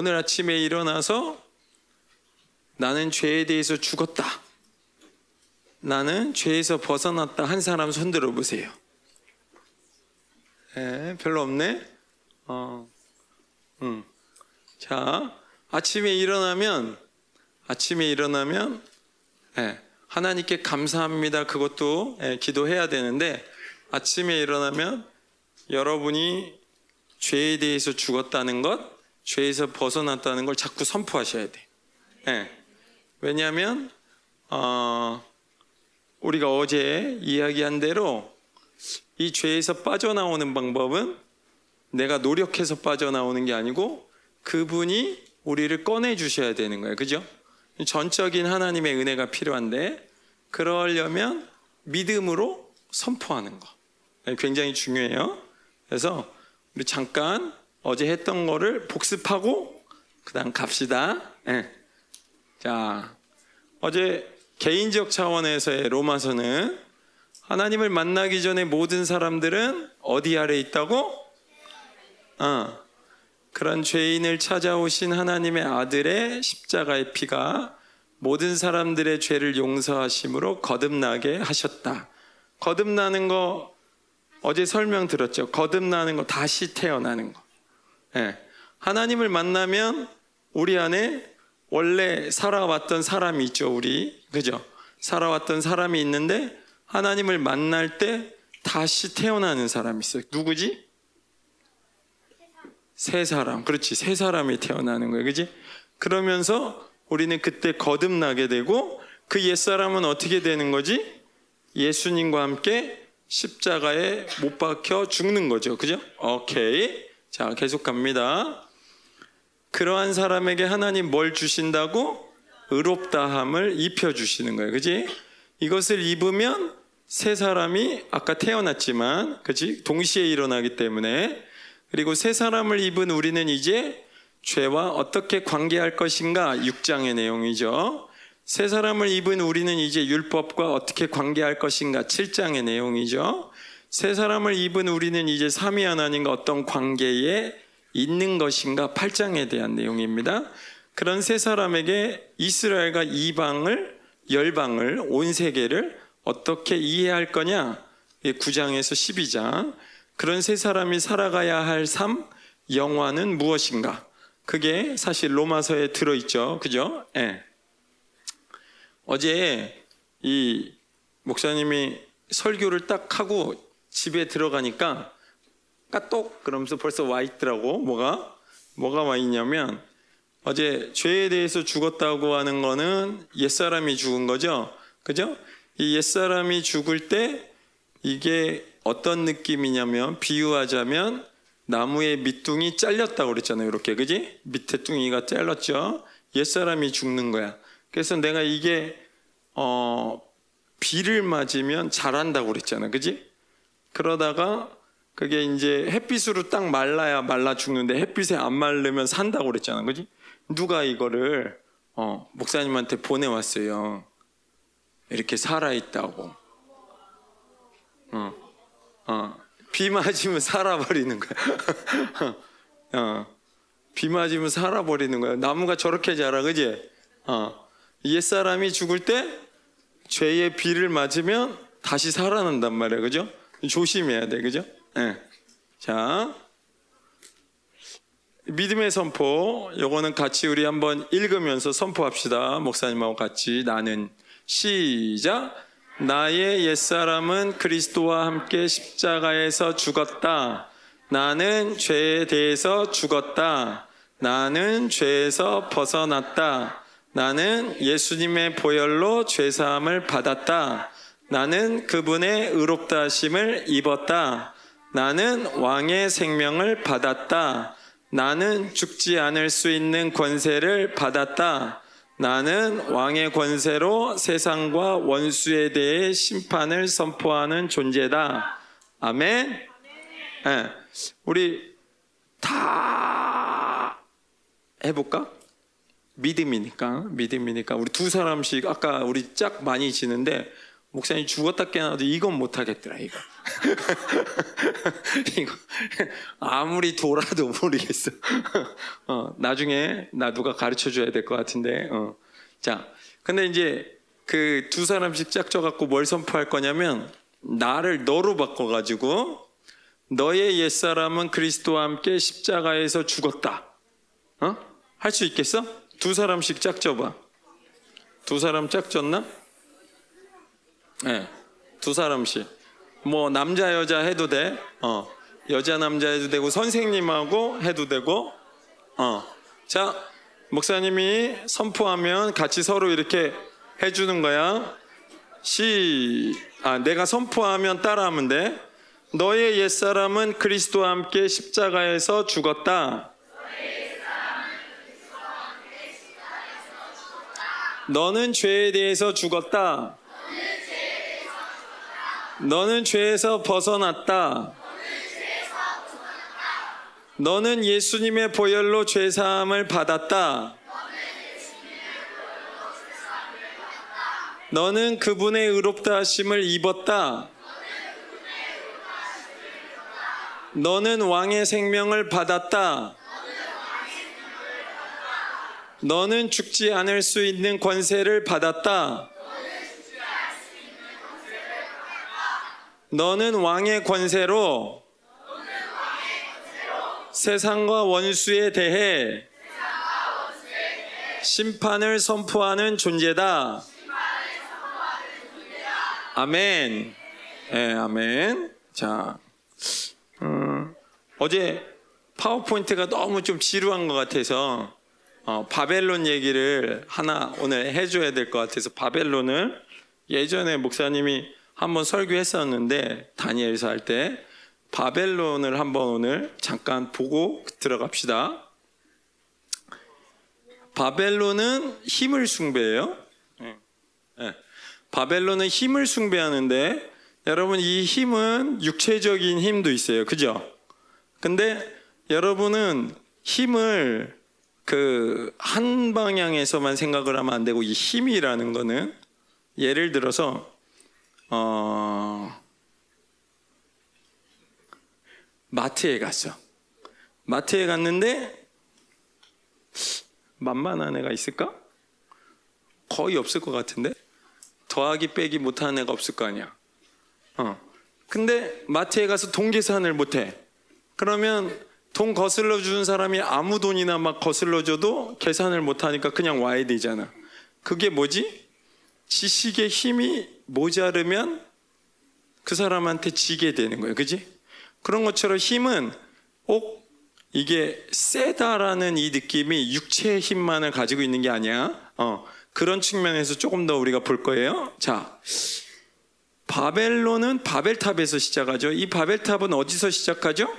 오늘 아침에 일어나서 나는 죄에 대해서 죽었다. 나는 죄에서 벗어났다 한 사람 손 들어 보세요. 에, 별로 없네. 어, 음. 자, 아침에 일어나면 아침에 일어나면 예, 하나님께 감사합니다. 그것도 예, 기도해야 되는데 아침에 일어나면 여러분이 죄에 대해서 죽었다는 것, 죄에서 벗어났다는 걸 자꾸 선포하셔야 돼. 예. 왜냐하면 어, 우리가 어제 이야기한 대로 이 죄에서 빠져나오는 방법은 내가 노력해서 빠져나오는 게 아니고 그분이 우리를 꺼내 주셔야 되는 거예요. 그죠? 전적인 하나님의 은혜가 필요한데 그러려면 믿음으로 선포하는 거. 굉장히 중요해요. 그래서 우리 잠깐 어제 했던 거를 복습하고 그다음 갑시다. 네. 자, 어제 개인적 차원에서의 로마서는 하나님을 만나기 전에 모든 사람들은 어디 아래 있다고? 어, 그런 죄인을 찾아오신 하나님의 아들의 십자가의 피가 모든 사람들의 죄를 용서하심으로 거듭나게 하셨다. 거듭나는 거 어제 설명 들었죠. 거듭나는 거 다시 태어나는 거. 네. 하나님을 만나면 우리 안에 원래 살아왔던 사람이 있죠. 우리 그죠? 살아왔던 사람이 있는데 하나님을 만날 때 다시 태어나는 사람이 있어요. 누구지? 새 사람. 그렇지. 새 사람이 태어나는 거예요. 그지? 그러면서 우리는 그때 거듭나게 되고 그 옛사람은 어떻게 되는 거지? 예수님과 함께 십자가에 못 박혀 죽는 거죠. 그죠? 오케이. 자, 계속 갑니다. 그러한 사람에게 하나님 뭘 주신다고? 의롭다함을 입혀 주시는 거예요. 그지? 이것을 입으면 새 사람이 아까 태어났지만, 그지? 동시에 일어나기 때문에 그리고 새 사람을 입은 우리는 이제 죄와 어떻게 관계할 것인가 6장의 내용이죠. 새 사람을 입은 우리는 이제 율법과 어떻게 관계할 것인가 7장의 내용이죠. 새 사람을 입은 우리는 이제 삼위 하나님과 어떤 관계에 있는 것인가 8장에 대한 내용입니다. 그런 새 사람에게 이스라엘과 이방을 열방을 온 세계를 어떻게 이해할 거냐 9장에서 12장 그런 세 사람이 살아가야 할 삶, 영화는 무엇인가? 그게 사실 로마서에 들어 있죠. 그죠? 예. 네. 어제 이 목사님이 설교를 딱 하고 집에 들어가니까 까똑 그러면서 벌써 와 있더라고. 뭐가? 뭐가 와 있냐면 어제 죄에 대해서 죽었다고 하는 거는 옛사람이 죽은 거죠. 그죠? 이 옛사람이 죽을 때 이게 어떤 느낌이냐면 비유하자면 나무의 밑둥이 잘렸다고 그랬잖아요. 이렇게 그지? 밑에 둥이가 잘렸죠. 옛사람이 죽는 거야. 그래서 내가 이게 어 비를 맞으면 자란다고 그랬잖아. 그지? 그러다가 그게 이제 햇빛으로 딱 말라야 말라 죽는데 햇빛에 안 말르면 산다고 그랬잖아. 그지? 누가 이거를 어, 목사님한테 보내왔어요. 이렇게 살아있다고. 어. 어, 비 맞으면 살아버리는 거야. 어, 비 맞으면 살아버리는 거야. 나무가 저렇게 자라, 그지? 어, 옛사람이 죽을 때 죄의 비를 맞으면 다시 살아난단 말이야, 그죠? 조심해야 돼, 그죠? 네. 자, 믿음의 선포, 요거는 같이 우리 한번 읽으면서 선포합시다. 목사님하고 같이 나는 시작. 나의 옛사람은 그리스도와 함께 십자가에서 죽었다. 나는 죄에 대해서 죽었다. 나는 죄에서 벗어났다. 나는 예수님의 보혈로 죄사함을 받았다. 나는 그분의 의롭다 하심을 입었다. 나는 왕의 생명을 받았다. 나는 죽지 않을 수 있는 권세를 받았다. 나는 왕의 권세로 세상과 원수에 대해 심판을 선포하는 존재다. 아멘. 네. 우리 다 해볼까? 믿음이니까, 믿음이니까. 우리 두 사람씩, 아까 우리 짝 많이 지는데, 목사님 죽었다 깨어나도 이건 못하겠더라 이거. 이거 아무리 돌아도 모르겠어. 어, 나중에 나 누가 가르쳐 줘야 될 것 같은데. 어. 자, 근데 이제 그 두 사람씩 짝져 갖고 뭘 선포할 거냐면 나를 너로 바꿔 가지고 너의 옛 사람은 그리스도와 함께 십자가에서 죽었다. 어? 할 수 있겠어? 두 사람씩 짝져 봐. 두 사람 짝졌나? 네, 두 사람씩. 뭐 남자 여자 해도 돼. 어, 여자 남자 해도 되고 선생님하고 해도 되고. 어, 자 목사님이 선포하면 같이 서로 이렇게 해 주는 거야. 시, 아 내가 선포하면 따라하면 돼. 너의 옛 사람은 그리스도와 함께 십자가에서 죽었다. 너는 죄에 대해서 죽었다. 너는 죄에서 벗어났다. 너는 예수님의 보혈로 죄 사함을 받았다. 너는 그분의 의롭다 하심을 입었다. 너는 왕의 생명을 받았다. 너는 죽지 않을 수 있는 권세를 받았다. 너는 왕의 권세로 세상과 원수에 대해 심판을 선포하는 존재다. 아멘. 네, 아멘. 자, 음, 어제 파워포인트가 너무 좀 지루한 것 같아서 어, 바벨론 얘기를 하나 오늘 해줘야 될 것 같아서 바벨론을 예전에 목사님이 한번 설교했었는데 다니엘서 할 때 바벨론을 한번 오늘 잠깐 보고 들어갑시다. 바벨론은 힘을 숭배해요. 네. 네. 바벨론은 힘을 숭배하는데 여러분 이 힘은 육체적인 힘도 있어요. 그죠? 근데 여러분은 힘을 그 한 방향에서만 생각을 하면 안 되고 이 힘이라는 거는 예를 들어서 어 마트에 갔어. 마트에 갔는데 만만한 애가 있을까? 거의 없을 것 같은데 더하기 빼기 못하는 애가 없을 거 아니야. 어. 근데 마트에 가서 돈 계산을 못해. 그러면 돈 거슬러 주는 사람이 아무 돈이나 막 거슬러 줘도 계산을 못하니까 그냥 와야 되잖아. 그게 뭐지? 지식의 힘이 모자르면 그 사람한테 지게 되는 거예요. 그지? 그런 것처럼 힘은 꼭 이게 세다라는 이 느낌이 육체의 힘만을 가지고 있는 게 아니야. 어, 그런 측면에서 조금 더 우리가 볼 거예요. 자, 바벨론은 바벨탑에서 시작하죠. 이 바벨탑은 어디서 시작하죠?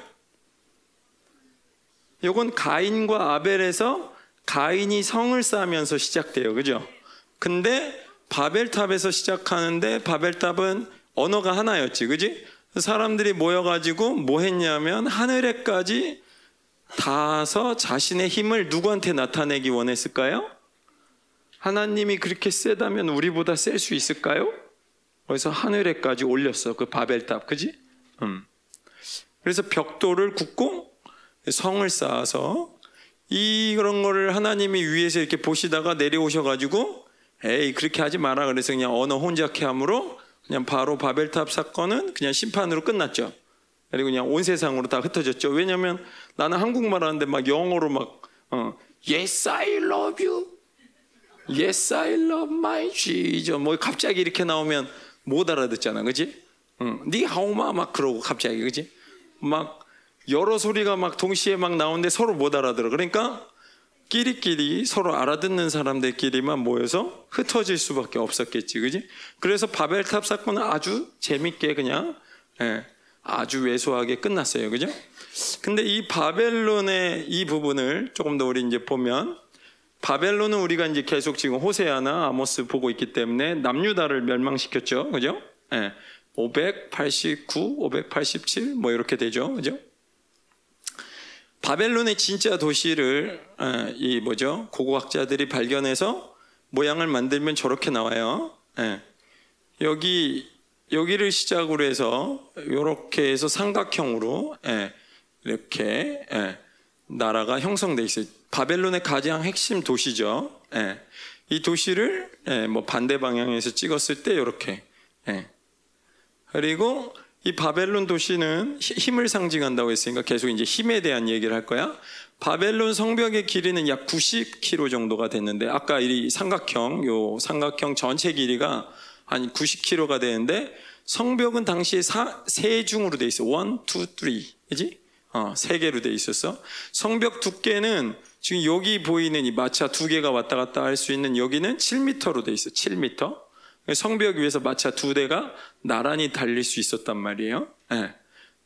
이건 가인과 아벨에서 가인이 성을 쌓으면서 시작돼요. 그죠? 근데 바벨탑에서 시작하는데 바벨탑은 언어가 하나였지. 그지? 사람들이 모여가지고 뭐 했냐면 하늘에까지 닿아서 자신의 힘을 누구한테 나타내기 원했을까요? 하나님이 그렇게 세다면 우리보다 셀 수 있을까요? 그래서 하늘에까지 올렸어. 그 바벨탑. 그지? 음. 그래서 벽돌을 굽고 성을 쌓아서 이런 거를 하나님이 위에서 이렇게 보시다가 내려오셔가지고 에이 그렇게 하지 마라 그래서 그냥 언어 혼잡케 함으로 그냥 바로 바벨탑 사건은 그냥 심판으로 끝났죠. 그리고 그냥 온 세상으로 다 흩어졌죠. 왜냐하면 나는 한국말 하는데 막 영어로 막 어, Yes I love you, Yes I love my Jesus 뭐 갑자기 이렇게 나오면 못 알아듣잖아, 그지? 응. 니 하오마 막 그러고 갑자기 그지? 막 여러 소리가 막 동시에 막 나오는데 서로 못 알아들어. 그러니까 끼리끼리 서로 알아듣는 사람들끼리만 모여서 흩어질 수밖에 없었겠지, 그지? 그래서 바벨탑 사건은 아주 재밌게 그냥 예, 아주 왜소하게 끝났어요, 그죠? 근데 이 바벨론의 이 부분을 조금 더 우리 이제 보면 바벨론은 우리가 이제 계속 지금 호세아나 아모스 보고 있기 때문에 남유다를 멸망시켰죠, 그죠? 예, 589, 587 뭐 이렇게 되죠, 그죠? 바벨론의 진짜 도시를 어, 이 뭐죠 고고학자들이 발견해서 모양을 만들면 저렇게 나와요. 예. 여기 여기를 시작으로 해서 이렇게 해서 삼각형으로 예, 이렇게 예, 나라가 형성돼 있어요. 바벨론의 가장 핵심 도시죠. 예, 이 도시를 예, 뭐 반대 방향에서 찍었을 때 이렇게 예. 그리고 이 바벨론 도시는 힘을 상징한다고 했으니까 계속 이제 힘에 대한 얘기를 할 거야. 바벨론 성벽의 길이는 약 90km 정도가 됐는데 아까 이 삼각형 요 삼각형 전체 길이가 한 90km가 되는데 성벽은 당시에 사, 세 중으로 돼 있어. 1, 2, 3. 그지? 어, 세 개로 돼 있었어. 성벽 두께는 지금 여기 보이는 이 마차 두 개가 왔다 갔다 할 수 있는 여기는 7m로 돼 있어. 7m. 성벽 위에서 마차 두 대가 나란히 달릴 수 있었단 말이에요. 네.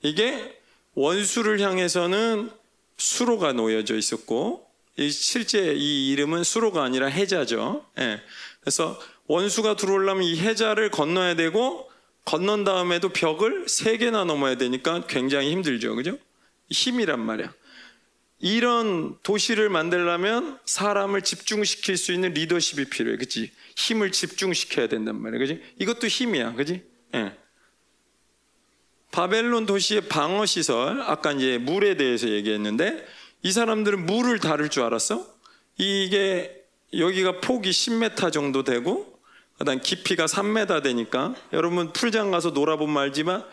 이게 원수를 향해서는 수로가 놓여져 있었고 실제 이 이름은 수로가 아니라 해자죠. 네. 그래서 원수가 들어오려면 이 해자를 건너야 되고 건넌 다음에도 벽을 세 개나 넘어야 되니까 굉장히 힘들죠. 그죠? 힘이란 말이야. 이런 도시를 만들려면 사람을 집중시킬 수 있는 리더십이 필요해. 그치? 힘을 집중시켜야 된단 말이야. 그지? 이것도 힘이야. 그지? 예. 바벨론 도시의 방어 시설, 아까 이제 물에 대해서 얘기했는데 이 사람들은 물을 다룰 줄 알았어? 이게 여기가 폭이 10m 정도 되고 그다음 깊이가 3m 되니까 여러분 풀장 가서 놀아본 말지만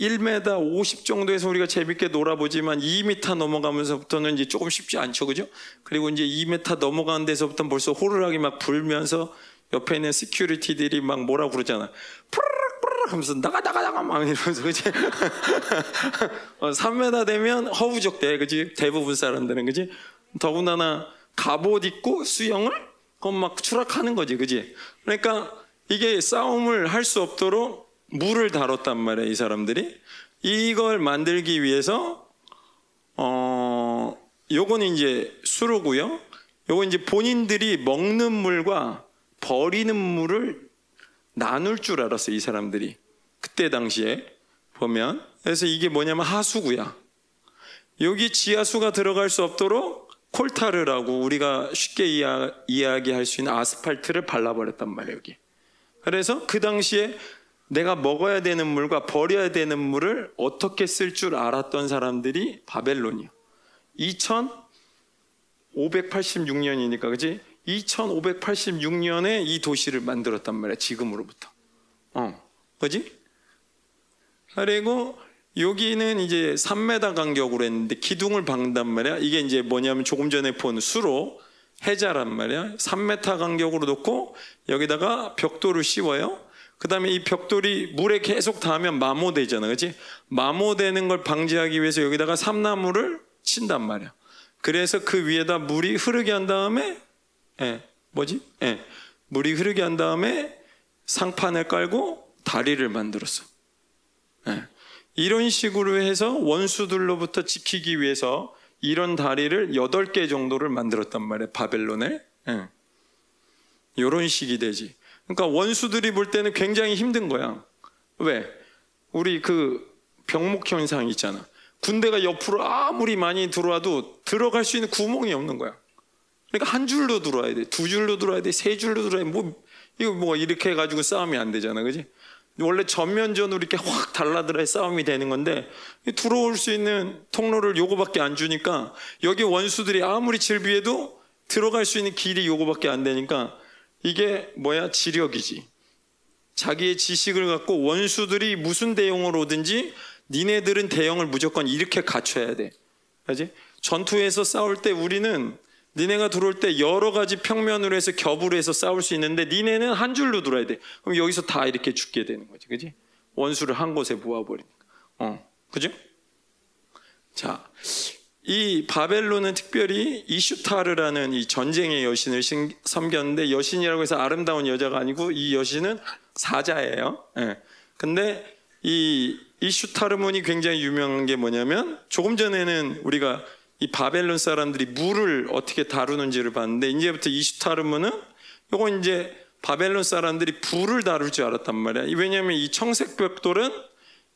1m 50 정도에서 우리가 재밌게 놀아보지만 2m 넘어가면서부터는 이제 조금 쉽지 않죠, 그죠? 그리고 이제 2m 넘어가는 데서부터 벌써 호루라기 막 불면서 옆에 있는 시큐리티들이 막 뭐라 그러잖아. 푸르륵 푸르륵 하면서 나가 나가 나가 막 이러면서 그지? 3m 어, 되면 허우적 대, 그지? 대부분 사람들은 그지? 더군다나 갑옷 입고 수영을 그건 막 추락하는 거지, 그지? 그러니까 이게 싸움을 할 수 없도록 물을 다뤘단 말이야, 이 사람들이. 이걸 만들기 위해서, 어, 요거는 이제 수로고요. 요거 이제 본인들이 먹는 물과 버리는 물을 나눌 줄 알았어요, 이 사람들이. 그때 당시에 보면. 그래서 이게 뭐냐면 하수구야. 여기 지하수가 들어갈 수 없도록 콜타르라고 우리가 쉽게 이야, 이야기할 수 있는 아스팔트를 발라버렸단 말이에요, 여기. 그래서 그 당시에 내가 먹어야 되는 물과 버려야 되는 물을 어떻게 쓸 줄 알았던 사람들이 바벨론이요. 2586년이니까, 그지? 2586년에 이 도시를 만들었단 말이야, 지금으로부터. 어, 그지? 그리고 여기는 이제 3m 간격으로 했는데 기둥을 박는단 말이야. 이게 이제 뭐냐면 조금 전에 본 수로 해자란 말이야. 3m 간격으로 놓고 여기다가 벽돌을 씌워요. 그 다음에 이 벽돌이 물에 계속 닿으면 마모되잖아. 그치? 마모되는 걸 방지하기 위해서 여기다가 삼나무를 친단 말이야. 그래서 그 위에다 물이 흐르게 한 다음에, 예, 뭐지? 예, 물이 흐르게 한 다음에 상판을 깔고 다리를 만들었어. 예. 이런 식으로 해서 원수들로부터 지키기 위해서 이런 다리를 8개 정도를 만들었단 말이야, 바벨론에. 예. 이런 식이 되지. 그러니까 원수들이 볼 때는 굉장히 힘든 거야. 왜? 우리 그 병목 현상 있잖아. 군대가 옆으로 아무리 많이 들어와도 들어갈 수 있는 구멍이 없는 거야. 그러니까 한 줄로 들어와야 돼. 두 줄로 들어와야 돼. 세 줄로 들어와야 돼. 뭐, 이거 뭐 이렇게 해가지고 싸움이 안 되잖아. 그지? 원래 전면전으로 이렇게 확 달라들어야 싸움이 되는 건데 들어올 수 있는 통로를 요거밖에 안 주니까 여기 원수들이 아무리 질비해도 들어갈 수 있는 길이 요거밖에 안 되니까 이게 뭐야? 지력이지. 자기의 지식을 갖고 원수들이 무슨 대용을 오든지 니네들은 대형을 무조건 이렇게 갖춰야 돼. 그지? 전투에서 싸울 때 우리는 니네가 들어올 때 여러 가지 평면으로 해서 겹으로 해서 싸울 수 있는데 니네는 한 줄로 들어야 돼. 그럼 여기서 다 이렇게 죽게 되는 거지. 그지? 원수를 한 곳에 모아버리니까. 어. 그죠? 자, 이 바벨론은 특별히 이슈타르라는 이 전쟁의 여신을 섬겼는데 여신이라고 해서 아름다운 여자가 아니고 이 여신은 사자예요. 예. 근데 이 이슈타르문이 굉장히 유명한 게 뭐냐면 조금 전에는 우리가 이 바벨론 사람들이 물을 어떻게 다루는지를 봤는데 이제부터 이슈타르문은 요거 이제 바벨론 사람들이 불을 다룰 줄 알았단 말이야. 왜냐하면 이 청색 벽돌은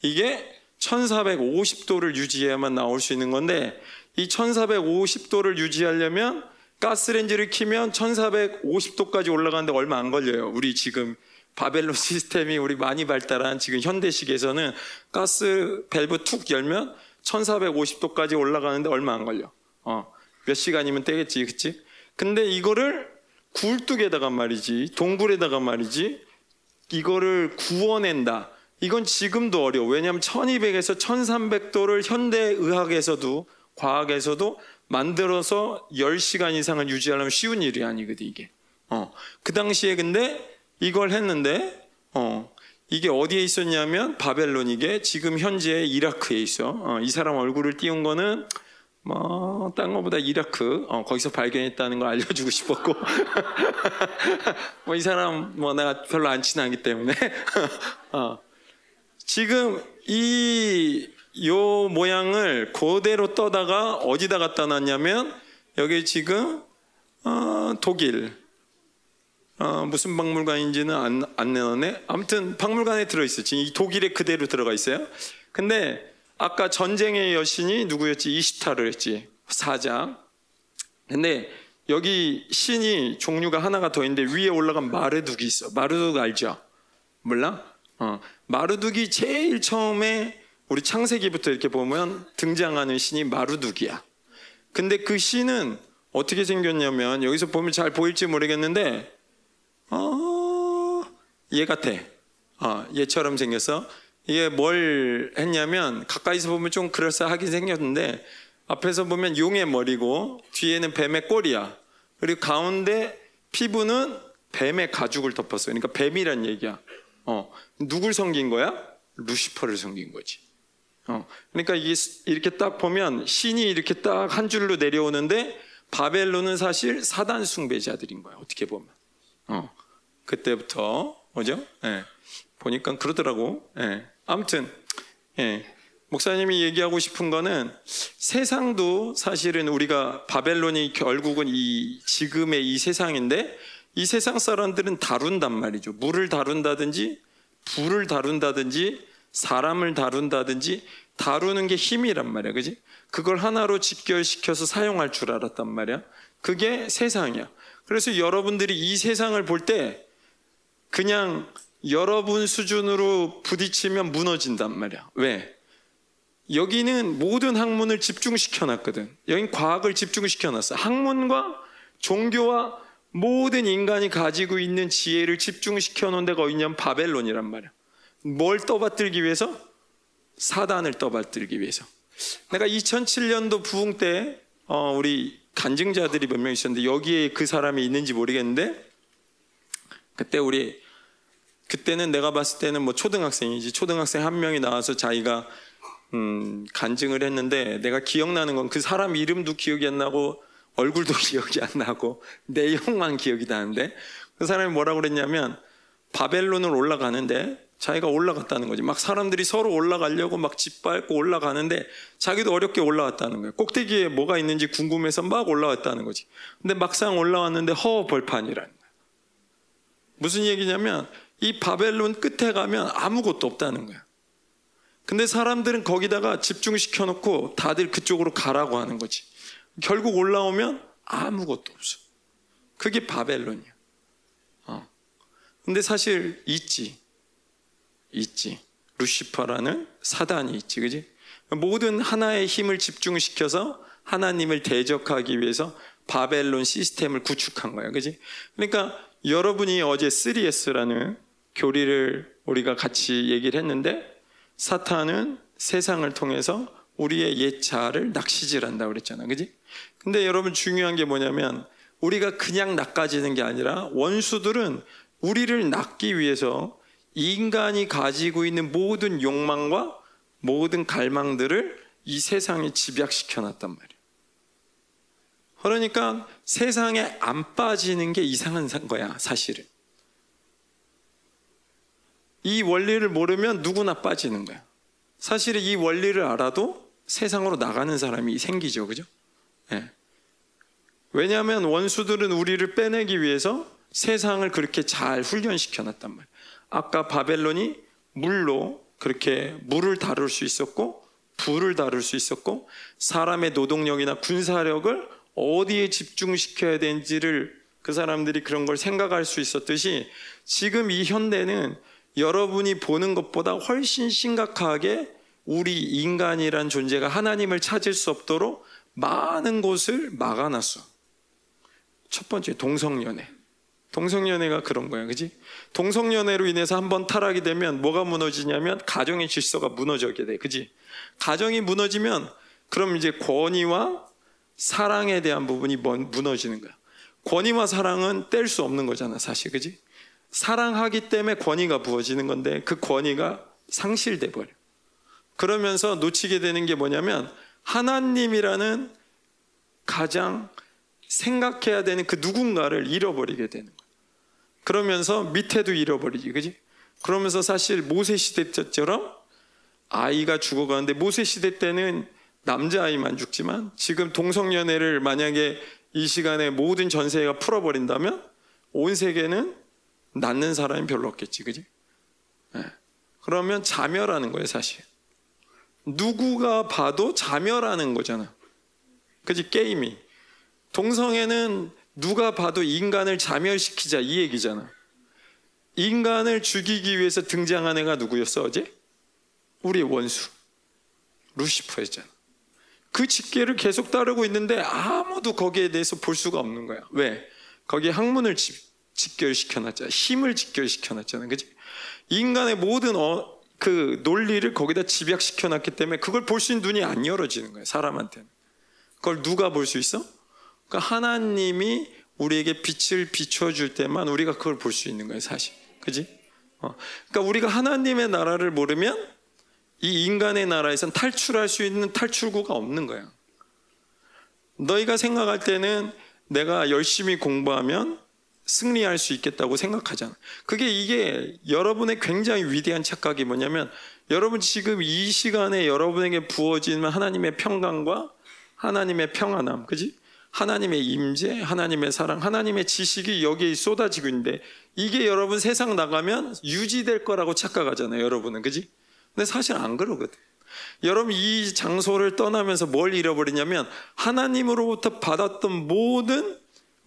이게 1450도를 유지해야만 나올 수 있는 건데 이 1450도를 유지하려면 가스렌지를 키면 1450도까지 올라가는데 얼마 안 걸려요. 우리 지금 바벨론 시스템이 우리 많이 발달한 지금 현대식에서는 가스 밸브 툭 열면 1450도까지 올라가는데 얼마 안 걸려. 어, 몇 시간이면 되겠지, 그치? 근데 이거를 굴뚝에다가 말이지, 동굴에다가 말이지, 이거를 구워낸다. 이건 지금도 어려워. 왜냐하면 1200에서 1300도를 현대의학에서도, 과학에서도 만들어서 10시간 이상을 유지하려면 쉬운 일이 아니거든, 이게. 어, 그 당시에 근데 이걸 했는데, 어, 이게 어디에 있었냐면 바벨론 이게 지금 현재 이라크에 있어. 어, 이 사람 얼굴을 띄운 거는 뭐, 딴 거보다 이라크, 어, 거기서 발견했다는 걸 알려주고 싶었고. 뭐, 이 사람, 뭐, 내가 별로 안 친하기 때문에. 어. 지금 이, 요 모양을 그대로 떠다가 어디다 갖다 놨냐면, 여기 지금, 어, 독일, 어, 무슨 박물관인지는 안, 안 내놨네. 아무튼 박물관에 들어있어. 지금 이 독일에 그대로 들어가 있어요. 근데 아까 전쟁의 여신이 누구였지? 이시타를 했지. 사장. 근데 여기 신이 종류가 하나가 더 있는데 위에 올라간 마르둑이 있어. 마르둑 알죠? 몰라? 어. 마르둑이 제일 처음에 우리 창세기부터 이렇게 보면 등장하는 신이 마르둑이야. 근데 그 신은 어떻게 생겼냐면 여기서 보면 잘 보일지 모르겠는데 어, 얘 같아. 어, 얘처럼 생겼어. 이게 뭘 했냐면 가까이서 보면 좀 그럴싸하게 생겼는데 앞에서 보면 용의 머리고 뒤에는 뱀의 꼬리야. 그리고 가운데 피부는 뱀의 가죽을 덮었어요. 그러니까 뱀이란 얘기야. 어, 누굴 섬긴 거야? 루시퍼를 섬긴 거지. 어, 그러니까 이게 이렇게 딱 보면 신이 이렇게 딱 한 줄로 내려오는데 바벨론은 사실 사단 숭배자들인 거야. 어떻게 보면. 어, 그때부터 뭐죠? 예, 보니까 그러더라고. 예, 아무튼 예, 목사님이 얘기하고 싶은 거는 세상도 사실은 우리가 바벨론이 결국은 이 지금의 이 세상인데 이 세상 사람들은 다룬단 말이죠. 물을 다룬다든지 불을 다룬다든지 사람을 다룬다든지 다루는 게 힘이란 말이야. 그지? 그걸 하나로 직결시켜서 사용할 줄 알았단 말이야. 그게 세상이야. 그래서 여러분들이 이 세상을 볼 때 그냥 여러분 수준으로 부딪히면 무너진단 말이야. 왜? 여기는 모든 학문을 집중시켜 놨거든. 여긴 과학을 집중시켜 놨어. 학문과 종교와 모든 인간이 가지고 있는 지혜를 집중시켜 놓은 데가 어디냐면 바벨론이란 말이야. 뭘 떠받들기 위해서? 사단을 떠받들기 위해서. 내가 2007년도 부흥 때 어, 우리 간증자들이 몇 명 있었는데 여기에 그 사람이 있는지 모르겠는데 그때 우리 그때는 내가 봤을 때는 뭐 초등학생이지. 초등학생 한 명이 나와서 자기가 음, 간증을 했는데 내가 기억나는 건 그 사람 이름도 기억이 안 나고 얼굴도 기억이 안 나고 내용만 기억이 나는데 그 사람이 뭐라고 그랬냐면 바벨론을 올라가는데 자기가 올라갔다는 거지. 막 사람들이 서로 올라가려고 막 짓밟고 올라가는데 자기도 어렵게 올라왔다는 거예요. 꼭대기에 뭐가 있는지 궁금해서 막 올라왔다는 거지. 근데 막상 올라왔는데 허벌판이라는 거예요. 무슨 얘기냐면 이 바벨론 끝에 가면 아무것도 없다는 거야. 근데 사람들은 거기다가 집중시켜 놓고 다들 그쪽으로 가라고 하는 거지. 결국 올라오면 아무것도 없어. 그게 바벨론이야. 어. 근데 사실 있지. 있지. 루시퍼라는 사단이 있지. 그지? 모든 하나의 힘을 집중시켜서 하나님을 대적하기 위해서 바벨론 시스템을 구축한 거야. 그지? 그러니까 여러분이 어제 3S라는 교리를 우리가 같이 얘기를 했는데 사탄은 세상을 통해서 우리의 옛자를 낚시질한다고 그랬잖아. 그지? 근데 여러분 중요한 게 뭐냐면 우리가 그냥 낚아지는 게 아니라 원수들은 우리를 낚기 위해서 인간이 가지고 있는 모든 욕망과 모든 갈망들을 이 세상에 집약시켜 놨단 말이에요. 그러니까 세상에 안 빠지는 게 이상한 거야, 사실은. 이 원리를 모르면 누구나 빠지는 거야. 사실은 이 원리를 알아도 세상으로 나가는 사람이 생기죠, 그죠? 네. 왜냐하면 원수들은 우리를 빼내기 위해서 세상을 그렇게 잘 훈련시켜 놨단 말이에요. 아까 바벨론이 물로 그렇게 물을 다룰 수 있었고 불을 다룰 수 있었고 사람의 노동력이나 군사력을 어디에 집중시켜야 되는지를 그 사람들이 그런 걸 생각할 수 있었듯이 지금 이 현대는 여러분이 보는 것보다 훨씬 심각하게 우리 인간이란 존재가 하나님을 찾을 수 없도록 많은 곳을 막아놨어. 첫 번째 동성연애. 동성연애가 그런 거야, 그지? 동성연애로 인해서 한번 타락이 되면 뭐가 무너지냐면 가정의 질서가 무너지게 돼, 그지? 가정이 무너지면 그럼 이제 권위와 사랑에 대한 부분이 무너지는 거야. 권위와 사랑은 뗄 수 없는 거잖아, 사실, 그지? 사랑하기 때문에 권위가 부어지는 건데 그 권위가 상실돼 버려. 그러면서 놓치게 되는 게 뭐냐면 하나님이라는 가장 생각해야 되는 그 누군가를 잃어버리게 되는. 그러면서 밑에도 잃어버리지, 그지? 그러면서 사실 모세 시대 때처럼 아이가 죽어가는데 모세 시대 때는 남자 아이만 죽지만 지금 동성연애를 만약에 이 시간에 모든 전세가 풀어버린다면 온 세계는 낳는 사람이 별로 없겠지, 그지? 네. 그러면 자멸하는 거예요, 사실. 누구가 봐도 자멸하는 거잖아. 그지? 게임이. 동성애는 누가 봐도 인간을 자멸시키자 이 얘기잖아. 인간을 죽이기 위해서 등장한 애가 누구였어 어제? 우리의 원수 루시퍼였잖아. 그 직계를 계속 따르고 있는데 아무도 거기에 대해서 볼 수가 없는 거야. 왜? 거기에 학문을 직결시켜놨잖아. 힘을 직결시켜놨잖아. 그지? 인간의 모든 어, 그 논리를 거기다 집약시켜놨기 때문에 그걸 볼 수 있는 눈이 안 열어지는 거야. 사람한테는. 그걸 누가 볼 수 있어? 그러니까 하나님이 우리에게 빛을 비춰줄 때만 우리가 그걸 볼 수 있는 거예요, 사실. 그지? 어. 그러니까 우리가 하나님의 나라를 모르면 이 인간의 나라에선 탈출할 수 있는 탈출구가 없는 거야. 너희가 생각할 때는 내가 열심히 공부하면 승리할 수 있겠다고 생각하잖아. 그게 이게 여러분의 굉장히 위대한 착각이 뭐냐면 여러분 지금 이 시간에 여러분에게 부어지는 하나님의 평강과 하나님의 평안함, 그지? 하나님의 임재, 하나님의 사랑, 하나님의 지식이 여기에 쏟아지고 있는데 이게 여러분 세상 나가면 유지될 거라고 착각하잖아요. 여러분은 그지? 근데 사실 안 그러거든. 여러분 이 장소를 떠나면서 뭘 잃어버리냐면 하나님으로부터 받았던 모든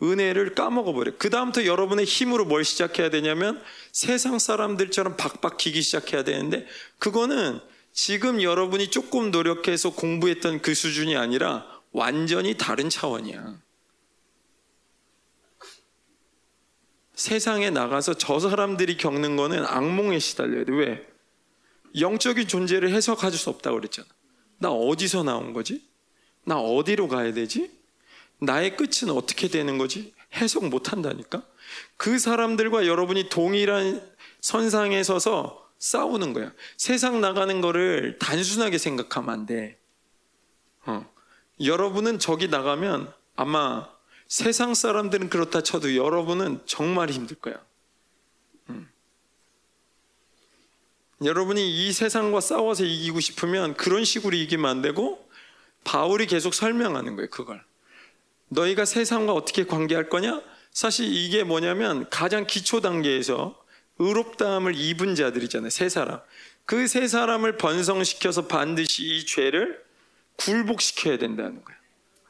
은혜를 까먹어 버려. 그 다음부터 여러분의 힘으로 뭘 시작해야 되냐면 세상 사람들처럼 박박히기 시작해야 되는데 그거는 지금 여러분이 조금 노력해서 공부했던 그 수준이 아니라 완전히 다른 차원이야. 세상에 나가서 저 사람들이 겪는 거는 악몽에 시달려야 돼. 왜? 영적인 존재를 해석할 수 없다고 그랬잖아. 나 어디서 나온 거지? 나 어디로 가야 되지? 나의 끝은 어떻게 되는 거지? 해석 못 한다니까? 그 사람들과 여러분이 동일한 선상에 서서 싸우는 거야. 세상 나가는 거를 단순하게 생각하면 안 돼. 어. 여러분은 저기 나가면 아마 세상 사람들은 그렇다 쳐도 여러분은 정말 힘들 거야. 음. 여러분이 이 세상과 싸워서 이기고 싶으면 그런 식으로 이기면 안 되고 바울이 계속 설명하는 거예요, 그걸. 너희가 세상과 어떻게 관계할 거냐? 사실 이게 뭐냐면 가장 기초 단계에서 의롭다함을 입은 자들이잖아요, 세 사람. 그 세 사람을 번성시켜서 반드시 이 죄를 굴복시켜야 된다는 거예요.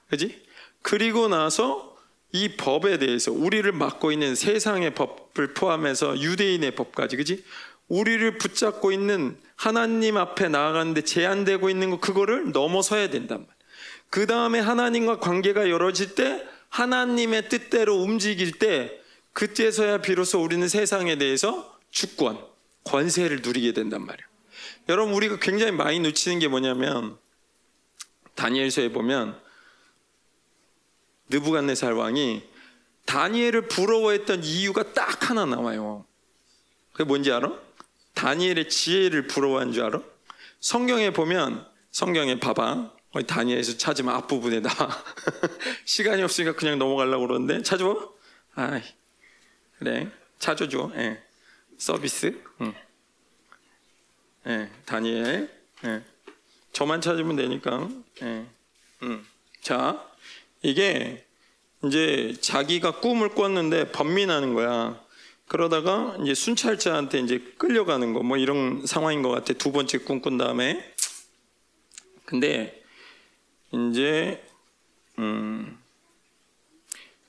그지? 그리고 나서 이 법에 대해서 우리를 맡고 있는 세상의 법을 포함해서 유대인의 법까지, 그지? 우리를 붙잡고 있는 하나님 앞에 나아가는데 제한되고 있는 거, 그거를 넘어서야 된단 말이에요. 그 다음에 하나님과 관계가 열어질 때, 하나님의 뜻대로 움직일 때, 그때서야 비로소 우리는 세상에 대해서 주권, 권세를 누리게 된단 말이에요. 여러분, 우리가 굉장히 많이 놓치는 게 뭐냐면, 다니엘서에 보면 느부갓네살 왕이 다니엘을 부러워했던 이유가 딱 하나 나와요. 그게 뭔지 알아? 다니엘의 지혜를 부러워한 줄 알아? 성경에 보면 성경에 봐봐. 다니엘에서 찾으면 앞부분에 나 시간이 없으니까 그냥 넘어가려고 그러는데 찾아봐. 아, 그래 찾아줘. 예. 서비스. 응. 예, 다니엘. 예. 저만 찾으면 되니까. 예. 음. 자, 이게 이제 자기가 꿈을 꿨는데 번민하는 거야. 그러다가 이제 순찰자한테 이제 끌려가는 거 뭐 이런 상황인 것 같아. 두 번째 꿈 꾼 다음에. 근데 이제 음,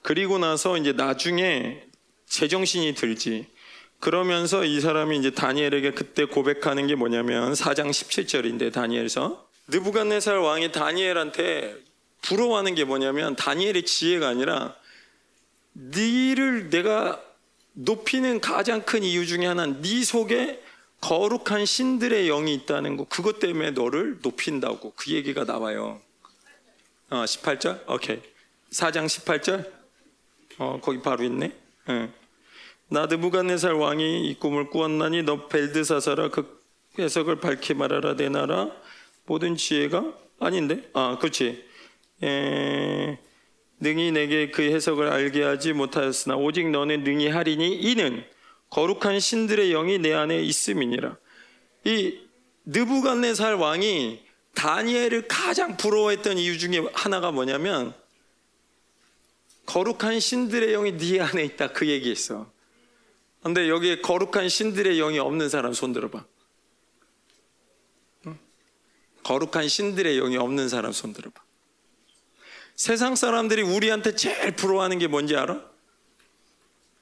그 그리고 나서 이제 나중에 제정신이 들지. 그러면서 이 사람이 이제 다니엘에게 그때 고백하는 게 뭐냐면 4장 17절인데 다니엘서 느부갓네살 왕이 다니엘한테 부러워하는 게 뭐냐면 다니엘의 지혜가 아니라 니를 내가 높이는 가장 큰 이유 중에 하나는 네 속에 거룩한 신들의 영이 있다는 거 그것 때문에 너를 높인다고 그 얘기가 나와요. 어, 18절? 오케이. 4장 18절? 어, 거기 바로 있네. 응. 나 느부갓네살 왕이 이 꿈을 꾸었나니 너 벨드사사라 그 해석을 밝히 말하라 내 나라 모든 지혜가 아닌데 아 그렇지 에, 능히 내게 그 해석을 알게 하지 못하였으나 오직 너는 능히 하리니 이는 거룩한 신들의 영이 내 안에 있음이니라 이 느부갓네살 왕이 다니엘을 가장 부러워했던 이유 중에 하나가 뭐냐면 거룩한 신들의 영이 네 안에 있다 그 얘기했어. 근데 여기에 거룩한 신들의 영이 없는 사람 손 들어봐. 거룩한 신들의 영이 없는 사람 손 들어봐. 세상 사람들이 우리한테 제일 부러워하는 게 뭔지 알아?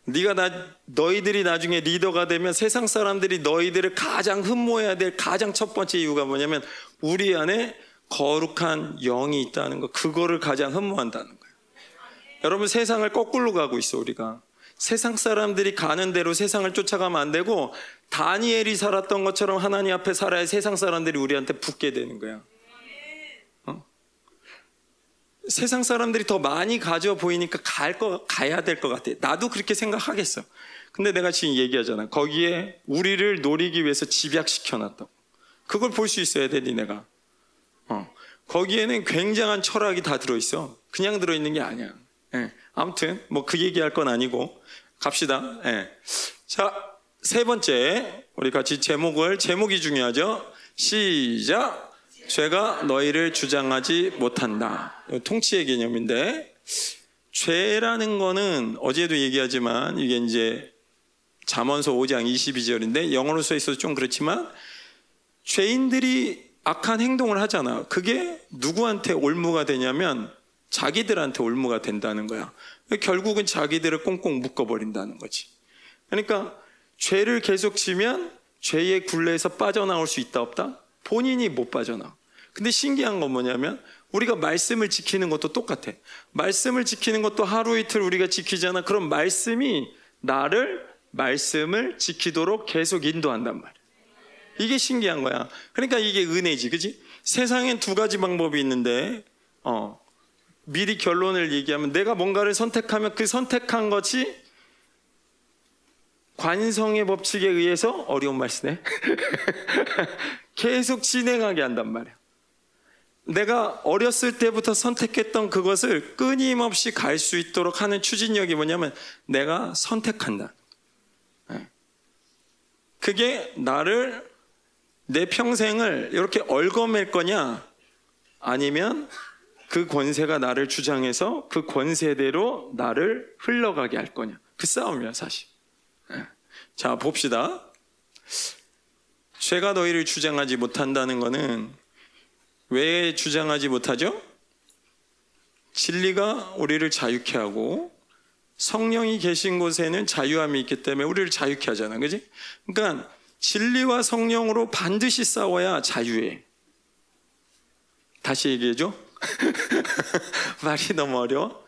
네가 나 너희들이 나중에 리더가 되면 세상 사람들이 너희들을 가장 흠모해야 될 가장 첫 번째 이유가 뭐냐면 우리 안에 거룩한 영이 있다는 거 그거를 가장 흠모한다는 거예요. 여러분 세상을 거꾸로 가고 있어 우리가. 세상 사람들이 가는 대로 세상을 쫓아가면 안 되고 다니엘이 살았던 것처럼 하나님 앞에 살아야 세상 사람들이 우리한테 붙게 되는 거야. 어? 세상 사람들이 더 많이 가져 보이니까 갈 거, 가야 될 것 같아. 나도 그렇게 생각하겠어. 근데 내가 지금 얘기하잖아. 거기에 우리를 노리기 위해서 집약시켜 놨다고. 그걸 볼 수 있어야 돼, 니네가. 어. 거기에는 굉장한 철학이 다 들어있어. 그냥 들어있는 게 아니야. 예. 아무튼, 뭐 그 얘기할 건 아니고, 갑시다. 예. 자, 세 번째, 우리 같이 제목을, 제목이 중요하죠? 시작! 죄가 너희를 주장하지 못한다. 통치의 개념인데, 죄라는 거는 어제도 얘기하지만, 이게 이제 잠언서 5장 22절인데, 영어로 써 있어서 좀 그렇지만, 죄인들이 악한 행동을 하잖아. 그게 누구한테 올무가 되냐면, 자기들한테 올무가 된다는 거야. 결국은 자기들을 꽁꽁 묶어버린다는 거지. 그러니까 죄를 계속 지면 죄의 굴레에서 빠져나올 수 있다 없다? 본인이 못 빠져나와. 근데 신기한 건 뭐냐면 우리가 말씀을 지키는 것도 똑같아. 말씀을 지키는 것도 하루 이틀 우리가 지키잖아. 그럼 말씀이 나를 말씀을 지키도록 계속 인도한단 말이야. 이게 신기한 거야. 그러니까 이게 은혜지, 그지? 세상엔 두 가지 방법이 있는데, 어, 미리 결론을 얘기하면 내가 뭔가를 선택하면 그 선택한 것이 관성의 법칙에 의해서 어려운 말씀네 계속 진행하게 한단 말이야. 내가 어렸을 때부터 선택했던 그것을 끊임없이 갈 수 있도록 하는 추진력이 뭐냐면 내가 선택한다. 네. 그게 나를 내 평생을 이렇게 얽어맬 거냐 아니면 그 권세가 나를 주장해서 그 권세대로 나를 흘러가게 할 거냐. 그 싸움이야, 사실. 예. 자, 봅시다. 죄가 너희를 주장하지 못한다는 것은 왜 주장하지 못하죠? 진리가 우리를 자유케 하고 성령이 계신 곳에는 자유함이 있기 때문에 우리를 자유케 하잖아. 그지? 그러니까 진리와 성령으로 반드시 싸워야 자유해. 다시 얘기해줘. 말이 너무 어려워.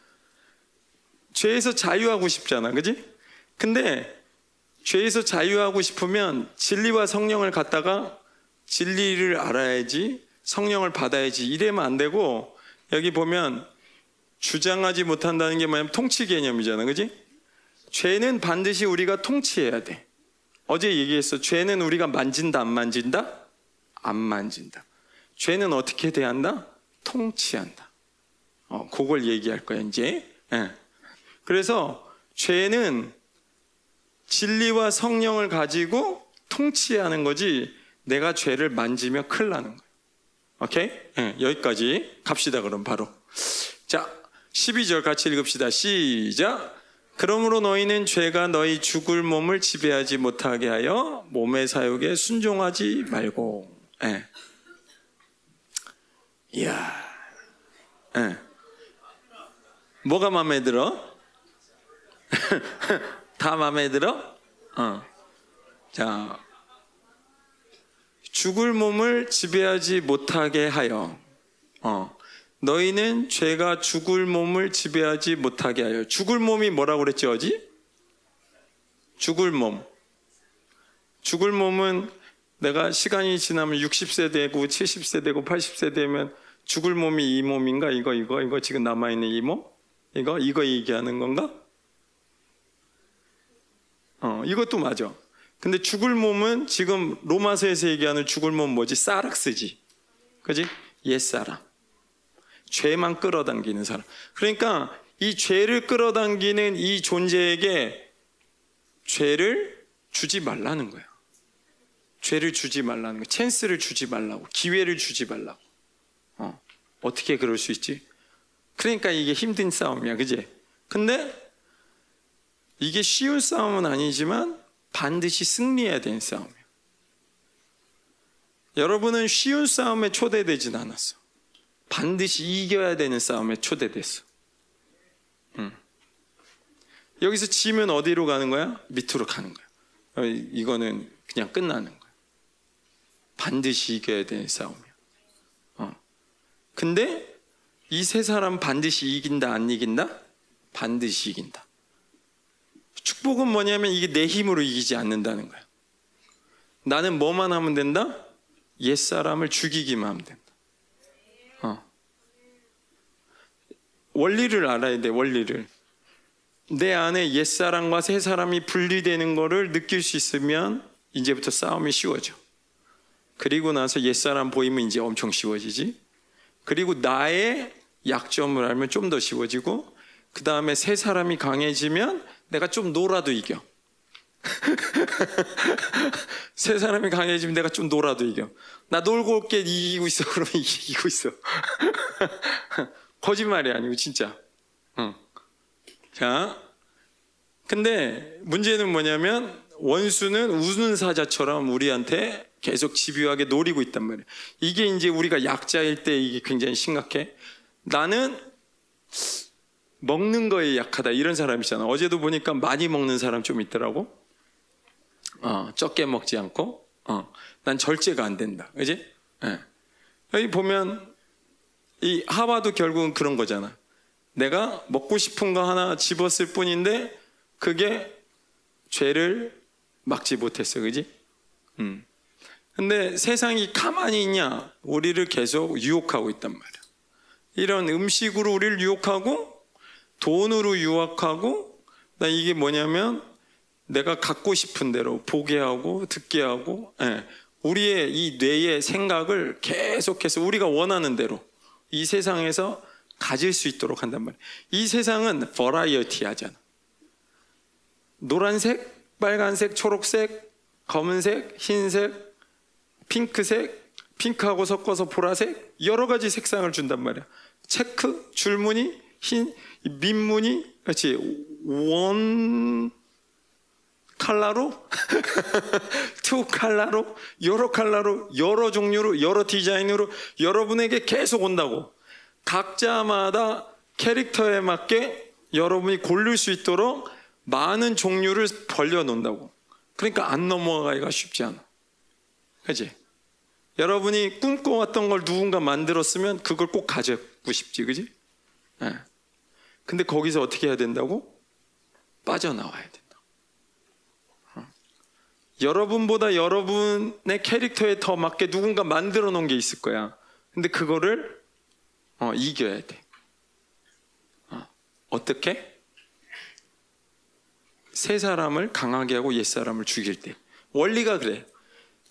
죄에서 자유하고 싶잖아. 그지? 근데 죄에서 자유하고 싶으면 진리와 성령을 갖다가 진리를 알아야지 성령을 받아야지 이래면 안 되고 여기 보면 주장하지 못한다는 게 뭐냐면 통치 개념이잖아. 그지? 죄는 반드시 우리가 통치해야 돼. 어제 얘기했어. 죄는 우리가 만진다, 안 만진다? 안 만진다. 죄는 어떻게 대한다? 통치한다. 어, 그걸 얘기할 거야, 이제. 예. 그래서 죄는 진리와 성령을 가지고 통치하는 거지 내가 죄를 만지면 큰일 나는 거예요. 오케이? 예, 여기까지 갑시다, 그럼 바로. 자, 12절 같이 읽읍시다. 시작. 그러므로 너희는 죄가 너희 죽을 몸을 지배하지 못하게 하여 몸의 사욕에 순종하지 말고. 예. 이야. 예. 뭐가 마음에 들어? 다 마음에 들어? 어. 자, 죽을 몸을 지배하지 못하게 하여, 어. 너희는 죄가 죽을 몸을 지배하지 못하게 하여. 죽을 몸이 뭐라고 그랬지, 어지? 죽을 몸. 죽을 몸은 내가 시간이 지나면 60세 되고 70세 되고 80세 되면 죽을 몸이 이 몸인가? 이거, 이거, 이거 지금 남아있는 이 몸? 이거, 이거 얘기하는 건가? 어, 이것도 맞아. 근데 죽을 몸은 지금 로마서에서 얘기하는 죽을 몸 뭐지? 사락스지. 그지? 옛사람. 죄만 끌어당기는 사람. 그러니까 이 죄를 끌어당기는 이 존재에게 죄를 주지 말라는 거야. 죄를 주지 말라는 거. 찬스를 주지 말라고. 기회를 주지 말라고. 어. 어떻게 그럴 수 있지? 그러니까 이게 힘든 싸움이야. 그지? 근데 이게 쉬운 싸움은 아니지만 반드시 승리해야 되는 싸움이야. 여러분은 쉬운 싸움에 초대되진 않았어. 반드시 이겨야 되는 싸움에 초대됐어. 응. 여기서 지면 어디로 가는 거야? 밑으로 가는 거야. 어, 이거는 그냥 끝나는 거야. 반드시 이겨야 되는 싸움이야. 어. 근데 이 세 사람 반드시 이긴다, 안 이긴다? 반드시 이긴다. 축복은 뭐냐면 이게 내 힘으로 이기지 않는다는 거야. 나는 뭐만 하면 된다? 옛사람을 죽이기만 하면 된다. 어. 원리를 알아야 돼, 원리를. 내 안에 옛사람과 새사람이 분리되는 거를 느낄 수 있으면 이제부터 싸움이 쉬워져. 그리고 나서 옛사람 보이면 이제 엄청 쉬워지지. 그리고 나의 약점을 알면 좀 더 쉬워지고, 그 다음에 새 사람이 강해지면 내가 좀 놀아도 이겨. 새 사람이 강해지면 내가 좀 놀아도 이겨. 나 놀고 올게 이기고 있어. 그러면 이기고 있어. 거짓말이 아니고 진짜. 응. 자, 근데 문제는 뭐냐면 원수는 우는 사자처럼 우리한테 계속 집요하게 노리고 있단 말이에요. 이게 이제 우리가 약자일 때 이게 굉장히 심각해. 나는 먹는 거에 약하다 이런 사람 있잖아. 어제도 보니까 많이 먹는 사람 좀 있더라고. 어, 적게 먹지 않고, 어, 난 절제가 안 된다. 그지? 예. 여기 보면 이 하와도 결국은 그런 거잖아. 내가 먹고 싶은 거 하나 집었을 뿐인데 그게 죄를 막지 못했어. 그지? 음. 근데 세상이 가만히 있냐? 우리를 계속 유혹하고 있단 말이야. 이런 음식으로 우리를 유혹하고 돈으로 유혹하고 나 이게 뭐냐면 내가 갖고 싶은 대로 보게 하고 듣게 하고 예. 우리의 이 뇌의 생각을 계속해서 우리가 원하는 대로 이 세상에서 가질 수 있도록 한단 말이에요. 이 세상은 버라이어티 하잖아. 노란색, 빨간색, 초록색, 검은색, 흰색, 핑크색, 핑크하고 섞어서 보라색 여러 가지 색상을 준단 말이야. 체크, 줄무늬, 흰, 민무늬, 그렇지 원 칼라로, 투 칼라로, 여러 칼라로, 여러 종류로, 여러 디자인으로 여러분에게 계속 온다고. 각자마다 캐릭터에 맞게 여러분이 고를 수 있도록 많은 종류를 벌려 놓는다고. 그러니까 안 넘어가기가 쉽지 않아. 그지? 여러분이 꿈꿔왔던 걸 누군가 만들었으면 그걸 꼭 가지고 싶지, 그지? 네. 근데 거기서 어떻게 해야 된다고? 빠져나와야 된다. 어. 여러분보다 여러분의 캐릭터에 더 맞게 누군가 만들어 놓은 게 있을 거야. 근데 그거를 어, 이겨야 돼. 어. 어떻게? 새 사람을 강하게 하고 옛 사람을 죽일 때. 원리가 그래.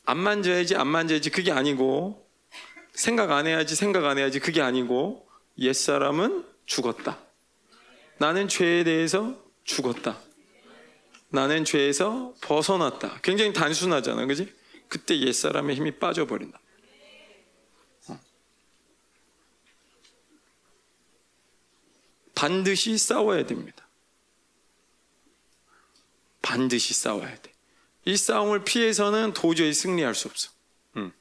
안 만져야지, 안 만져야지. 그게 아니고, 생각 안 해야지, 생각 안 해야지. 그게 아니고, 옛 사람은 죽었다. 나는 죄에 대해서 죽었다. 나는 죄에서 벗어났다. 굉장히 단순하잖아. 그지? 그때 옛 사람의 힘이 빠져버린다. 반드시 싸워야 됩니다. 반드시 싸워야 돼. 이 싸움을 피해서는 도저히 승리할 수 없어. 음.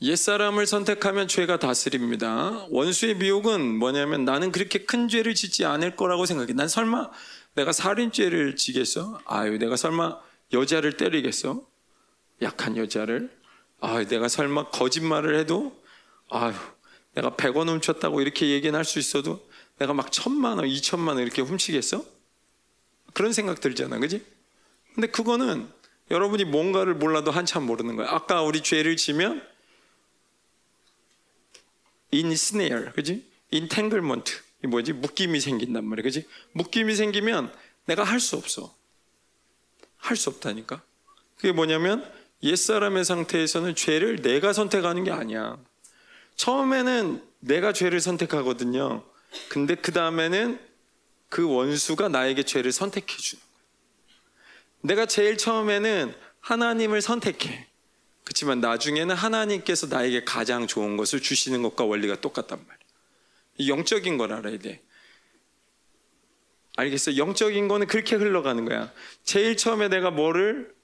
옛사람을 선택하면 죄가 다스립니다. 원수의 미혹은 뭐냐면 나는 그렇게 큰 죄를 짓지 않을 거라고 생각해. 난 설마 내가 살인죄를 지겠어? 아유, 내가 설마 여자를 때리겠어? 약한 여자를? 아유, 내가 설마 거짓말을 해도? 아유, 내가 100원 훔쳤다고 이렇게 얘기는 할 수 있어도 내가 막 천만 원, 이천만 원 이렇게 훔치겠어? 그런 생각 들잖아. 그지? 근데 그거는 여러분이 뭔가를 몰라도 한참 모르는 거야. 아까 우리 죄를 지면 snare, 그지? entanglement, 이 뭐지? 묶임이 생긴단 말이야, 그지? 묶임이 생기면 내가 할 수 없어. 할 수 없다니까. 그게 뭐냐면 옛사람의 상태에서는 죄를 내가 선택하는 게 아니야. 처음에는 내가 죄를 선택하거든요. 근데 그 다음에는 그 원수가 나에게 죄를 선택해 주는 거야. 내가 제일 처음에는 하나님을 선택해. 그렇지만 나중에는 하나님께서 나에게 가장 좋은 것을 주시는 것과 원리가 똑같단 말이야. 영적인 걸 알아야 돼. 알겠어? 영적인 거는 그렇게 흘러가는 거야. 제일 처음에 내가 뭐를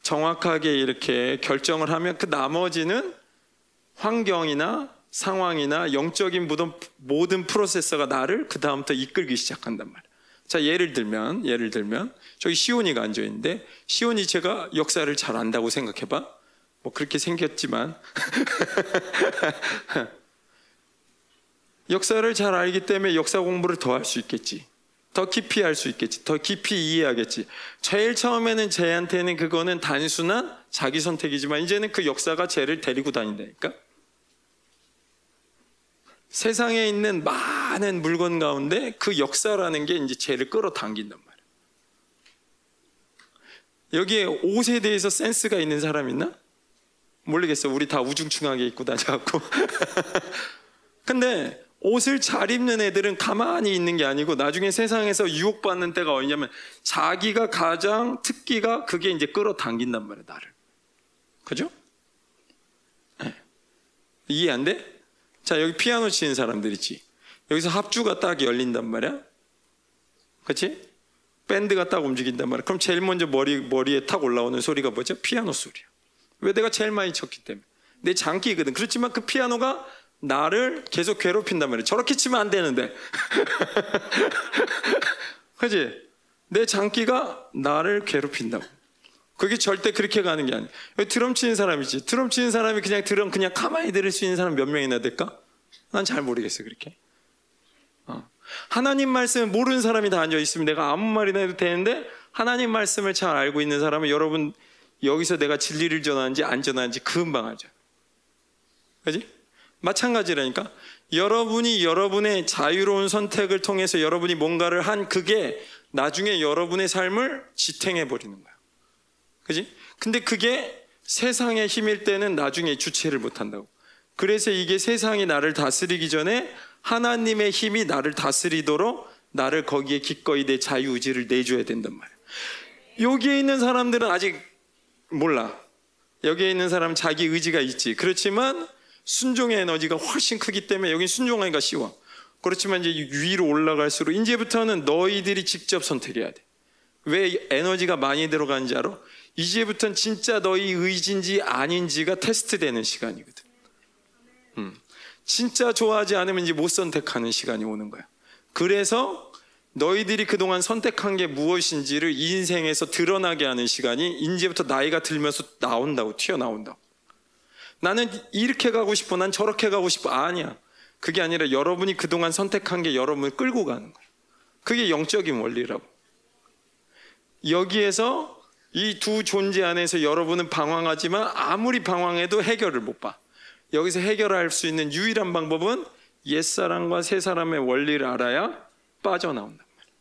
정확하게 이렇게 결정을 하면 그 나머지는 환경이나 상황이나 영적인 모든 프로세서가 나를 그 다음부터 이끌기 시작한단 말이야. 자, 예를 들면, 예를 들면, 저기 시온이가 앉아 있는데, 시온이 제가 역사를 잘 안다고 생각해 봐. 뭐 그렇게 생겼지만. 역사를 잘 알기 때문에 역사 공부를 더 할 수 있겠지. 더 깊이 할 수 있겠지. 더 깊이 이해하겠지. 제일 처음에는 쟤한테는 그거는 단순한 자기 선택이지만 이제는 그 역사가 쟤를 데리고 다닌다니까. 세상에 있는 많은 물건 가운데 그 역사라는 게 이제 쟤를 끌어당긴단 말이야. 여기에 옷에 대해서 센스가 있는 사람 있나? 모르겠어. 우리 다 우중충하게 입고 다녀갖고. 근데 옷을 잘 입는 애들은 가만히 있는 게 아니고 나중에 세상에서 유혹받는 때가 어디냐면 자기가 가장 특기가 그게 이제 끌어당긴단 말이야, 나를. 그죠? 네. 이해 안 돼? 자, 여기 피아노 치는 사람들 있지. 여기서 합주가 딱 열린단 말이야. 그치? 밴드가 딱 움직인단 말이야. 그럼 제일 먼저 머리, 머리에 탁 올라오는 소리가 뭐죠? 피아노 소리야. 왜 내가 제일 많이 쳤기 때문에. 내 장기거든. 그렇지만 그 피아노가 나를 계속 괴롭힌단 말이야. 저렇게 치면 안 되는데. 그지? 내 장기가 나를 괴롭힌다고. 그게 절대 그렇게 가는 게 아니야. 드럼 치는 사람이지. 드럼 치는 사람이 그냥 드럼 그냥 가만히 들을 수 있는 사람 몇 명이나 될까? 난 잘 모르겠어, 그렇게. 어. 하나님 말씀을 모르는 사람이 다 앉아 있으면 내가 아무 말이나 해도 되는데 하나님 말씀을 잘 알고 있는 사람은 여러분 여기서 내가 진리를 전하는지 안 전하는지 금방 알죠. 그지? 마찬가지라니까. 여러분이 여러분의 자유로운 선택을 통해서 여러분이 뭔가를 한 그게 나중에 여러분의 삶을 지탱해 버리는 거야. 그지? 근데 그게 세상의 힘일 때는 나중에 주체를 못 한다고. 그래서 이게 세상이 나를 다스리기 전에 하나님의 힘이 나를 다스리도록 나를 거기에 기꺼이 내 자유의지를 내줘야 된단 말이야. 여기에 있는 사람들은 아직 몰라. 여기에 있는 사람은 자기 의지가 있지. 그렇지만 순종의 에너지가 훨씬 크기 때문에 여기 순종하기가 쉬워. 그렇지만 이제 위로 올라갈수록 이제부터는 너희들이 직접 선택해야 돼. 왜 에너지가 많이 들어가는지 알아? 이제부터는 진짜 너희 의지인지 아닌지가 테스트되는 시간이거든. 음. 진짜 좋아하지 않으면 이제 못 선택하는 시간이 오는 거야. 그래서 너희들이 그동안 선택한 게 무엇인지를 인생에서 드러나게 하는 시간이 이제부터 나이가 들면서 나온다고, 튀어나온다고. 나는 이렇게 가고 싶어, 난 저렇게 가고 싶어. 아니야. 그게 아니라 여러분이 그동안 선택한 게 여러분을 끌고 가는 거야. 그게 영적인 원리라고. 여기에서 이 두 존재 안에서 여러분은 방황하지만 아무리 방황해도 해결을 못 봐. 여기서 해결할 수 있는 유일한 방법은 옛사람과 새사람의 원리를 알아야 빠져나온단 말이에요.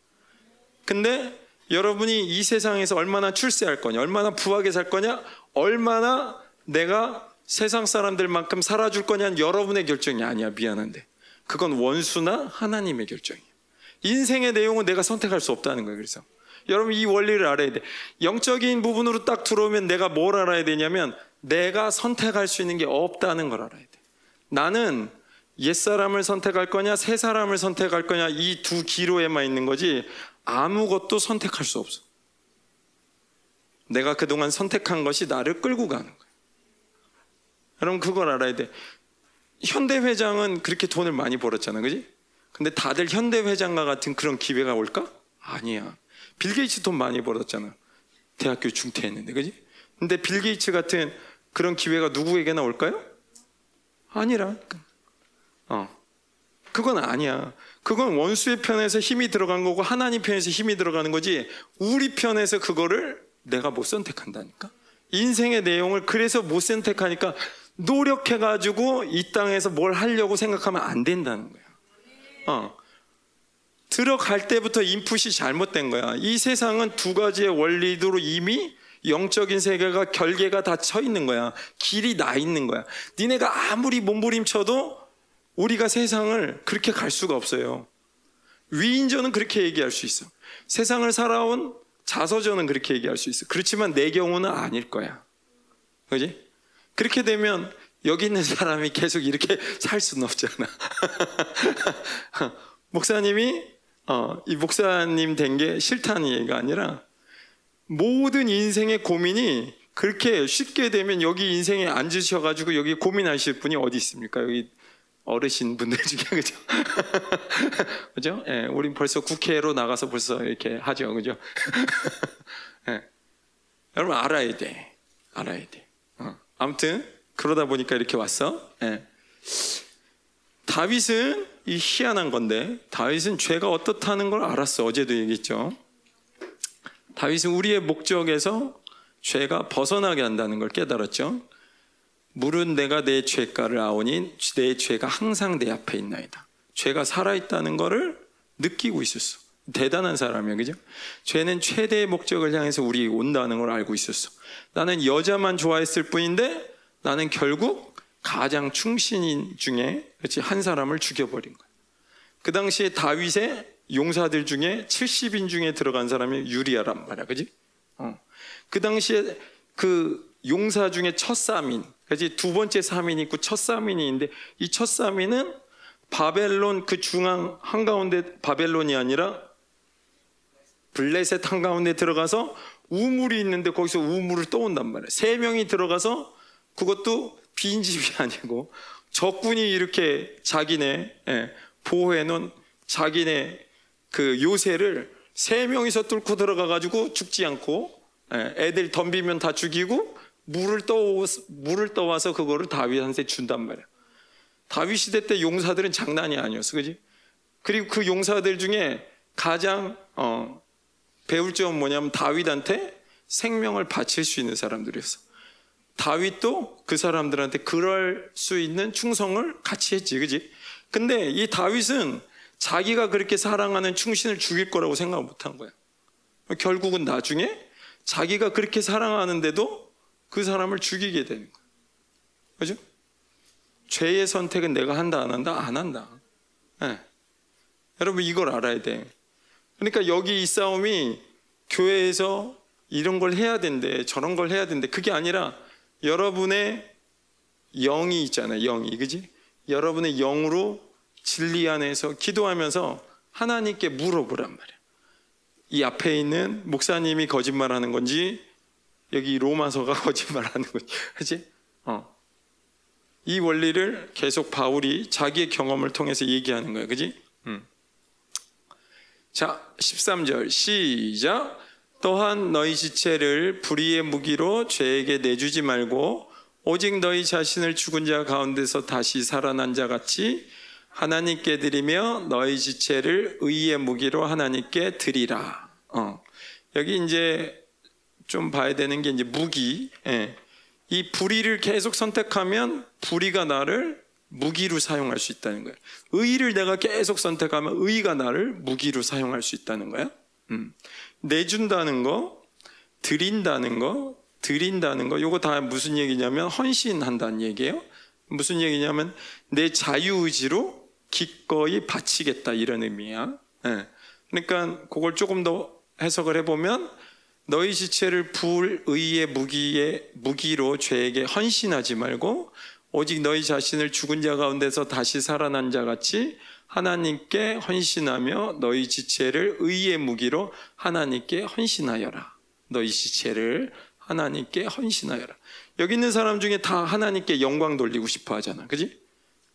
근데 여러분이 이 세상에서 얼마나 출세할 거냐, 얼마나 부하게 살 거냐, 얼마나 내가 세상 사람들만큼 살아줄 거냐는 여러분의 결정이 아니야. 미안한데. 그건 원수나 하나님의 결정이에요. 인생의 내용은 내가 선택할 수 없다는 거예요. 그래서. 여러분 이 원리를 알아야 돼. 영적인 부분으로 딱 들어오면 내가 뭘 알아야 되냐면 내가 선택할 수 있는 게 없다는 걸 알아야 돼. 나는 옛사람을 선택할 거냐, 새 사람을 선택할 거냐, 이 두 기로에만 있는 거지 아무것도 선택할 수 없어. 내가 그동안 선택한 것이 나를 끌고 가는 거야. 여러분 그걸 알아야 돼. 현대 회장은 그렇게 돈을 많이 벌었잖아, 그지? 근데 다들 현대 회장과 같은 그런 기회가 올까? 아니야. 빌 게이츠 돈 많이 벌었잖아. 대학교 중퇴했는데, 그지? 근데 빌 게이츠 같은 그런 기회가 누구에게나 올까요? 아니라. 어. 그건 아니야. 그건 원수의 편에서 힘이 들어간 거고 하나님 편에서 힘이 들어가는 거지. 우리 편에서 그거를 내가 못 선택한다니까. 인생의 내용을 그래서 못 선택하니까 노력해 가지고 이 땅에서 뭘 하려고 생각하면 안 된다는 거야. 어. 들어갈 때부터 인풋이 잘못된 거야. 이 세상은 두 가지의 원리로 이미 영적인 세계가 결계가 다 쳐 있는 거야. 길이 나 있는 거야. 니네가 아무리 몸부림쳐도 우리가 세상을 그렇게 갈 수가 없어요. 위인전은 그렇게 얘기할 수 있어. 세상을 살아온 자서전은 그렇게 얘기할 수 있어. 그렇지만 내 경우는 아닐 거야. 그지? 그렇게 되면 여기 있는 사람이 계속 이렇게 살 수는 없잖아. 목사님이 어, 이 목사님 된 게 싫다는 얘기가 아니라 모든 인생의 고민이 그렇게 쉽게 되면 여기 인생에 앉으셔가지고 여기 고민하실 분이 어디 있습니까? 여기 어르신 분들 중에 그죠? 그죠? 예, 우린 벌써 국회로 나가서 벌써 이렇게 하죠, 그죠? 예. 여러분 알아야 돼, 알아야 돼. 어. 아무튼 그러다 보니까 이렇게 왔어. 예. 다윗은 이 희한한 건데 다윗은 죄가 어떻다는 걸 알았어. 어제도 얘기했죠. 다윗은 우리의 목적에서 죄가 벗어나게 한다는 걸 깨달았죠. 물은 내가 내 죄가를 아오니 내 죄가 항상 내 앞에 있나이다. 죄가 살아있다는 것을 느끼고 있었어. 대단한 사람이야, 그죠? 죄는 최대의 목적을 향해서 우리 온다는 걸 알고 있었어. 나는 여자만 좋아했을 뿐인데 나는 결국 가장 충신인 중에 그렇지 한 사람을 죽여버린 거야. 그 당시에 다윗의 용사들 중에 70인 중에 들어간 사람이 유리아란 말이야, 그지? 어. 그 당시에 그 용사 중에 첫 사민, 그지? 두 번째 사민이 있고 첫 사민이 있는데 이 첫 사민은 바벨론 그 중앙 한가운데 바벨론이 아니라 블레셋 한가운데 들어가서 우물이 있는데 거기서 우물을 떠온단 말이야. 세 명이 들어가서 그것도 빈집이 아니고 적군이 이렇게 자기네 예, 보호해 놓은 자기네 그 요새를 세 명이서 뚫고 들어가 가지고 죽지 않고 예, 애들 덤비면 다 죽이고 물을 떠 물을 떠와서 그거를 다윗한테 준단 말이야. 다윗 시대 때 용사들은 장난이 아니었어, 그지? 그리고 그 용사들 중에 가장 어, 배울 점은 뭐냐면 다윗한테 생명을 바칠 수 있는 사람들이었어. 다윗도 그 사람들한테 그럴 수 있는 충성을 같이 했지, 그지? 근데 이 다윗은 자기가 그렇게 사랑하는 충신을 죽일 거라고 생각 못한 거야. 결국은 나중에 자기가 그렇게 사랑하는데도 그 사람을 죽이게 되는 거야. 그죠? 죄의 선택은 내가 한다, 안 한다? 안 한다. 네. 여러분, 이걸 알아야 돼. 그러니까 여기 이 싸움이 교회에서 이런 걸 해야 된대, 저런 걸 해야 된대. 그게 아니라 여러분의 영이 있잖아요. 영이. 그지? 여러분의 영으로 진리 안에서 기도하면서 하나님께 물어보란 말이야. 이 앞에 있는 목사님이 거짓말하는 건지 여기 로마서가 거짓말하는 건지, 그지? 어. 이 원리를 계속 바울이 자기의 경험을 통해서 얘기하는 거야, 그지? 음. 자, 13절 시작. 또한 너희 지체를 불의의 무기로 죄에게 내주지 말고 오직 너희 자신을 죽은 자 가운데서 다시 살아난 자 같이 하나님께 드리며 너희 지체를 의의 무기로 하나님께 드리라. 어. 여기 이제 좀 봐야 되는 게 이제 무기. 예. 이 불의를 계속 선택하면 불의가 나를 무기로 사용할 수 있다는 거예요. 의를 내가 계속 선택하면 의가 나를 무기로 사용할 수 있다는 거야. 음. 내준다는 거, 드린다는 거, 드린다는 거, 요거 다 무슨 얘기냐면 헌신한다는 얘기예요. 무슨 얘기냐면 내 자유의지로 기꺼이 바치겠다 이런 의미야. 네. 그러니까 그걸 조금 더 해석을 해보면 너희 지체를 불의의 무기의 무기로 죄에게 헌신하지 말고 오직 너희 자신을 죽은 자 가운데서 다시 살아난 자 같이 하나님께 헌신하며 너희 지체를 의의 무기로 하나님께 헌신하여라. 너희 지체를 하나님께 헌신하여라. 여기 있는 사람 중에 다 하나님께 영광 돌리고 싶어 하잖아. 그지?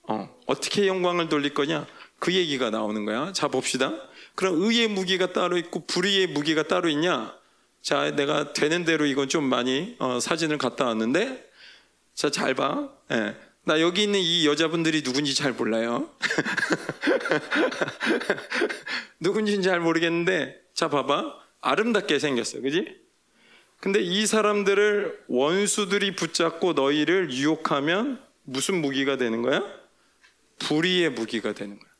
어, 어떻게 영광을 돌릴 거냐? 그 얘기가 나오는 거야. 자, 봅시다. 그럼 의의 무기가 따로 있고 불의의 무기가 따로 있냐? 자, 내가 되는 대로 이건 좀 많이 어, 사진을 갖다 왔는데, 자, 잘 봐. 예. 나 여기 있는 이 여자분들이 누군지 잘 몰라요. 누군지는 잘 모르겠는데, 자, 봐봐. 아름답게 생겼어. 그지? 근데 이 사람들을 원수들이 붙잡고 너희를 유혹하면 무슨 무기가 되는 거야? 불의의 무기가 되는 거야.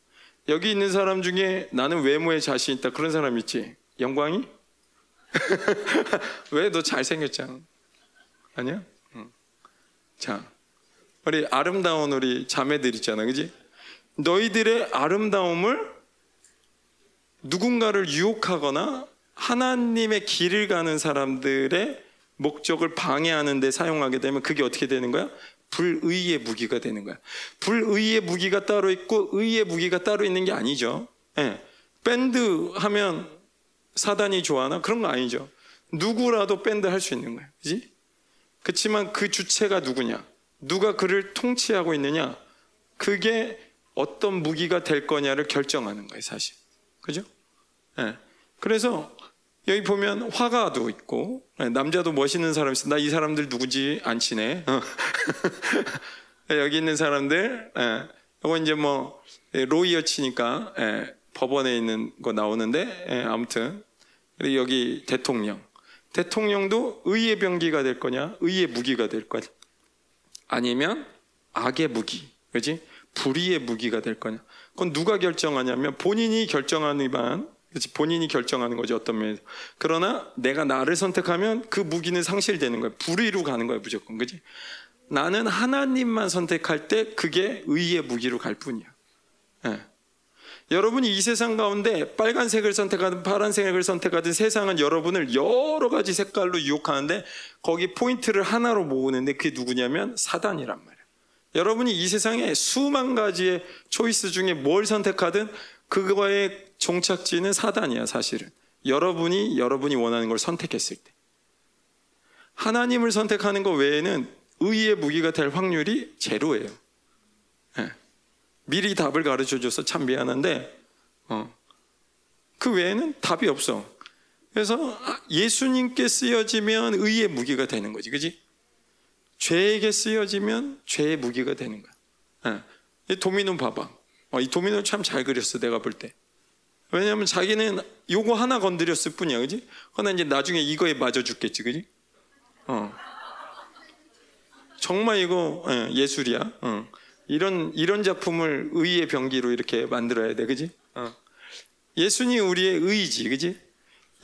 여기 있는 사람 중에 나는 외모에 자신 있다. 그런 사람 있지? 영광이? 왜 너 잘생겼잖아. 아니야? 응. 자, 우리 아름다운 우리 자매들 있잖아. 그지? 너희들의 아름다움을 누군가를 유혹하거나 하나님의 길을 가는 사람들의 목적을 방해하는 데 사용하게 되면 그게 어떻게 되는 거야? 불의의 무기가 되는 거야. 불의의 무기가 따로 있고 의의 무기가 따로 있는 게 아니죠. 예. 밴드 하면 사단이 좋아하나? 그런 거 아니죠. 누구라도 밴드 할 수 있는 거야. 그지? 그렇지만 그 주체가 누구냐? 누가 그를 통치하고 있느냐? 그게 어떤 무기가 될 거냐를 결정하는 거예요, 사실. 그죠? 예. 그래서 여기 보면 화가도 있고 예, 남자도 멋있는 사람 있어. 나 이 사람들 누구지 안 치네. 어. 여기 있는 사람들, 예, 이거 이제 뭐 예, 로이어 치니까 예, 법원에 있는 거 나오는데 예, 아무튼 여기 대통령, 대통령도 의의 병기가 될 거냐, 의의 무기가 될 거냐, 아니면 악의 무기, 그지? 불의의 무기가 될 거냐. 그건 누가 결정하냐면 본인이 결정하니만 그렇지 본인이 결정하는 거죠 어떤 면에서. 그러나 내가 나를 선택하면 그 무기는 상실되는 거야. 불의로 가는 거야 무조건. 그지 나는 하나님만 선택할 때 그게 의의 무기로 갈 뿐이야. 예. 여러분이 이 세상 가운데 빨간색을 선택하든 파란색을 선택하든 세상은 여러분을 여러 가지 색깔로 유혹하는데 거기 포인트를 하나로 모으는데 그게 누구냐면 사단이란 말이야. 여러분이 이 세상에 수만 가지의 초이스 중에 뭘 선택하든 그거의 종착지는 사단이야, 사실은. 여러분이 여러분이 원하는 걸 선택했을 때. 하나님을 선택하는 것 외에는 의의 무기가 될 확률이 제로예요. 네. 미리 답을 가르쳐 줘서 참 미안한데, 어. 그 외에는 답이 없어. 그래서 예수님께 쓰여지면 의의 무기가 되는 거지, 그지? 죄에게 쓰여지면 죄의 무기가 되는 거야. 네. 도미노 봐봐. 어, 이 도미노 참 잘 그렸어, 내가 볼 때. 왜냐하면 자기는 요거 하나 건드렸을 뿐이야, 그지? 그러나 이제 나중에 이거에 맞아 죽겠지, 그지? 어. 정말 이거 예, 술이야 어. 이런 이런 작품을 의의 병기로 이렇게 만들어야 돼, 그지? 어. 예수님 우리의 의지, 그지?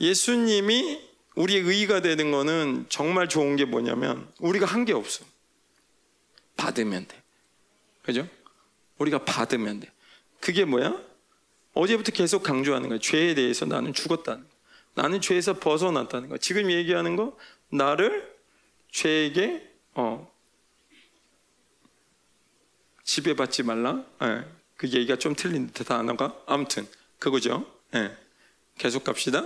예수님이 우리의 의가 되는 거는 정말 좋은 게 뭐냐면 우리가 한 게 없어. 받으면 돼. 그죠? 우리가 받으면 돼. 그게 뭐야? 어제부터 계속 강조하는 거야. 죄에 대해서 나는 죽었다는 거. 나는 죄에서 벗어났다는 거. 지금 얘기하는 거 나를 죄에게 어, 지배받지 말라. 네. 그 얘기가 좀 틀린 듯 단어가 아무튼 그거죠. 네. 계속 갑시다.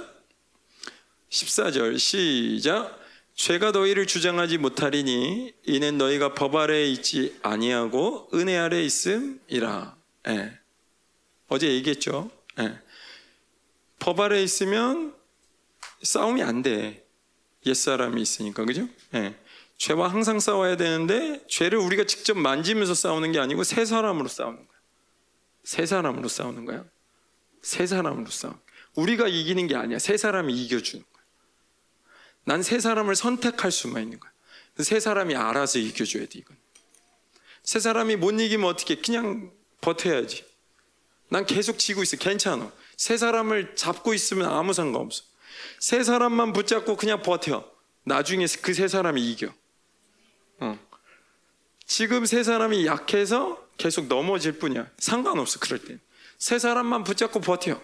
14절 시작. 죄가 너희를 주장하지 못하리니 이는 너희가 법 아래에 있지 아니하고 은혜 아래에 있음이라. 네. 어제 얘기했죠. 네. 법 아래 있으면 싸움이 안 돼. 옛사람이 있으니까, 그죠? 네. 죄와 항상 싸워야 되는데, 죄를 우리가 직접 만지면서 싸우는 게 아니고, 새 사람으로 싸우는 거야. 새 사람으로 싸우는 거야. 새 사람으로 싸워. 우리가 이기는 게 아니야. 새 사람이 이겨주는 거야. 난새 사람을 선택할 수만 있는 거야. 새 사람이 알아서 이겨줘야 돼, 이건. 새 사람이 못 이기면 어떻게, 그냥 버텨야지. 난 계속 지고 있어. 괜찮아. 세 사람을 잡고 있으면 아무 상관없어. 세 사람만 붙잡고 그냥 버텨. 나중에 그 세 사람이 이겨. 어. 지금 세 사람이 약해서 계속 넘어질 뿐이야. 상관없어, 그럴 땐. 세 사람만 붙잡고 버텨.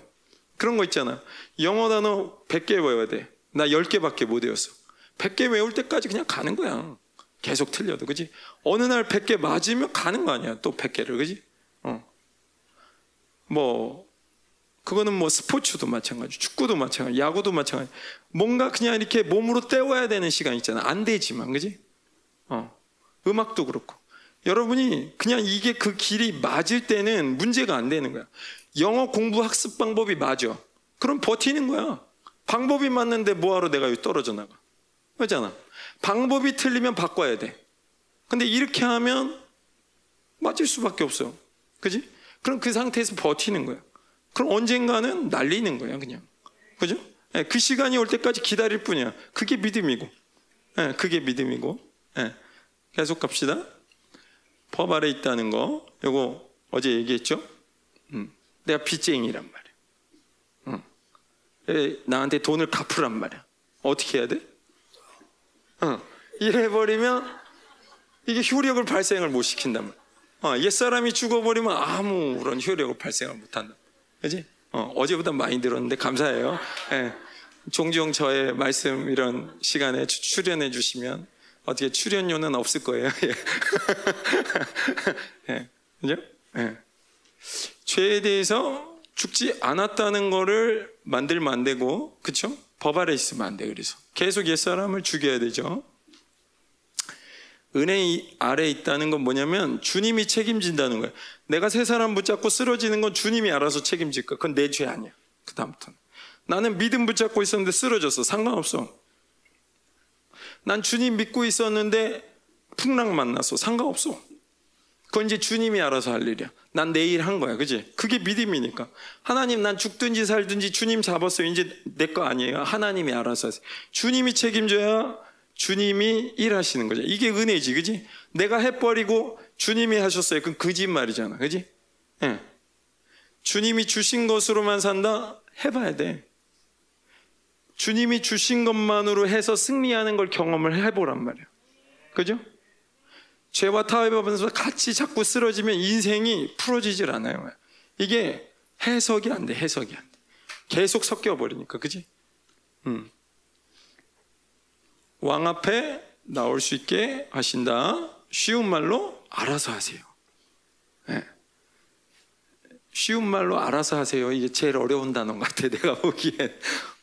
그런 거 있잖아. 영어 단어 100개 외워야 돼. 나 10개밖에 못 외웠어. 100개 외울 때까지 그냥 가는 거야. 계속 틀려도, 그지? 어느 날 100개 맞으면 가는 거 아니야. 또 100개를, 그지? 어. 뭐 그거는 뭐 스포츠도 마찬가지, 축구도 마찬가지, 야구도 마찬가지. 뭔가 그냥 이렇게 몸으로 때워야 되는 시간 있잖아. 안 되지만, 그지? 어. 음악도 그렇고. 여러분이 그냥 이게 그 길이 맞을 때는 문제가 안 되는 거야. 영어 공부 학습 방법이 맞아. 그럼 버티는 거야. 방법이 맞는데 뭐하러 내가 여기 떨어져 나가. 그렇잖아. 방법이 틀리면 바꿔야 돼. 근데 이렇게 하면 맞을 수밖에 없어. 그지? 그럼 그 상태에서 버티는 거야. 그럼 언젠가는 날리는 거야, 그냥. 그죠? 네, 그 시간이 올 때까지 기다릴 뿐이야. 그게 믿음이고. 네, 그게 믿음이고. 네, 계속 갑시다. 법 아래 있다는 거. 요거 어제 얘기했죠? 음, 내가 빚쟁이란 말이야. 음, 나한테 돈을 갚으란 말이야. 어떻게 해야 돼? 어, 이래 버리면 이게 효력을 발생을 못 시킨단 말이야. 어, 옛사람이 죽어버리면 아무런 효력을 발생을 못한다. 그지? 어, 제보다 많이 들었는데 감사해요. 예, 종종 저의 말씀 이런 시간에 출연해 주시면 어떻게 출연료는 없을 거예요. 예. 그죠? 예. 죄에 대해서 죽지 않았다는 거를 만들면 안 되고, 그쵸? 법 아래 있으면 안 돼, 그래서. 계속 옛사람을 죽여야 되죠. 은혜 아래 있다는 건 뭐냐면 주님이 책임진다는 거예요. 내가 세 사람 붙잡고 쓰러지는 건 주님이 알아서 책임질 거야. 그건 내 죄 아니야. 그다음부터는. 나는 믿음 붙잡고 있었는데 쓰러졌어. 상관없어. 난 주님 믿고 있었는데 풍랑 만났어. 상관없어. 그건 이제 주님이 알아서 할 일이야. 난 내일 한 거야. 그지? 그게 믿음이니까. 하나님 난 죽든지 살든지 주님 잡았어요. 이제 내 거 아니에요. 하나님이 알아서 하세요. 주님이 책임져야 주님이 일하시는 거죠. 이게 은혜지. 그지? 내가 해버리고 주님이 하셨어요. 그건 거짓말이잖아. 그지? 네. 주님이 주신 것으로만 산다? 해봐야 돼. 주님이 주신 것만으로 해서 승리하는 걸 경험을 해보란 말이야. 그죠? 죄와 타협하면서 같이 자꾸 쓰러지면 인생이 풀어지질 않아요. 이게 해석이 안 돼, 해석이 안 돼. 계속 섞여버리니까, 그지? 음. 왕 앞에 나올 수 있게 하신다. 쉬운 말로 알아서 하세요. 네. 쉬운 말로 알아서 하세요. 이게 제일 어려운 단어 같아. 내가 보기엔.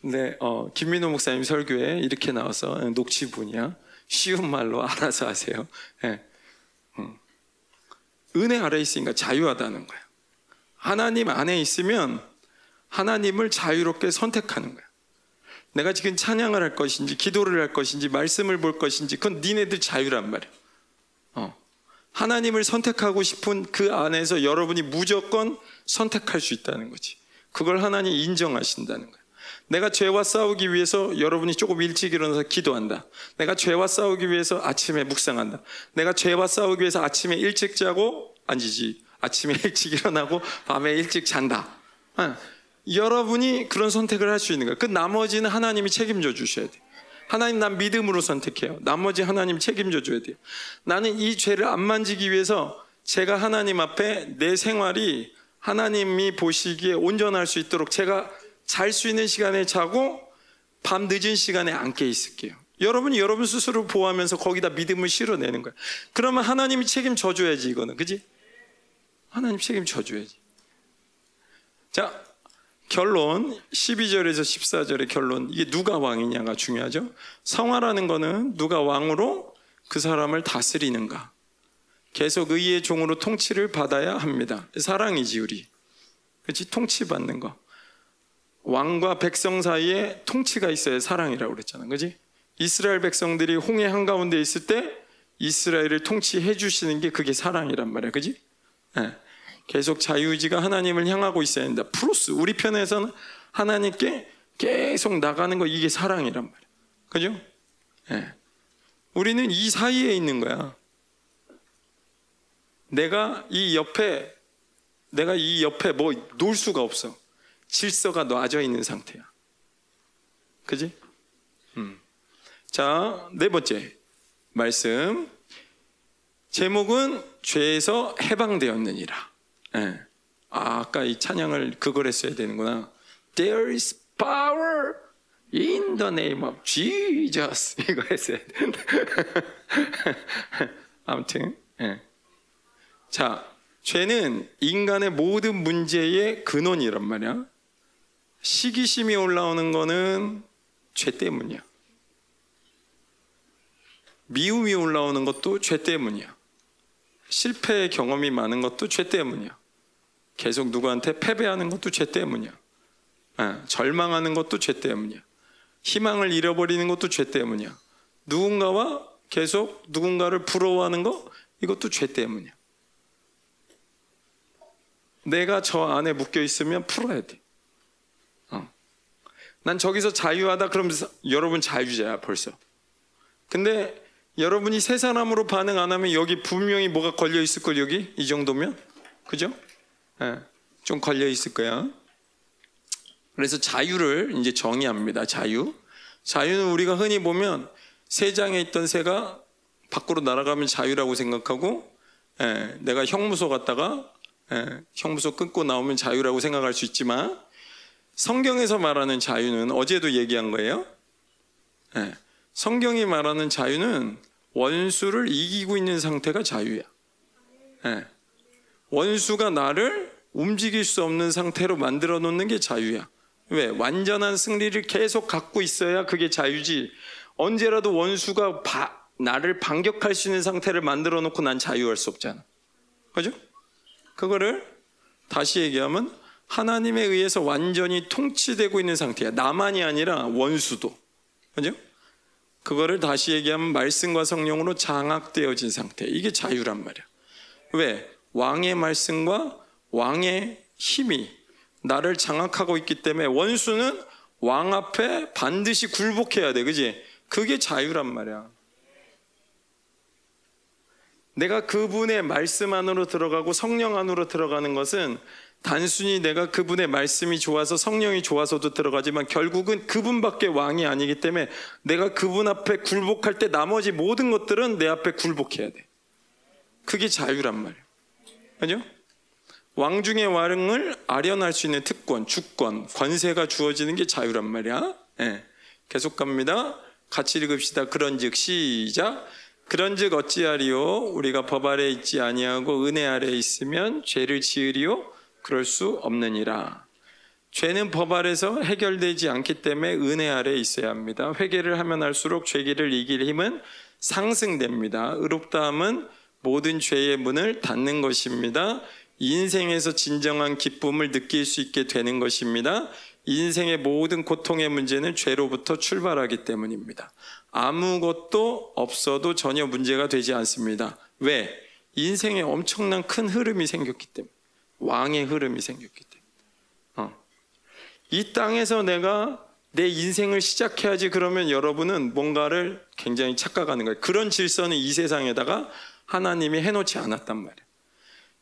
네, 어, 김민호 목사님 설교에 이렇게 나와서 녹취분이야. 쉬운 말로 알아서 하세요. 네. 음. 은혜 아래 있으니까 자유하다는 거야. 하나님 안에 있으면 하나님을 자유롭게 선택하는 거야. 내가 지금 찬양을 할 것인지, 기도를 할 것인지, 말씀을 볼 것인지, 그건 니네들 자유란 말이야. 어. 하나님을 선택하고 싶은 그 안에서 여러분이 무조건 선택할 수 있다는 거지. 그걸 하나님 인정하신다는 거야. 내가 죄와 싸우기 위해서 여러분이 조금 일찍 일어나서 기도한다. 내가 죄와 싸우기 위해서 아침에 묵상한다. 내가 죄와 싸우기 위해서 아침에 일찍 자고 아니지. 아침에 일찍 일어나고 밤에 일찍 잔다. 어. 여러분이 그런 선택을 할 수 있는 거예요. 그 나머지는 하나님이 책임져 주셔야 돼요. 하나님 난 믿음으로 선택해요. 나머지 하나님 책임져 줘야 돼요. 나는 이 죄를 안 만지기 위해서 제가 하나님 앞에 내 생활이 하나님이 보시기에 온전할 수 있도록 제가 잘 수 있는 시간에 자고 밤 늦은 시간에 안 깨 있을게요. 여러분이 여러분 스스로 보호하면서 거기다 믿음을 실어내는 거예요. 그러면 하나님이 책임져 줘야지 이거는. 그지? 하나님 책임져 줘야지. 자, 결론 12절에서 14절의 결론 이게 누가 왕이냐가 중요하죠. 성화라는 거는 누가 왕으로 그 사람을 다스리는가. 계속 의의 종으로 통치를 받아야 합니다. 사랑이지 우리. 그렇지 통치받는 거. 왕과 백성 사이에 통치가 있어야 사랑이라고 그랬잖아. 그지? 이스라엘 백성들이 홍해 한가운데 있을 때 이스라엘을 통치해 주시는 게 그게 사랑이란 말이야. 그지? 네. 계속 자유의지가 하나님을 향하고 있어야 된다. 프로스 우리 편에서는 하나님께 계속 나가는 거 이게 사랑이란 말이야. 그죠? 네. 우리는 이 사이에 있는 거야. 내가 이 옆에 내가 이 옆에 뭐 놓을 수가 없어. 질서가 놔져 있는 상태야. 그지? 음. 자, 네 번째 말씀. 제목은 죄에서 해방되었느니라. 네. 아, 아까 이 찬양을 그걸 했어야 되는구나. There is power in the name of Jesus. 이거 했어야 돼. 아무튼, 네. 자, 죄는 인간의 모든 문제의 근원이란 말이야. 시기심이 올라오는 거는 죄 때문이야. 미움이 올라오는 것도 죄 때문이야. 실패 경험이 많은 것도 죄 때문이야. 계속 누구한테 패배하는 것도 죄 때문이야. 예, 절망하는 것도 죄 때문이야. 희망을 잃어버리는 것도 죄 때문이야. 누군가와 계속 누군가를 부러워하는 거 이것도 죄 때문이야. 내가 저 안에 묶여 있으면 풀어야 돼. 어. 난 저기서 자유하다 그러면 여러분 자유자야 벌써. 근데 여러분이 새 사람으로 반응 안 하면 여기 분명히 뭐가 걸려 있을 걸 여기 이 정도면 그죠? 네, 좀 걸려 있을 거야. 그래서 자유를 이제 정의합니다. 자유. 자유는 우리가 흔히 보면 새 장에 있던 새가 밖으로 날아가면 자유라고 생각하고 예, 내가 형무소 갔다가 예, 형무소 끊고 나오면 자유라고 생각할 수 있지만 성경에서 말하는 자유는 어제도 얘기한 거예요. 예, 성경이 말하는 자유는 원수를 이기고 있는 상태가 자유야. 예, 원수가 나를 움직일 수 없는 상태로 만들어 놓는 게 자유야. 왜? 완전한 승리를 계속 갖고 있어야 그게 자유지. 언제라도 원수가 바, 나를 반격할 수 있는 상태를 만들어 놓고 난 자유할 수 없잖아. 그죠? 그거를 다시 얘기하면 하나님에 의해서 완전히 통치되고 있는 상태야. 나만이 아니라 원수도. 그죠? 그거를 다시 얘기하면 말씀과 성령으로 장악되어진 상태. 이게 자유란 말이야. 왜? 왕의 말씀과 왕의 힘이 나를 장악하고 있기 때문에 원수는 왕 앞에 반드시 굴복해야 돼. 그지? 그게 자유란 말이야. 내가 그분의 말씀 안으로 들어가고 성령 안으로 들어가는 것은 단순히 내가 그분의 말씀이 좋아서 성령이 좋아서도 들어가지만 결국은 그분밖에 왕이 아니기 때문에 내가 그분 앞에 굴복할 때 나머지 모든 것들은 내 앞에 굴복해야 돼. 그게 자유란 말이야. 그죠? 왕 중의 왕을 아련할 수 있는 특권, 주권, 권세가 주어지는 게 자유란 말이야. 네. 계속 갑니다. 같이 읽읍시다. 그런즉 시작. 그런즉 어찌하리요? 우리가 법 아래 있지 아니하고 은혜 아래 있으면 죄를 지으리요? 그럴 수 없느니라. 죄는 법 아래서 해결되지 않기 때문에 은혜 아래 있어야 합니다. 회개를 하면 할수록 죄기를 이길 힘은 상승됩니다. 의롭다함은 모든 죄의 문을 닫는 것입니다. 인생에서 진정한 기쁨을 느낄 수 있게 되는 것입니다. 인생의 모든 고통의 문제는 죄로부터 출발하기 때문입니다. 아무것도 없어도 전혀 문제가 되지 않습니다. 왜? 인생에 엄청난 큰 흐름이 생겼기 때문에. 왕의 흐름이 생겼기 때문에. 어. 이 땅에서 내가 내 인생을 시작해야지 그러면 여러분은 뭔가를 굉장히 착각하는 거예요. 그런 질서는 이 세상에다가 하나님이 해놓지 않았단 말이에요.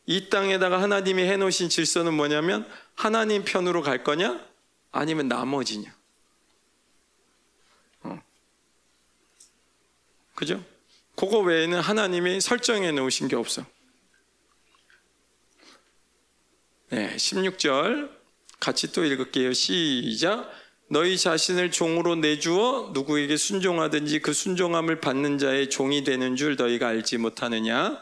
이 땅에다가 하나님이 해놓으신 질서는 뭐냐면 하나님 편으로 갈 거냐? 아니면 나머지냐? 어. 그죠? 그거 외에는 하나님이 설정해 놓으신 게 없어. 네, 16절 같이 또 읽을게요. 시작. 너희 자신을 종으로 내주어 누구에게 순종하든지 그 순종함을 받는 자의 종이 되는 줄 너희가 알지 못하느냐?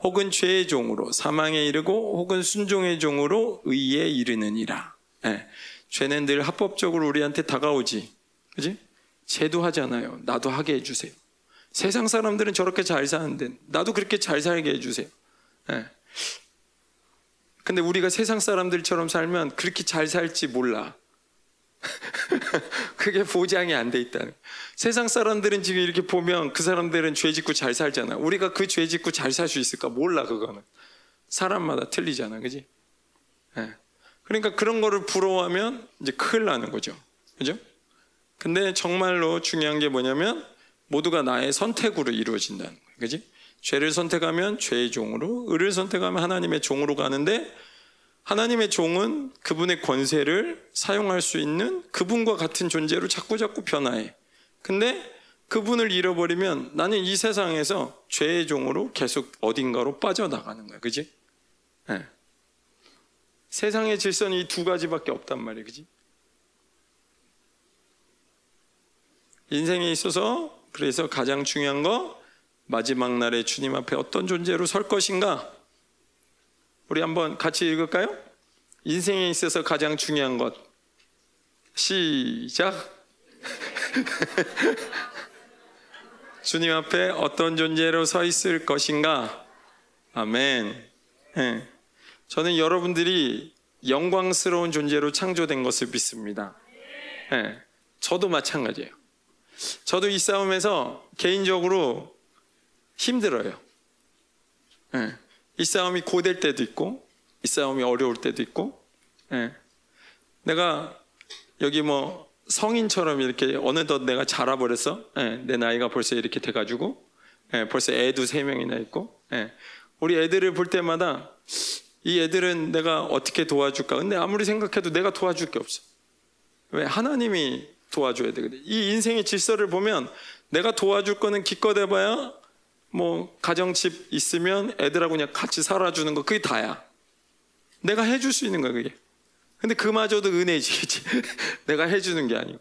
혹은 죄의 종으로 사망에 이르고 혹은 순종의 종으로 의에 이르느니라. 네. 죄는 늘 합법적으로 우리한테 다가오지. 그지? 죄도 하잖아요. 나도 하게 해주세요. 세상 사람들은 저렇게 잘 사는데 나도 그렇게 잘 살게 해주세요. 네. 근데 우리가 세상 사람들처럼 살면 그렇게 잘 살지 몰라. 그게 보장이 안 돼 있다는. 세상 사람들은 지금 이렇게 보면 그 사람들은 죄 짓고 잘 살잖아. 우리가 그 죄 짓고 잘 살 수 있을까? 몰라, 그거는. 사람마다 틀리잖아. 그지? 네. 그러니까 그런 거를 부러워하면 이제 큰일 나는 거죠. 그죠? 근데 정말로 중요한 게 뭐냐면 모두가 나의 선택으로 이루어진다는 거예요. 그지? 죄를 선택하면 죄의 종으로, 의를 선택하면 하나님의 종으로 가는데 하나님의 종은 그분의 권세를 사용할 수 있는 그분과 같은 존재로 자꾸 자꾸 변화해. 근데 그분을 잃어버리면 나는 이 세상에서 죄의 종으로 계속 어딘가로 빠져나가는 거야. 그지? 네. 세상의 질서는 이 두 가지밖에 없단 말이야. 그지? 인생에 있어서 그래서 가장 중요한 거 마지막 날에 주님 앞에 어떤 존재로 설 것인가? 우리 한번 같이 읽을까요? 인생에 있어서 가장 중요한 것. 시작. 주님 앞에 어떤 존재로 서 있을 것인가? 아멘. 예. 저는 여러분들이 영광스러운 존재로 창조된 것을 믿습니다. 예. 저도 마찬가지예요. 저도 이 싸움에서 개인적으로 힘들어요. 예. 이 싸움이 고될 때도 있고, 이 싸움이 어려울 때도 있고, 예. 내가 여기 뭐 성인처럼 이렇게 어느덧 내가 자라버렸어. 예. 내 나이가 벌써 이렇게 돼가지고, 예. 벌써 애도 세 명이나 있고, 예. 우리 애들을 볼 때마다 이 애들은 내가 어떻게 도와줄까? 근데 아무리 생각해도 내가 도와줄 게 없어. 왜? 하나님이 도와줘야 되거든. 이 인생의 질서를 보면 내가 도와줄 거는 기껏 해봐야 뭐 가정집 있으면 애들하고 그냥 같이 살아주는 거 그게 다야. 내가 해줄 수 있는 거야 그게. 근데 그마저도 은혜지? 내가 해주는 게 아니고.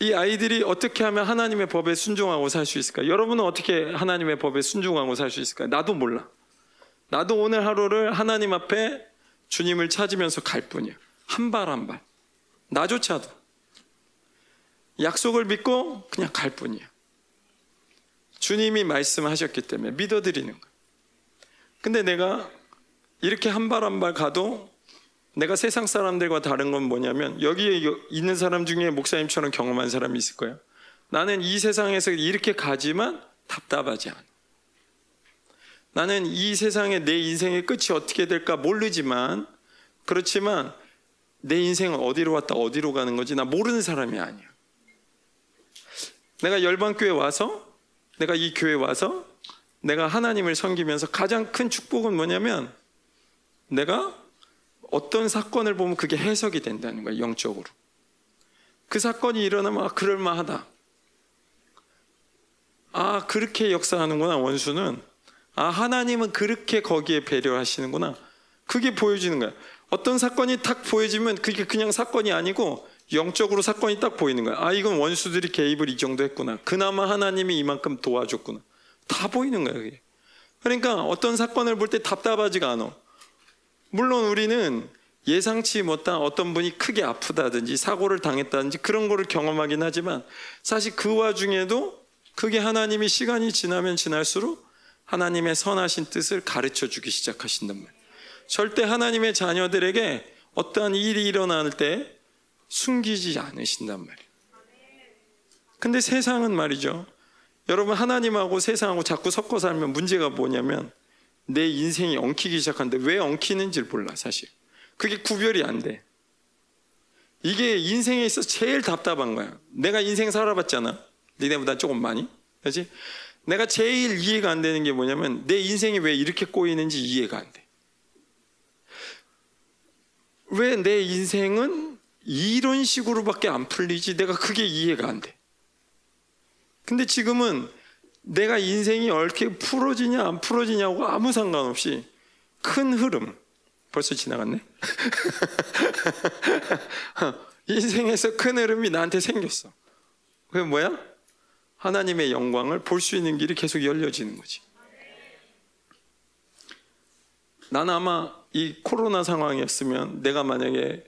이 아이들이 어떻게 하면 하나님의 법에 순종하고 살 수 있을까? 여러분은 어떻게 하나님의 법에 순종하고 살 수 있을까? 나도 몰라. 나도 오늘 하루를 하나님 앞에 주님을 찾으면서 갈 뿐이야. 한 발 한 발. 나조차도. 약속을 믿고 그냥 갈 뿐이야. 주님이 말씀하셨기 때문에 믿어드리는 거야. 근데 내가 이렇게 한 발 한 발 가도 내가 세상 사람들과 다른 건 뭐냐면 여기에 있는 사람 중에 목사님처럼 경험한 사람이 있을 거예요. 나는 이 세상에서 이렇게 가지만 답답하지 않아. 나는 이 세상에 내 인생의 끝이 어떻게 될까 모르지만 그렇지만 내 인생은 어디로 왔다 어디로 가는 거지 나 모르는 사람이 아니야. 내가 열방교회 와서 내가 이 교회 와서 내가 하나님을 섬기면서 가장 큰 축복은 뭐냐면 내가 어떤 사건을 보면 그게 해석이 된다는 거야, 영적으로. 그 사건이 일어나면, 아, 그럴만하다. 아, 그렇게 역사하는구나, 원수는. 아, 하나님은 그렇게 거기에 배려하시는구나. 그게 보여지는 거야. 어떤 사건이 딱 보여지면 그게 그냥 사건이 아니고 영적으로 사건이 딱 보이는 거야. 아, 이건 원수들이 개입을 이 정도 했구나. 그나마 하나님이 이만큼 도와줬구나. 다 보이는 거야, 그게. 그러니까 어떤 사건을 볼 때 답답하지가 않아. 물론 우리는 예상치 못한 어떤 분이 크게 아프다든지 사고를 당했다든지 그런 거를 경험하긴 하지만 사실 그 와중에도 그게 하나님이 시간이 지나면 지날수록 하나님의 선하신 뜻을 가르쳐 주기 시작하신단 말이에요. 절대 하나님의 자녀들에게 어떠한 일이 일어날 때 숨기지 않으신단 말이에요. 근데 세상은 말이죠. 여러분 하나님하고 세상하고 자꾸 섞어 살면 문제가 뭐냐면 내 인생이 엉키기 시작하는데 왜 엉키는지를 몰라 사실 그게 구별이 안 돼 이게 인생에 있어 제일 답답한 거야 내가 인생 살아봤잖아 니네보다 조금 많이 그렇지? 내가 제일 이해가 안 되는 게 뭐냐면 내 인생이 왜 이렇게 꼬이는지 이해가 안 돼 왜 내 인생은 이런 식으로밖에 안 풀리지. 내가 그게 이해가 안 돼. 근데 지금은 내가 인생이 어떻게 풀어지냐 안 풀어지냐고 아무 상관없이 큰 흐름. 벌써 지나갔네? 인생에서 큰 흐름이 나한테 생겼어. 그게 뭐야? 하나님의 영광을 볼 수 있는 길이 계속 열려지는 거지. 나는 아마 이 코로나 상황이었으면 내가 만약에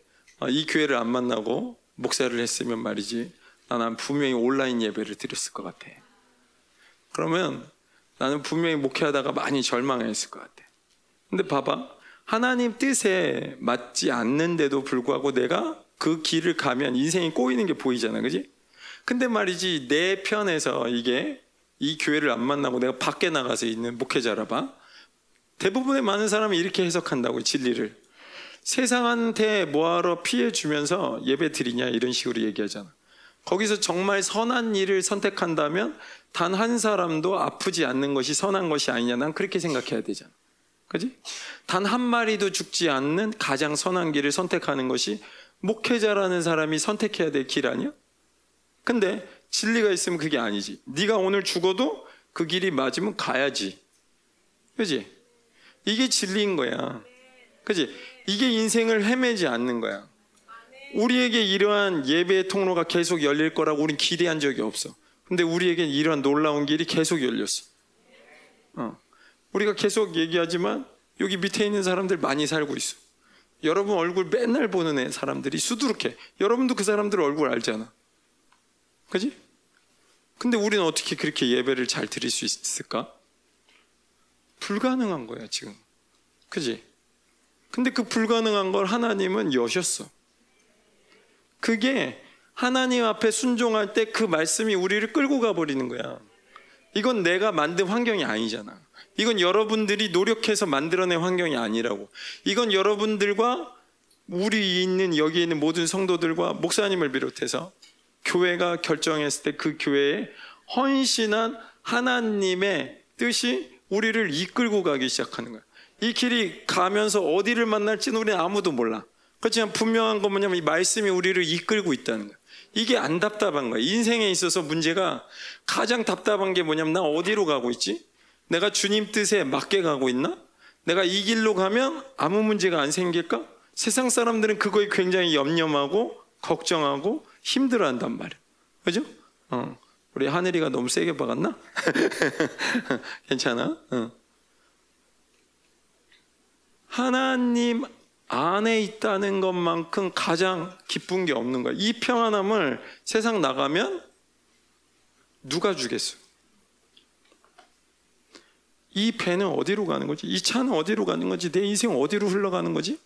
이 교회를 안 만나고 목사를 했으면 말이지 나는 분명히 온라인 예배를 드렸을 것 같아 그러면 나는 분명히 목회하다가 많이 절망했을 것 같아. 근데 봐봐. 하나님 뜻에 맞지 않는데도 불구하고 내가 그 길을 가면 인생이 꼬이는 게 보이잖아. 그지? 근데 말이지, 내 편에서 이게 이 교회를 안 만나고 내가 밖에 나가서 있는 목회자라 봐. 대부분의 많은 사람이 이렇게 해석한다고, 진리를. 세상한테 뭐하러 피해 주면서 예배 드리냐, 이런 식으로 얘기하잖아. 거기서 정말 선한 일을 선택한다면 단 한 사람도 아프지 않는 것이 선한 것이 아니냐. 난 그렇게 생각해야 되잖아. 그지? 단 한 마리도 죽지 않는 가장 선한 길을 선택하는 것이 목회자라는 사람이 선택해야 될 길 아니야? 근데 진리가 있으면 그게 아니지. 네가 오늘 죽어도 그 길이 맞으면 가야지. 그지? 이게 진리인 거야. 그지? 이게 인생을 헤매지 않는 거야. 우리에게 이러한 예배의 통로가 계속 열릴 거라고 우린 기대한 적이 없어. 근데 우리에게 이러한 놀라운 길이 계속 열렸어. 어. 우리가 계속 얘기하지만 여기 밑에 있는 사람들 많이 살고 있어. 여러분 얼굴 맨날 보는 애 사람들이 수두룩해. 여러분도 그 사람들 얼굴 알잖아. 그지? 근데 우리는 어떻게 그렇게 예배를 잘 드릴 수 있을까? 불가능한 거야, 지금. 그지? 근데 그 불가능한 걸 하나님은 여셨어. 그게 하나님 앞에 순종할 때 그 말씀이 우리를 끌고 가버리는 거야. 이건 내가 만든 환경이 아니잖아. 이건 여러분들이 노력해서 만들어낸 환경이 아니라고. 이건 여러분들과 우리 있는 여기 있는 모든 성도들과 목사님을 비롯해서 교회가 결정했을 때 그 교회에 헌신한 하나님의 뜻이 우리를 이끌고 가기 시작하는 거야. 이 길이 가면서 어디를 만날지는 우리는 아무도 몰라. 그렇지만 분명한 건 뭐냐면 이 말씀이 우리를 이끌고 있다는 거야. 이게 안 답답한 거야. 인생에 있어서 문제가 가장 답답한 게 뭐냐면 나 어디로 가고 있지? 내가 주님 뜻에 맞게 가고 있나? 내가 이 길로 가면 아무 문제가 안 생길까? 세상 사람들은 그거에 굉장히 염려하고 걱정하고 힘들어한단 말이야. 그죠? 어. 우리 하늘이가 너무 세게 박았나? 괜찮아? 어. 하나님 안에 있다는 것만큼 가장 기쁜 게 없는 거야. 이 평안함을 세상 나가면 누가 주겠어? 이 배는 어디로 가는 거지? 이 차는 어디로 가는 거지? 내 인생 어디로 흘러가는 거지?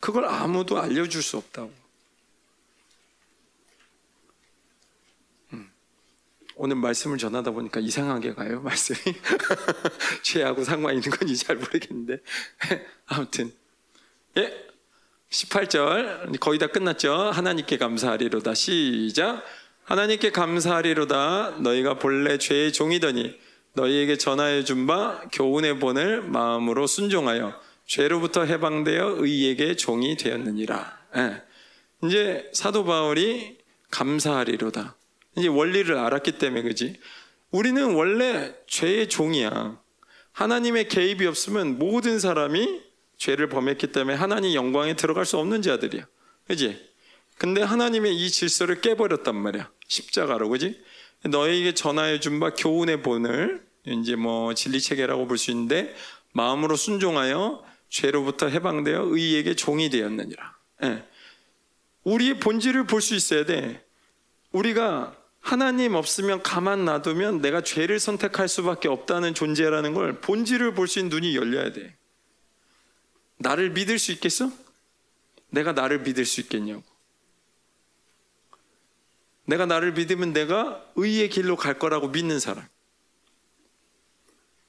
그걸 아무도 알려줄 수 없다고. 오늘 말씀을 전하다 보니까 이상하게 가요, 말씀이. 죄하고 상관 있는 건지 잘 모르겠는데. 아무튼. 예. 18절. 거의 다 끝났죠? 하나님께 감사하리로다. 시작. 하나님께 감사하리로다. 너희가 본래 죄의 종이더니 너희에게 전하여 준 바 교훈의 본을 마음으로 순종하여 죄로부터 해방되어 의에게 종이 되었느니라. 예. 이제 사도 바울이 감사하리로다. 이제 원리를 알았기 때문에 그지. 우리는 원래 죄의 종이야. 하나님의 개입이 없으면 모든 사람이 죄를 범했기 때문에 하나님 영광에 들어갈 수 없는 자들이야. 그지? 근데 하나님의 이 질서를 깨버렸단 말이야. 십자가로, 그지? 너에게 전하여 준 바 교훈의 본을 이제 뭐 진리 체계라고 볼 수 있는데 마음으로 순종하여 죄로부터 해방되어 의에게 종이 되었느니라. 예. 우리의 본질을 볼 수 있어야 돼. 우리가 하나님 없으면 가만 놔두면 내가 죄를 선택할 수밖에 없다는 존재라는 걸 본질을 볼 수 있는 눈이 열려야 돼. 나를 믿을 수 있겠어? 내가 나를 믿을 수 있겠냐고. 내가 나를 믿으면 내가 의의 길로 갈 거라고 믿는 사람.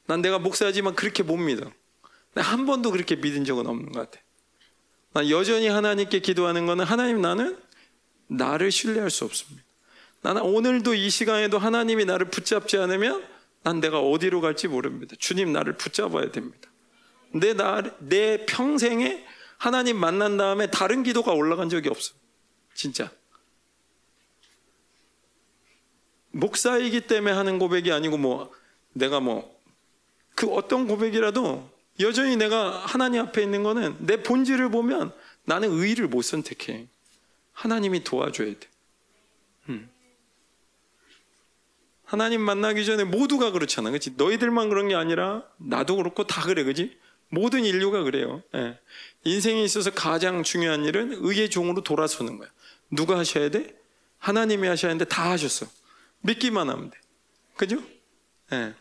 난 내가 목사지만 그렇게 못 믿어. 한 번도 그렇게 믿은 적은 없는 것 같아. 난 여전히 하나님께 기도하는 거는 하나님 나는 나를 신뢰할 수 없습니다. 나는 오늘도 이 시간에도 하나님이 나를 붙잡지 않으면 난 내가 어디로 갈지 모릅니다. 주님 나를 붙잡아야 됩니다. 내, 나, 내 평생에 하나님 만난 다음에 다른 기도가 올라간 적이 없어. 진짜. 목사이기 때문에 하는 고백이 아니고 뭐 내가 뭐 그 어떤 고백이라도 여전히 내가 하나님 앞에 있는 거는 내 본질을 보면 나는 의를 못 선택해. 하나님이 도와줘야 돼. 음. 하나님 만나기 전에 모두가 그렇잖아. 그치? 너희들만 그런 게 아니라 나도 그렇고 다 그래. 그지? 모든 인류가 그래요. 예. 인생에 있어서 가장 중요한 일은 의의 종으로 돌아서는 거야. 누가 하셔야 돼? 하나님이 하셔야 하는데 다 하셨어. 믿기만 하면 돼. 그죠? 예.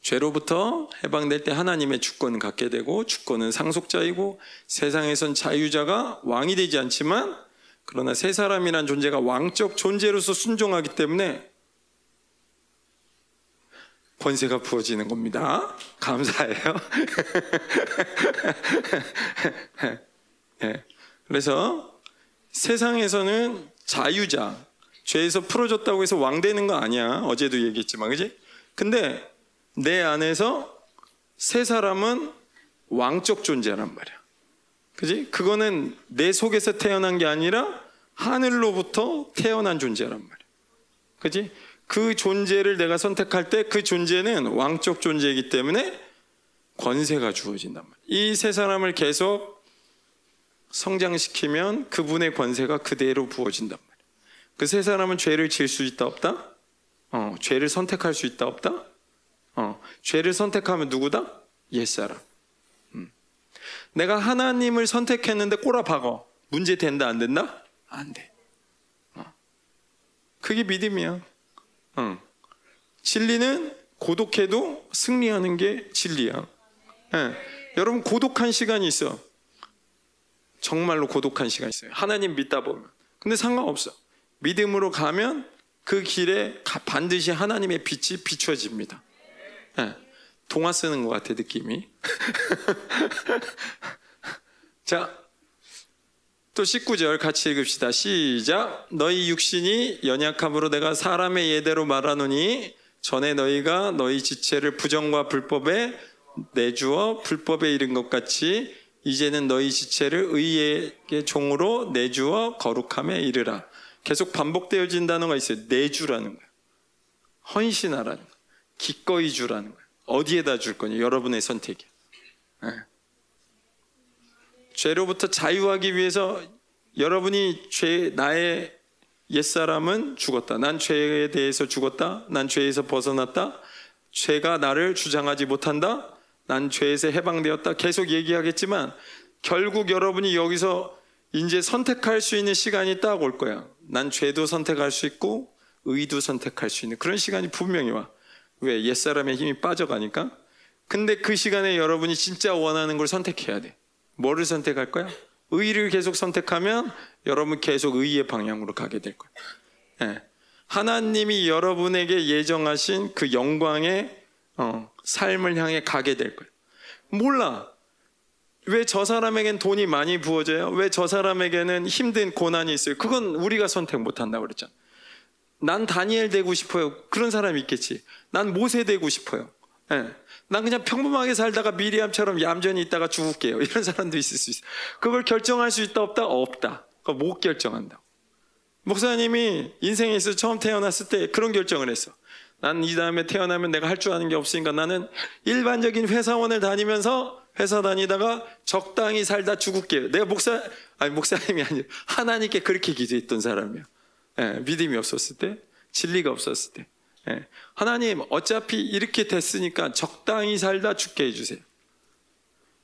죄로부터 해방될 때 하나님의 주권을 갖게 되고 주권은 상속자이고 세상에선 자유자가 왕이 되지 않지만 그러나 세 사람이란 존재가 왕적 존재로서 순종하기 때문에 권세가 부어지는 겁니다. 감사해요. 네. 그래서 세상에서는 자유자, 죄에서 풀어졌다고 해서 왕 되는 거 아니야. 어제도 얘기했지만, 그지? 근데 내 안에서 세 사람은 왕적 존재란 말이야. 그지? 그거는 내 속에서 태어난 게 아니라 하늘로부터 태어난 존재란 말이야. 그지? 그 존재를 내가 선택할 때 그 존재는 왕적 존재이기 때문에 권세가 주어진단 말이야. 이 세 사람을 계속 성장시키면 그분의 권세가 그대로 부어진단 말이야. 그 세 사람은 죄를 지을 수 있다 없다? 어, 죄를 선택할 수 있다 없다? 어, 죄를 선택하면 누구다? 옛사람. 음. 내가 하나님을 선택했는데 꼬라박어. 문제 된다 안 된다? 안 돼. 어. 그게 믿음이야. 응. 진리는 고독해도 승리하는 게 진리야. 예. 여러분 고독한 시간이 있어. 정말로 고독한 시간이 있어요. 하나님 믿다 보면. 근데 상관없어. 믿음으로 가면 그 길에 반드시 하나님의 빛이 비춰집니다. 예. 동화 쓰는 것 같아 느낌이. 자, 또 19절 같이 읽읍시다. 시작. 너희 육신이 연약함으로 내가 사람의 예대로 말하노니 전에 너희가 너희 지체를 부정과 불법에 내주어 불법에 이른 것 같이 이제는 너희 지체를 의의 종으로 내주어 거룩함에 이르라. 계속 반복되어진 단어가 있어요. 내주라는 거예요. 헌신하라는 거예요. 기꺼이 주라는 거예요. 어디에다 줄 거냐? 여러분의 선택이야. 네. 죄로부터 자유하기 위해서 여러분이 죄 나의 옛사람은 죽었다. 난 죄에 대해서 죽었다. 난 죄에서 벗어났다. 죄가 나를 주장하지 못한다. 난 죄에서 해방되었다. 계속 얘기하겠지만 결국 여러분이 여기서 이제 선택할 수 있는 시간이 딱 올 거야. 난 죄도 선택할 수 있고 의도 선택할 수 있는 그런 시간이 분명히 와. 왜? 옛사람의 힘이 빠져가니까. 근데 그 시간에 여러분이 진짜 원하는 걸 선택해야 돼. 뭐를 선택할 거야? 의를 계속 선택하면 여러분 계속 의의 방향으로 가게 될 거예요. 네. 하나님이 여러분에게 예정하신 그 영광의 어, 삶을 향해 가게 될 거예요. 몰라. 왜 저 사람에겐 돈이 많이 부어져요? 왜 저 사람에게는 힘든 고난이 있어요? 그건 우리가 선택 못 한다고 그랬잖아. 난 다니엘 되고 싶어요. 그런 사람이 있겠지. 난 모세 되고 싶어요. 네. 난 그냥 평범하게 살다가 미리암처럼 얌전히 있다가 죽을게요. 이런 사람도 있을 수 있어. 그걸 결정할 수 있다 없다 없다. 못 결정한다. 목사님이 인생에 있어 처음 태어났을 때 그런 결정을 했어. 난 이 다음에 태어나면 내가 할 줄 아는 게 없으니까 나는 일반적인 회사원을 다니면서 회사 다니다가 적당히 살다 죽을게요. 내가 목사 아니 목사님이 아니라 하나님께 그렇게 기도했던 사람이야. 예, 믿음이 없었을 때, 진리가 없었을 때. 예, 하나님 어차피 이렇게 됐으니까 적당히 살다 죽게 해주세요.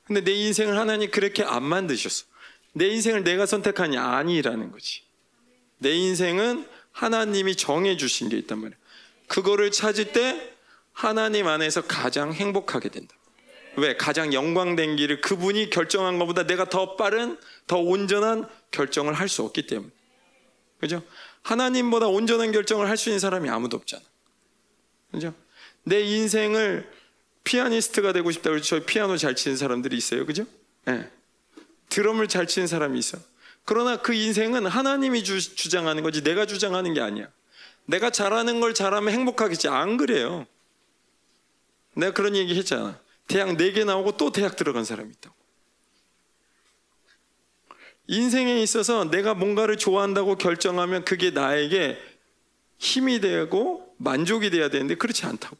근데 내 인생을 하나님 그렇게 안 만드셨어. 내 인생을 내가 선택하니 아니라는 거지. 내 인생은 하나님이 정해 주신 게 있단 말이야. 그거를 찾을 때 하나님 안에서 가장 행복하게 된다. 왜? 가장 영광된 길을 그분이 결정한 것보다 내가 더 빠른, 더 온전한 결정을 할 수 없기 때문에. 그죠? 하나님보다 온전한 결정을 할 수 있는 사람이 아무도 없잖아. 그죠? 내 인생을 피아니스트가 되고 싶다 그래서 저 피아노 잘 치는 사람들이 있어요. 그죠? 네. 드럼을 잘 치는 사람이 있어. 그러나 그 인생은 하나님이 주, 주장하는 거지 내가 주장하는 게 아니야. 내가 잘하는 걸 잘하면 행복하겠지. 안 그래요. 내가 그런 얘기 했잖아. 대학 4개 나오고 또 대학 들어간 사람이 있다고. 인생에 있어서 내가 뭔가를 좋아한다고 결정하면 그게 나에게 힘이 되고 만족이 돼야 되는데 그렇지 않다고.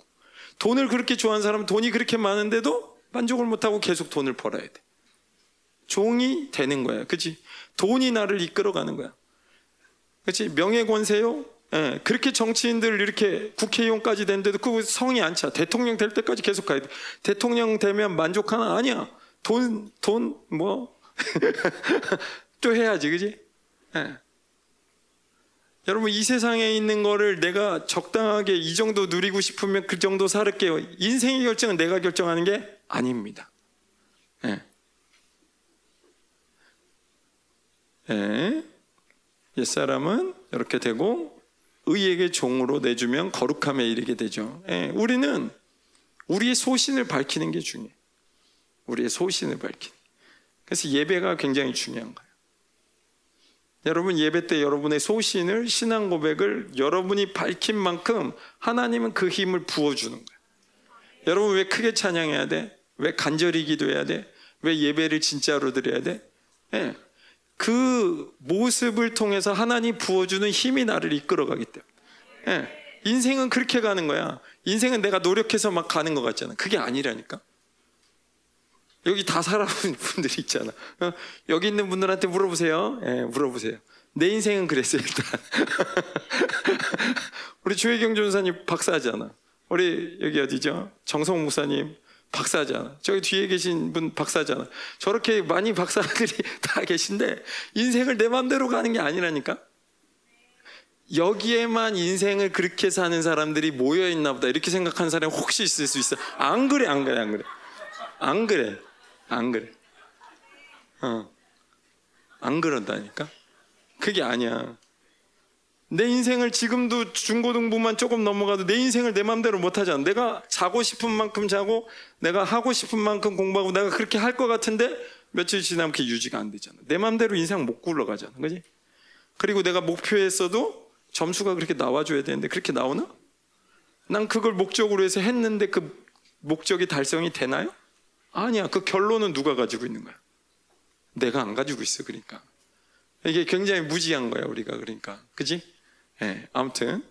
돈을 그렇게 좋아하는 사람은 돈이 그렇게 많은데도 만족을 못하고 계속 돈을 벌어야 돼. 종이 되는 거야. 그치? 돈이 나를 이끌어가는 거야. 그치? 명예권세요? 예, 그렇게 정치인들 이렇게 국회의원까지 됐는데도 그 성이 안 차. 대통령 될 때까지 계속 가야 돼. 대통령 되면 만족하나? 아니야. 돈, 돈, 뭐. 또 해야지, 그지? 예. 여러분, 이 세상에 있는 거를 내가 적당하게 이 정도 누리고 싶으면 그 정도 살을게요. 인생의 결정은 내가 결정하는 게 아닙니다. 예. 예. 옛사람은 이렇게 되고 의에게 종으로 내주면 거룩함에 이르게 되죠. 예, 우리는 우리의 소신을 밝히는 게 중요해요. 우리의 소신을 밝히는. 그래서 예배가 굉장히 중요한 거예요. 여러분 예배 때 여러분의 소신을 신앙 고백을 여러분이 밝힌 만큼 하나님은 그 힘을 부어주는 거예요. 여러분 왜 크게 찬양해야 돼? 왜 간절히 기도해야 돼? 왜 예배를 진짜로 드려야 돼? 예. 그 모습을 통해서 하나님 부어주는 힘이 나를 이끌어가기 때문에. 예. 인생은 그렇게 가는 거야. 인생은 내가 노력해서 막 가는 것 같잖아. 그게 아니라니까. 여기 다 살아본 분들이 있잖아. 어? 여기 있는 분들한테 물어보세요. 예, 물어보세요. 내 인생은 그랬어요, 일단. 우리 주혜경 전사님 박사잖아. 우리 여기 어디죠? 정성 목사님 박사잖아. 저기 뒤에 계신 분 박사잖아. 저렇게 많이 박사들이 다 계신데 인생을 내 마음대로 가는 게 아니라니까. 여기에만 인생을 그렇게 사는 사람들이 모여 있나 보다 이렇게 생각하는 사람이 혹시 있을 수 있어. 안 그래, 안 그래, 안 그래. 안 그래. 안 그래. 어. 안 그런다니까? 그게 아니야. 내 인생을 지금도 중고등부만 조금 넘어가도 내 인생을 내 마음대로 못 하잖아. 내가 자고 싶은 만큼 자고 내가 하고 싶은 만큼 공부하고 내가 그렇게 할 것 같은데 며칠 지나면 그게 유지가 안 되잖아. 내 마음대로 인생 못 굴러가잖아. 그지? 그리고 내가 목표했어도 점수가 그렇게 나와줘야 되는데 그렇게 나오나? 난 그걸 목적으로 해서 했는데 그 목적이 달성이 되나요? 아니야. 그 결론은 누가 가지고 있는 거야? 내가 안 가지고 있어. 그러니까. 이게 굉장히 무지한 거야. 우리가 그러니까. 그지? 예. 아무튼.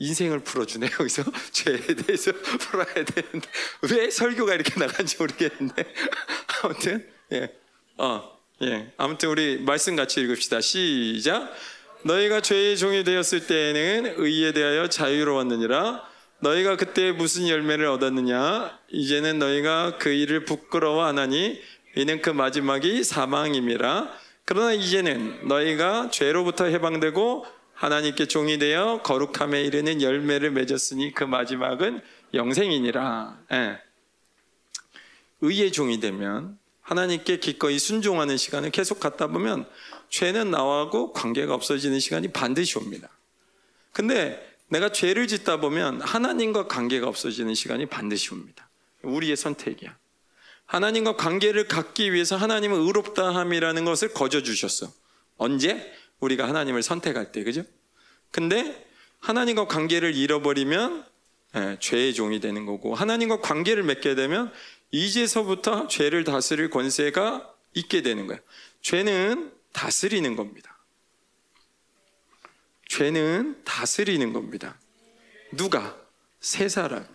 인생을 풀어주네 여기서 죄에 대해서 풀어야 되는데 왜 설교가 이렇게 나간지 모르겠는데 아무튼 예, 어, 예, 아무튼 우리 말씀 같이 읽읍시다. 시작. 너희가 죄의 종이 되었을 때에는 의에 대하여 자유로웠느니라. 너희가 그때 무슨 열매를 얻었느냐? 이제는 너희가 그 일을 부끄러워하나니 이는 그 마지막이 사망임이라. 그러나 이제는 너희가 죄로부터 해방되고 하나님께 종이 되어 거룩함에 이르는 열매를 맺었으니 그 마지막은 영생이니라. 예. 의의 종이 되면 하나님께 기꺼이 순종하는 시간을 계속 갖다 보면 죄는 나하고 관계가 없어지는 시간이 반드시 옵니다. 근데 내가 죄를 짓다 보면 하나님과 관계가 없어지는 시간이 반드시 옵니다. 우리의 선택이야. 하나님과 관계를 갖기 위해서 하나님은 의롭다함이라는 것을 거저 주셨어. 언제? 우리가 하나님을 선택할 때, 그죠? 근데 하나님과 관계를 잃어버리면 예, 죄의 종이 되는 거고 하나님과 관계를 맺게 되면 이제서부터 죄를 다스릴 권세가 있게 되는 거예요. 죄는 다스리는 겁니다. 죄는 다스리는 겁니다. 누가? 세 사람이.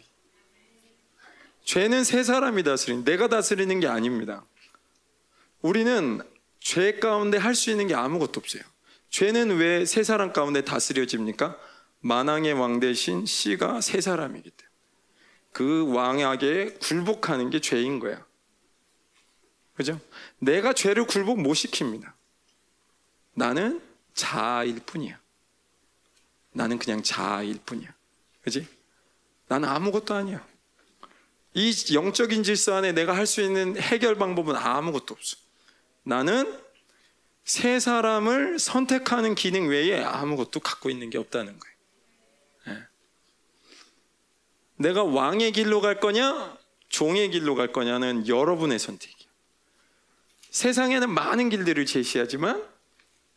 죄는 세 사람이 다스리는, 내가 다스리는 게 아닙니다. 우리는 죄 가운데 할 수 있는 게 아무것도 없어요. 죄는 왜 세 사람 가운데 다스려집니까? 만왕의 왕 대신 씨가 세 사람이기 때문에. 그 왕에게 굴복하는 게 죄인 거야. 그죠? 내가 죄를 굴복 못 시킵니다. 나는 자아일 뿐이야. 나는 그냥 자아일 뿐이야. 그지? 나는 아무것도 아니야. 이 영적인 질서 안에 내가 할 수 있는 해결 방법은 아무것도 없어. 나는 세 사람을 선택하는 기능 외에 아무것도 갖고 있는 게 없다는 거예요. 네. 내가 왕의 길로 갈 거냐, 종의 길로 갈 거냐는 여러분의 선택이에요. 세상에는 많은 길들을 제시하지만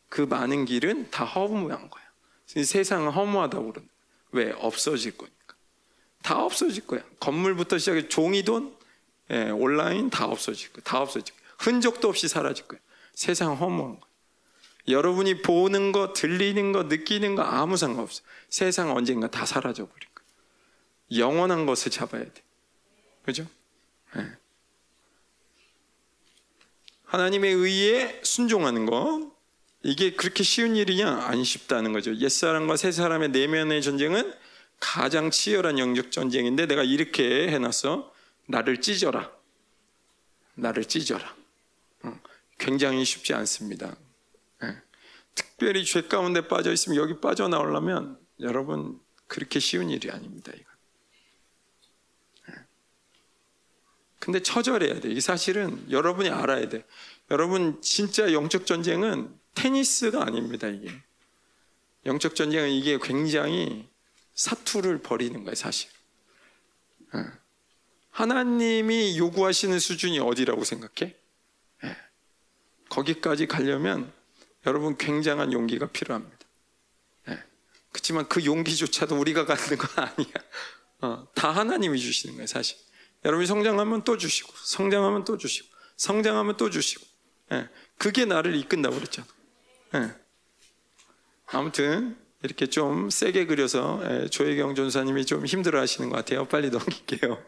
그 많은 길은 다 허무한 거야. 세상은 허무하다고 그러는 왜? 없어질 거니까. 다 없어질 거야. 건물부터 시작해 종이 돈, 예, 온라인 다 없어질 거야. 다 없어질 거야. 흔적도 없이 사라질 거야. 세상 허무한 거야. 여러분이 보는 거, 들리는 거, 느끼는 거 아무 상관없어. 세상 언젠가 다 사라져 버릴 거야. 영원한 것을 잡아야 돼. 그죠? 예. 하나님의 의에 순종하는 거, 이게 그렇게 쉬운 일이냐? 안 쉽다는 거죠. 옛사람과 새사람의 내면의 전쟁은 가장 치열한 영적 전쟁인데 내가 이렇게 해놨어. 나를 찢어라. 나를 찢어라. 어, 굉장히 쉽지 않습니다. 예. 특별히 죄 가운데 빠져 있으면 여기 빠져나오려면 여러분 그렇게 쉬운 일이 아닙니다. 이거. 예. 근데 처절해야 돼. 이 사실은 여러분이 알아야 돼. 여러분 진짜 영적 전쟁은 테니스가 아닙니다, 이게. 영적 전쟁은 이게 굉장히 사투를 벌이는 거예요, 사실. 예. 하나님이 요구하시는 수준이 어디라고 생각해? 예. 거기까지 가려면 여러분 굉장한 용기가 필요합니다. 예. 그렇지만 그 용기조차도 우리가 갖는 건 아니야. 어, 다 하나님이 주시는 거예요, 사실. 여러분이 성장하면 또 주시고, 성장하면 또 주시고, 성장하면 또 주시고. 그게 나를 이끈다고 그랬잖아. 네. 아무튼 이렇게 좀 세게 그려서 예, 조혜경 전사님이 좀 힘들어 하시는 것 같아요. 빨리 넘길게요.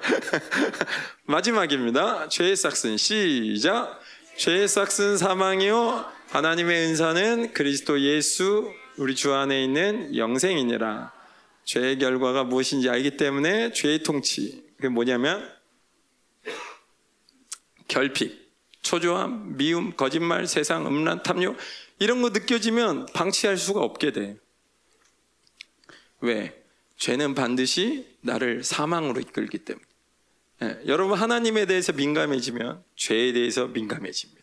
마지막입니다. 죄의 싹슨 시작. 죄의 싹슨 사망이요 하나님의 은사는 그리스도 예수 우리 주 안에 있는 영생이니라. 죄의 결과가 무엇인지 알기 때문에 죄의 통치. 그게 뭐냐면 결핍, 초조함, 미움, 거짓말, 세상, 음란, 탐욕 이런 거 느껴지면 방치할 수가 없게 돼. 왜? 죄는 반드시 나를 사망으로 이끌기 때문에. 예, 여러분 하나님에 대해서 민감해지면 죄에 대해서 민감해집니다.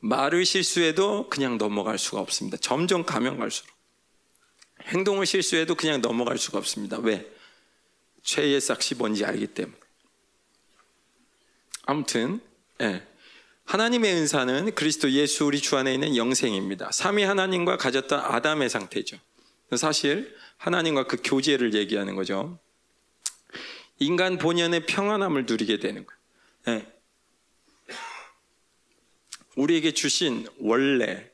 말을 실수해도 그냥 넘어갈 수가 없습니다. 점점 가면 갈수록. 행동을 실수해도 그냥 넘어갈 수가 없습니다. 왜? 죄의 싹이 뭔지 알기 때문에. 아무튼, 예. 하나님의 은사는 그리스도 예수 우리 주 안에 있는 영생입니다. 삼위 하나님과 가졌던 아담의 상태죠. 사실 하나님과 그 교제를 얘기하는 거죠. 인간 본연의 평안함을 누리게 되는 거예요. 예. 우리에게 주신 원래,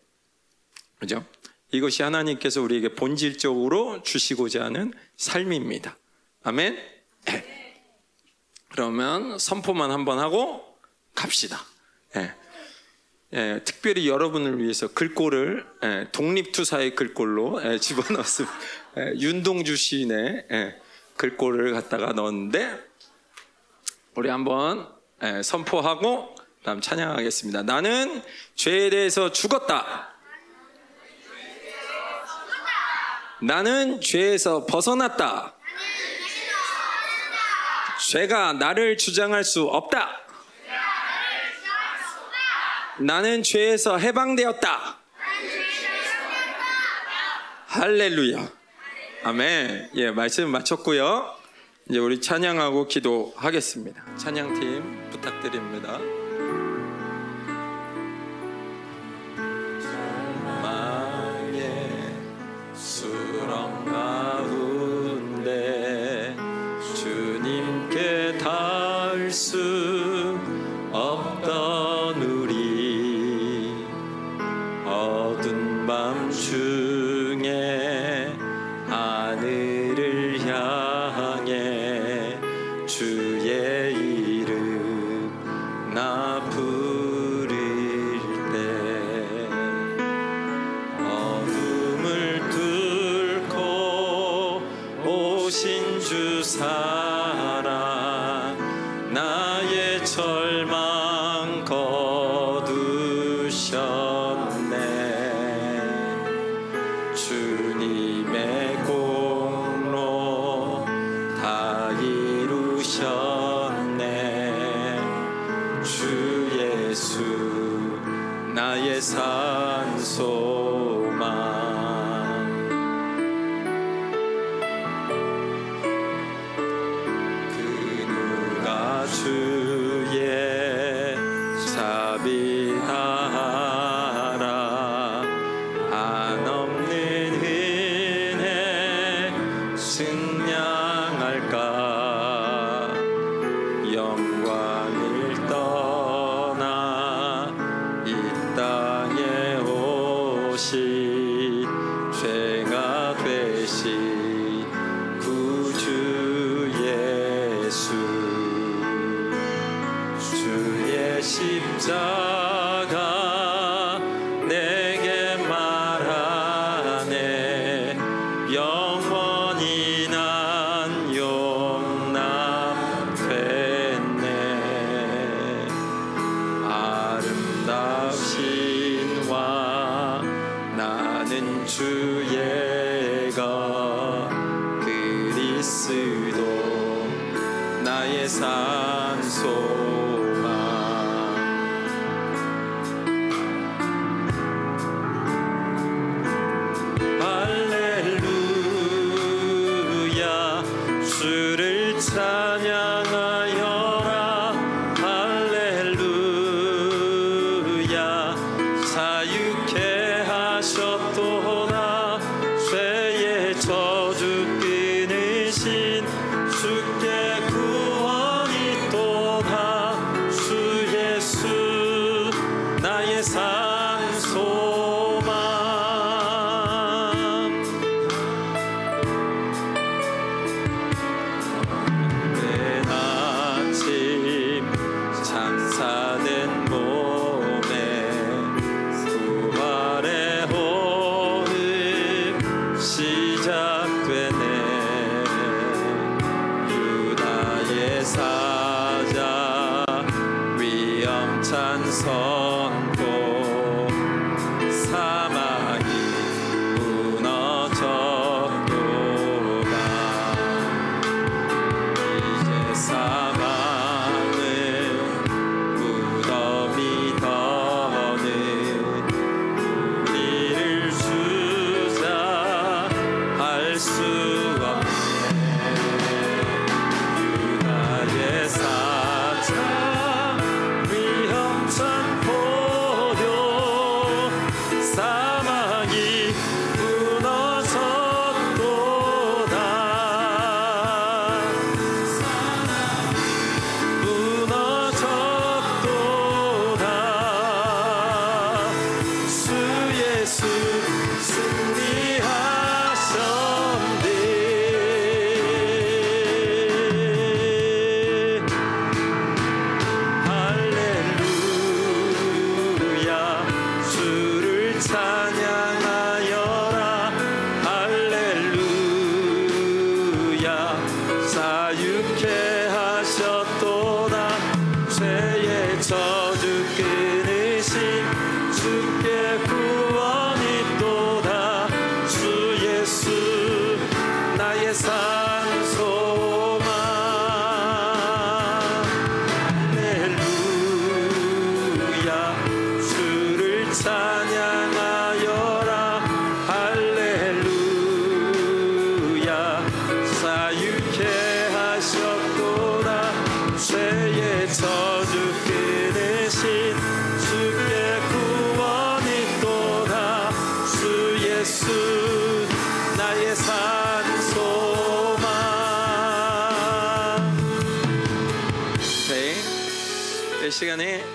그죠? 이것이 하나님께서 우리에게 본질적으로 주시고자 하는 삶입니다. 아멘? 네. 그러면 선포만 한번 하고 갑시다. 네. 네, 특별히 여러분을 위해서 글꼴을 독립투사의 글꼴로 집어넣었습니다. 윤동주 시인의 글꼴을 갖다가 넣었는데 우리 한번 선포하고 다음 찬양하겠습니다. 나는 죄에 대해서 죽었다. 나는 죄에서 벗어났다. 죄가 나를 주장할 수 없다. 나는 죄에서 해방되었다. 할렐루야. 아멘. 예, 말씀 마쳤고요. 이제 우리 찬양하고 기도하겠습니다. 찬양팀 부탁드립니다. 닿을 수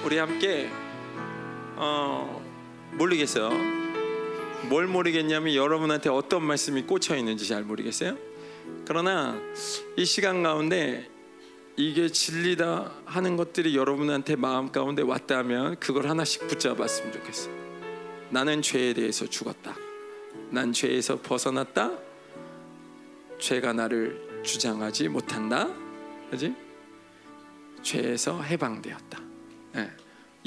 우리 함께 어, 모르겠어요 뭘 모르겠냐면 여러분한테 어떤 말씀이 꽂혀 있는지 잘 모르겠어요 그러나 이 시간 가운데 이게 진리다 하는 것들이 여러분한테 마음 가운데 왔다 하면 그걸 하나씩 붙잡았으면 좋겠어요. 나는 죄에 대해서 죽었다. 난 죄에서 벗어났다. 죄가 나를 주장하지 못한다. 그지? 죄에서 해방되었다.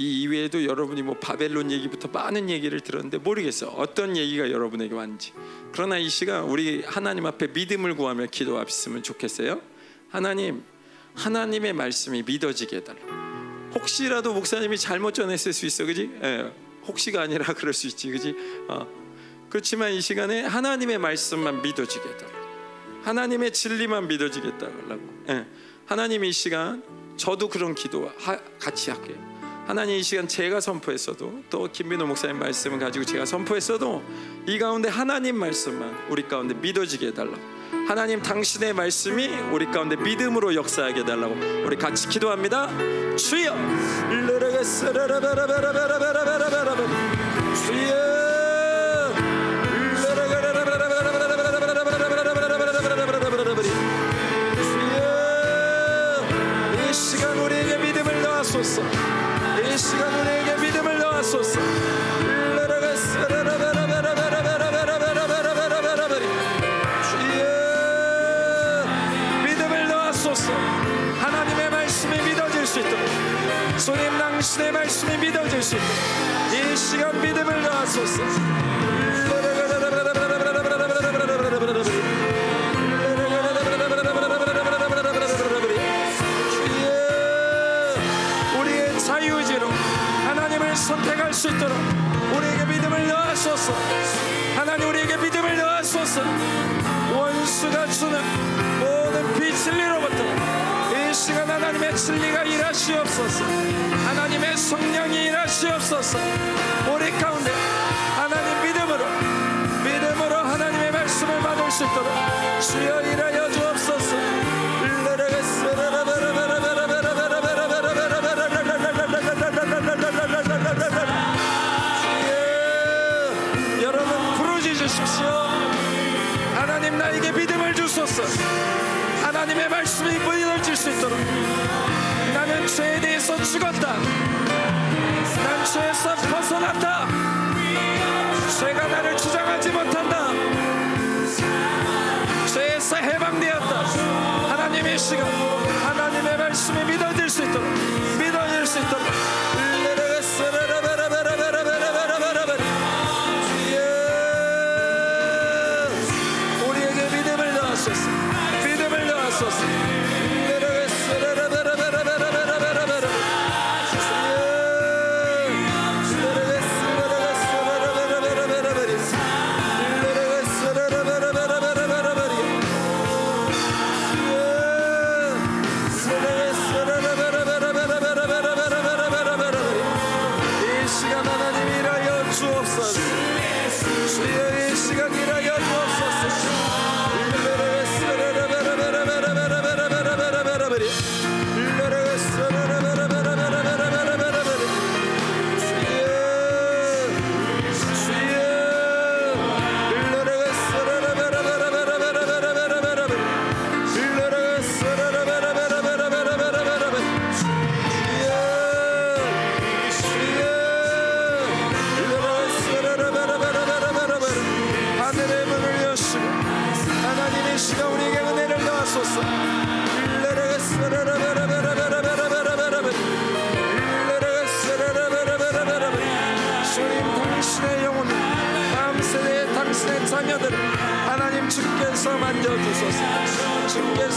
예. 이 이외에도 여러분이 뭐 바벨론 얘기부터 많은 얘기를 들었는데 모르겠어 어떤 얘기가 여러분에게 왔는지 그러나 이 시간 우리 하나님 앞에 믿음을 구하며 기도했으면 좋겠어요 하나님 하나님의 말씀이 믿어지게 해달라. 혹시라도 목사님이 잘못 전했을 수 있어, 그지? 예, 혹시가 아니라 그럴 수 있지, 그지? 어. 그렇지만 이 시간에 하나님의 말씀만 믿어지게 해달라. 하나님의 진리만 믿어지게 해달라고. 예. 하나님 이 시간 저도 그런 기도 같이 할게요. 하나님 이 시간 제가 선포했어도 또 김민호 목사님 말씀을 가지고 제가 선포했어도 이 가운데 하나님 말씀만 우리 가운데 믿어지게 해달라. 하나님 당신의 말씀이 우리 가운데 믿음으로 역사하게 해달라고 우리 같이 기도합니다. 주여 주여 이 시간 우리에게 믿음을 주님 당신의 말씀이 있도록 이 시간 믿음을 넣하소서. 우리의 자유의지로 하나님을 선택할 수 있도록 우리에게 믿음을 넣하소서. 하나님 우리에게 믿음을 넣하소서. 원수가 주는 모든 비진리로부터 이 시간 하나님의 진리가 일하시옵소서. 하나님의 성령이 일하시옵소서. 우리 가운데 하나님 믿음으로 믿음으로 하나님의 말씀을 받을 수 있도록 주여 일하 수 있도록. 나는 죄에 대해서 죽었다. 난 죄에서 벗어났다. 죄가 나를 주장하지 못한다. 죄에서 해방되었다. 하나님의 시간 하나님의 말씀이 믿어질 수 있도록 믿어질 수 있도록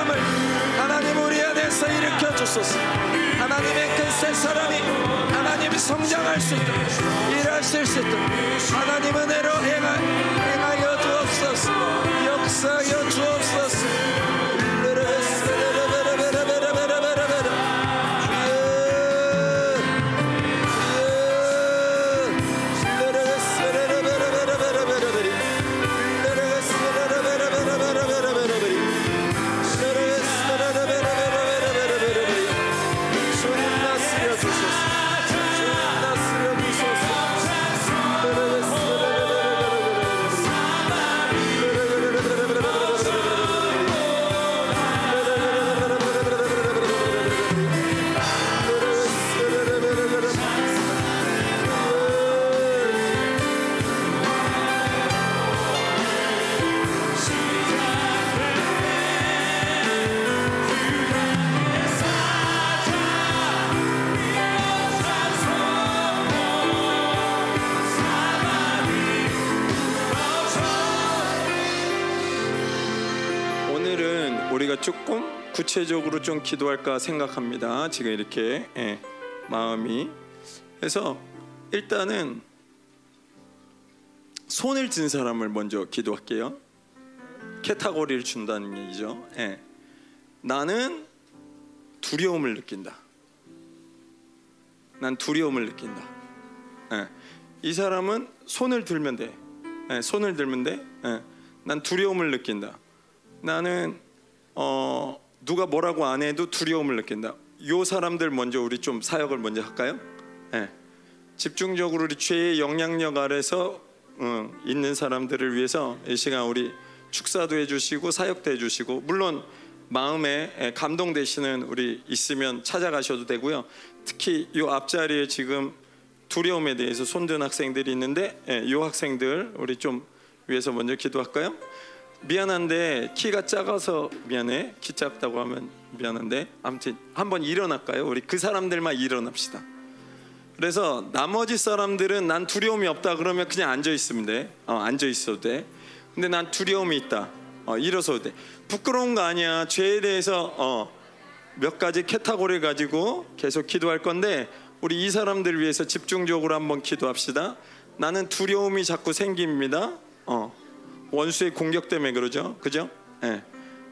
사람을 하나님 우리 안에서 일으켜 주소서. 하나님의 그새 사람이 하나님 성장할 수 있도록 일하실 수 있도록 하나님 은혜로 행하, 행하여 주옵소서. 역사하여 주옵소서 구체적으로 좀 기도할까 생각합니다. 지금 이렇게 예, 마음이 그래서 일단은 손을 든 사람을 먼저 기도할게요. 캐타고리를 준다는 얘기죠. 예. 나는 두려움을 느낀다. 난 두려움을 느낀다. 예. 이 사람은 손을 들면 돼. 예, 손을 들면 돼. 예. 난 두려움을 느낀다. 나는 어, 누가 뭐라고 안 해도 두려움을 느낀다. 요 사람들 먼저 우리 좀 사역을 먼저 할까요? 예. 집중적으로 우리 죄의 영향력 아래서 어, 있는 사람들을 위해서 이 시간 우리 축사도 해주시고 사역도 해주시고 물론 마음에 예, 감동되시는 우리 있으면 찾아가셔도 되고요. 특히 요 앞자리에 지금 두려움에 대해서 손든 학생들이 있는데 예, 요 학생들 우리 좀 위해서 먼저 기도할까요? 미안한데 키가 작아서 미안해 키 작다고 하면 미안한데 아무튼 한번 일어날까요? 우리 그 사람들만 일어납시다. 그래서 나머지 사람들은 난 두려움이 없다 그러면 그냥 앉아 있으면 돼. 어, 앉아 있어도 돼. 근데 난 두려움이 있다. 어, 일어서도 돼. 부끄러운 거 아니야. 죄에 대해서 어, 몇 가지 캐타고리 가지고 계속 기도할 건데 우리 이 사람들 위해서 집중적으로 한번 기도합시다. 나는 두려움이 자꾸 생깁니다. 어, 원수의 공격 때문에 그러죠. 그죠? 예.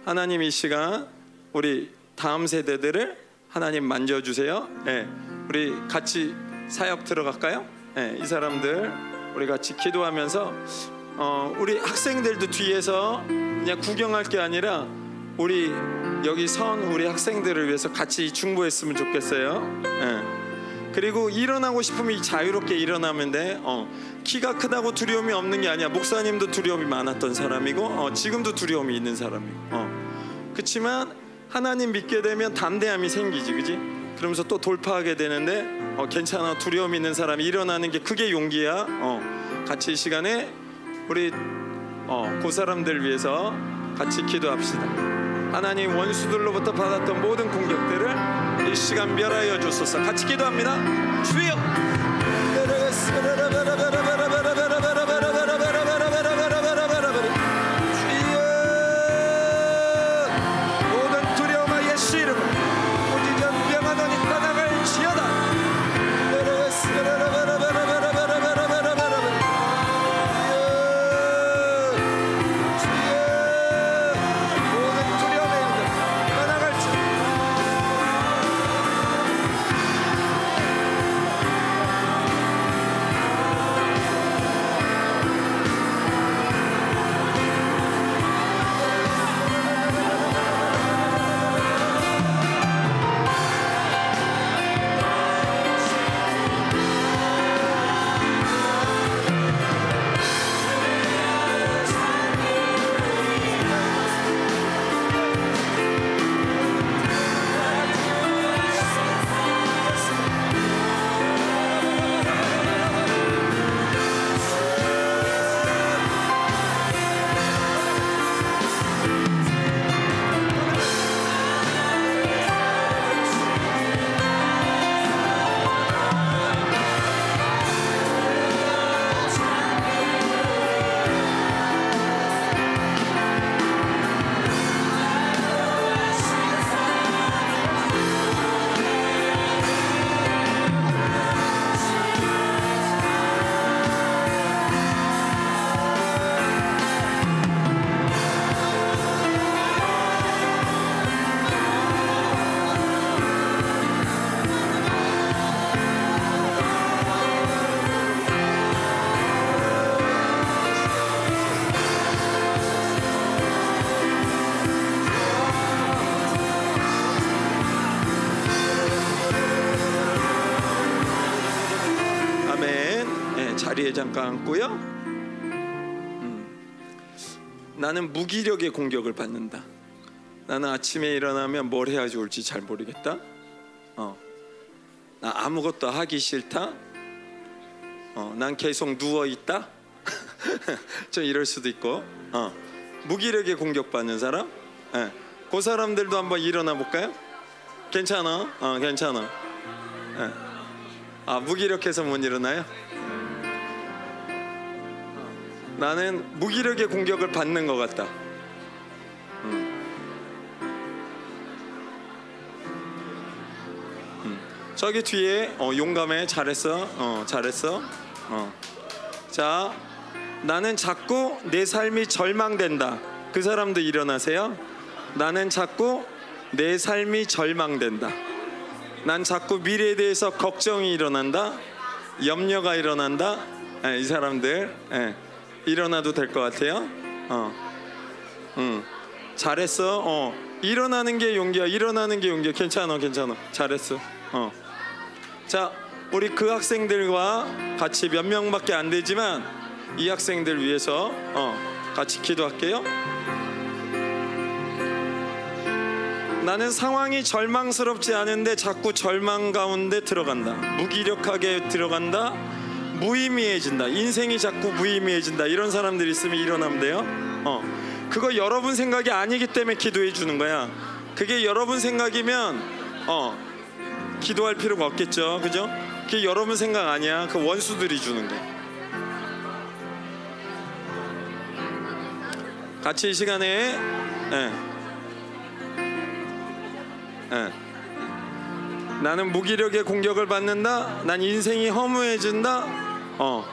하나님 이 시간 우리 다음 세대들을 하나님 만져주세요. 예. 우리 같이 사역 들어갈까요? 예. 이 사람들 우리 같이 기도하면서 어, 우리 학생들도 뒤에서 그냥 구경할 게 아니라 우리 여기 선 우리 학생들을 위해서 같이 중보했으면 좋겠어요. 예. 그리고 일어나고 싶으면 자유롭게 일어나면 돼. 어, 키가 크다고 두려움이 없는 게 아니야. 목사님도 두려움이 많았던 사람이고, 어, 지금도 두려움이 있는 사람이고. 어. 그렇지만 하나님 믿게 되면 담대함이 생기지, 그지? 그러면서 또 돌파하게 되는데, 어, 괜찮아. 두려움 있는 사람이 일어나는 게 그게 용기야. 어, 같이 이 시간에 우리 어, 그 사람들 위해서 같이 기도합시다. 하나님 원수들로부터 받았던 모든 공격들을 이 시간 멸하여 주소서. 같이 기도합니다. 주여. 무기력의 공격을 받는다. 나는 아침에 일어나면 뭘 해야 좋을지 잘 모르겠다. 어. 나 아무것도 하기 싫다. 어, 난 계속 누워 있다. 좀 이럴 수도 있고. 어. 무기력에 공격받는 사람. 예. 그 사람들도 한번 일어나 볼까요? 괜찮아. 어, 괜찮아. 예. 아, 무기력해서 못 일어나요? 나는 무기력의 공격을 받는 것 같다. 저기 뒤에 어, 용감해. 잘했어. 어, 잘했어. 어. 자 나는 자꾸 내 삶이 절망된다. 그 사람도 일어나세요. 나는 자꾸 내 삶이 절망된다. 난 자꾸 미래에 대해서 걱정이 일어난다. 염려가 일어난다. 예, 이 사람들. 예, 일어나도 될 것 같아요 어. 음. 잘했어 어. 일어나는 게 용기야 일어나는 게 용기야 괜찮아 괜찮아 잘했어 어. 자, 우리 그 학생들과 같이 몇 명밖에 안 되지만 이 학생들 위해서 어, 같이 기도할게요. 나는 상황이 절망스럽지 않은데 자꾸 절망 가운데 들어간다. 무기력하게 들어간다. 무의미해진다. 인생이 자꾸 무의미해진다. 이런 사람들이 있으면 일어나면 돼요. 어. 그거 여러분 생각이 아니기 때문에 기도해 주는 거야. 그게 여러분 생각이면 어. 기도할 필요가 없겠죠. 그죠? 그게 여러분 생각 아니야. 그 원수들이 주는 거. 같이 이 시간에 예. 예. 나는 무기력의 공격을 받는다. 난 인생이 허무해진다. 어.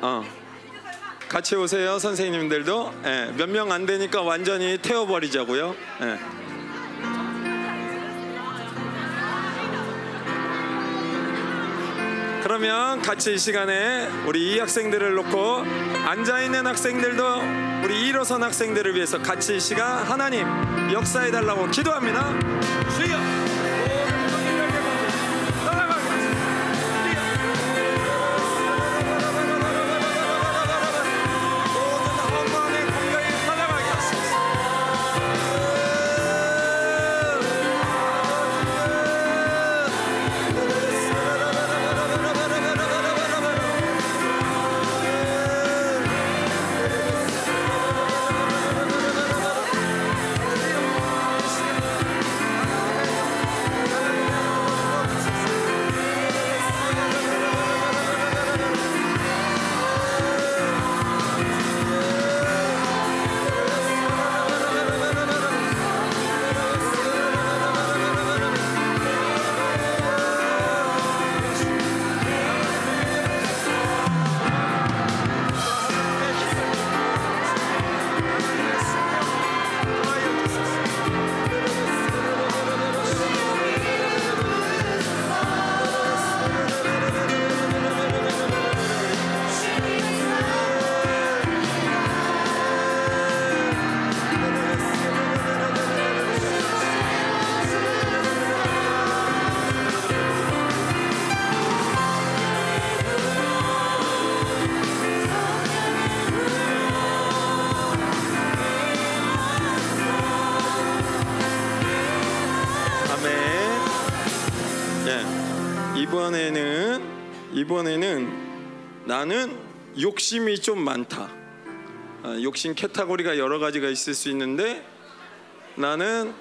어. 같이 오세요, 선생님들도. 예. 몇 명 안 되니까 완전히 태워버리자고요. 예. 그러면 같이 이 시간에 우리 이 학생들을 놓고 앉아 있는 학생들도 우리 일어선 학생들을 위해서 같이 이 시간 하나님 역사해 달라고 기도합니다. 주여. 아, 욕심 캐타고리가 여러 가지가 있을 수 있는데 나는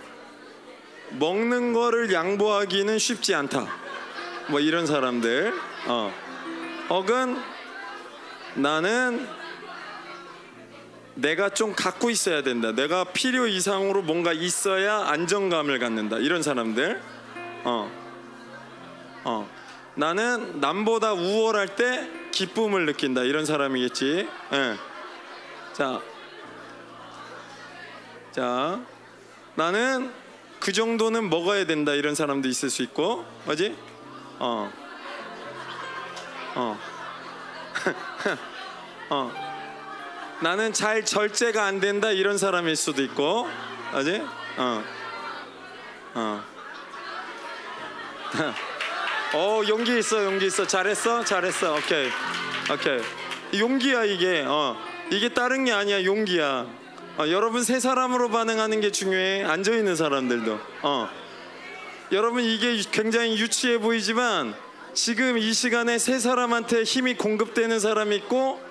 먹는 거를 양보하기는 쉽지 않다. 뭐 이런 사람들. 어. 혹은 나는 내가 좀 갖고 있어야 된다. 내가 필요 이상으로 뭔가 있어야 안정감을 갖는다. 이런 사람들. 어. 어. 나는 남보다 우월할 때 기쁨을 느낀다. 이런 사람이겠지. 예. 자. 자. 나는 그 정도는 먹어야 된다. 이런 사람도 있을 수 있고. 뭐지? 어. 어. 어. 나는 잘 절제가 안 된다 이런 사람일 수도 있고, 아지? 어, 어. 어 용기 있어 용기 있어 잘했어 잘했어 오케이 오케이 용기야 이게 어 이게 다른 게 아니야 용기야 어, 여러분 세 사람으로 반응하는 게 중요해 앉아 있는 사람들도 어 여러분 이게 굉장히 유치해 보이지만 지금 이 시간에 세 사람한테 힘이 공급되는 사람이 있고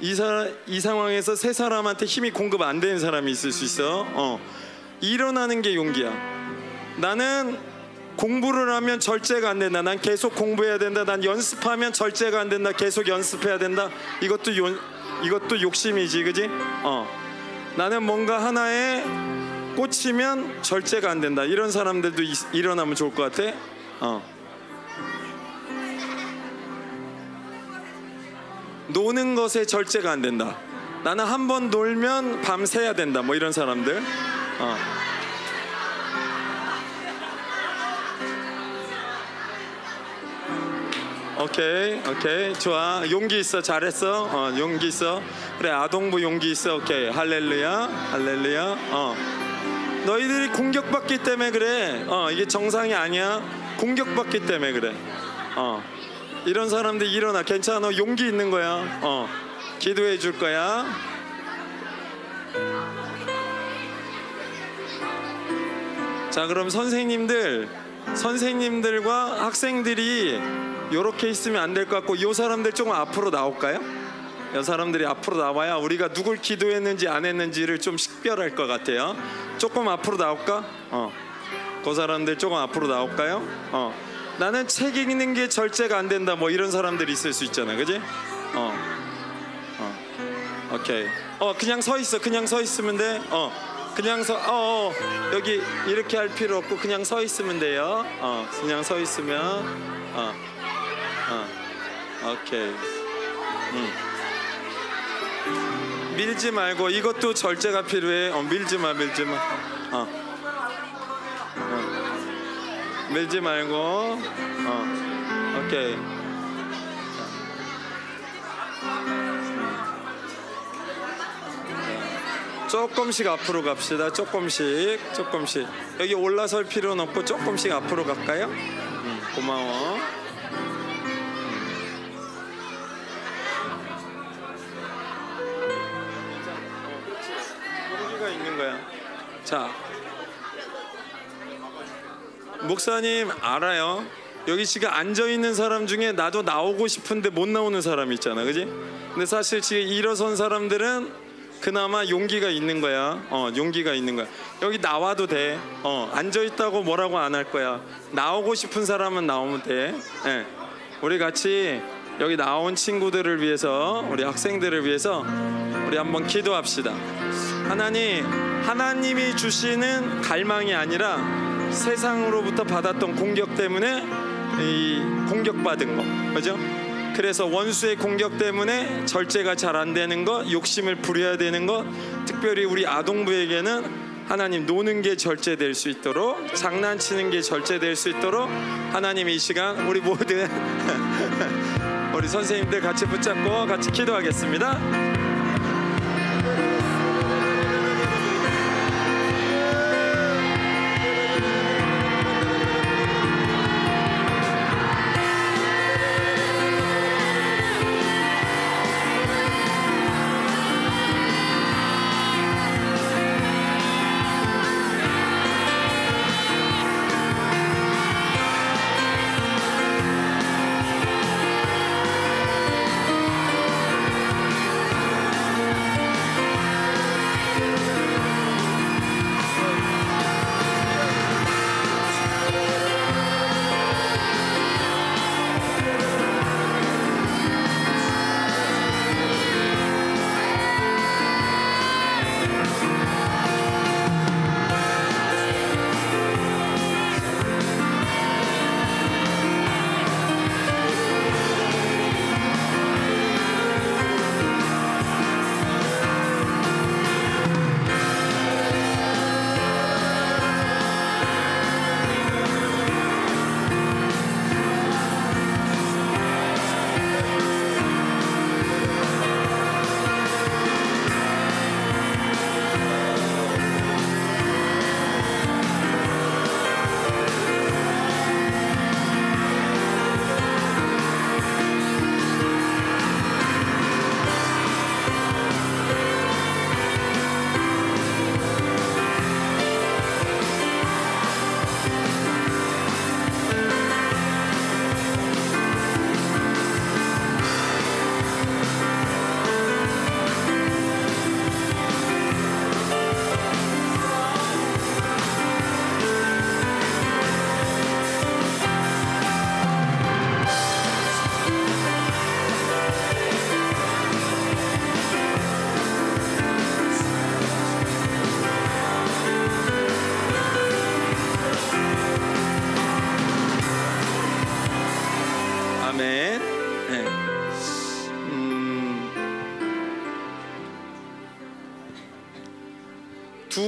이, 사, 이 상황에서 세 사람한테 힘이 공급 안 되는 사람이 있을 수 있어 어 일어나는 게 용기야 나는 공부를 하면 절제가 안 된다. 난 계속 공부해야 된다. 난 연습하면 절제가 안 된다. 계속 연습해야 된다. 이것도 요, 이것도 욕심이지, 그지? 어. 나는 뭔가 하나에 꽂히면 절제가 안 된다. 이런 사람들도 이, 일어나면 좋을 것 같아. 어. 노는 것에 절제가 안 된다. 나는 한 번 놀면 밤 새야 된다. 뭐 이런 사람들. 어. 오케이 오케이. 좋아. 용기 있어. 잘했어. 어 용기 있어. 그래 아동부 용기 있어. 오케이. 할렐루야. 할렐루야. 어. 너희들이 공격받기 때문에 그래. 어 이게 정상이 아니야. 공격받기 때문에 그래. 어. 이런 사람들 일어나. 괜찮아. 너 용기 있는 거야. 어. 기도해 줄 거야. 자 그럼 선생님들 선생님들과 학생들이 이렇게 있으면 안 될 것 같고 이 사람들 조금 앞으로 나올까요? 이 사람들이 앞으로 나와야 우리가 누굴 기도했는지 안 했는지를 좀 식별할 것 같아요. 조금 앞으로 나올까? 어. 그 사람들 조금 앞으로 나올까요? 어. 나는 책 읽는 게 절제가 안 된다. 뭐 이런 사람들이 있을 수 있잖아, 그지? 어. 어. 오케이. 어, 그냥 서 있어. 그냥 서 있으면 돼. 어. 그냥 서, 어, 어, 여기 이렇게 할 필요 없고 그냥 서 있으면 돼요. 어, 그냥 서 있으면, 어, 어, 오케이. 음. 밀지 말고 이것도 절제가 필요해. 어, 밀지 마, 밀지 마. 어. 어. 밀지 말고, 어, 오케이. 조금씩 앞으로 갑시다. 조금씩, 조금씩. 여기 올라설 필요는 없고 조금씩 앞으로 갈까요? 음, 고마워. 자, 목사님 알아요. 여기 지금 앉아 있는 사람 중에 나도 나오고 싶은데 못 나오는 사람 있잖아, 그지? 근데 사실 지금 일어선 사람들은 그나마 용기가 있는 거야. 어, 용기가 있는 거야. 여기 나와도 돼. 어, 앉아 있다고 뭐라고 안 할 거야. 나오고 싶은 사람은 나오면 돼. 예. 우리 같이 여기 나온 친구들을 위해서, 우리 학생들을 위해서 우리 한번 기도합시다. 하나님, 하나님이 주시는 갈망이 아니라 세상으로부터 받았던 공격 때문에 이 공격받은 거, 그죠? 그래서 원수의 공격 때문에 절제가 잘 안 되는 것, 욕심을 부려야 되는 것, 특별히 우리 아동부에게는 하나님 노는 게 절제될 수 있도록 장난치는 게 절제될 수 있도록 하나님 이 시간 우리 모든 우리 선생님들 같이 붙잡고 같이 기도하겠습니다.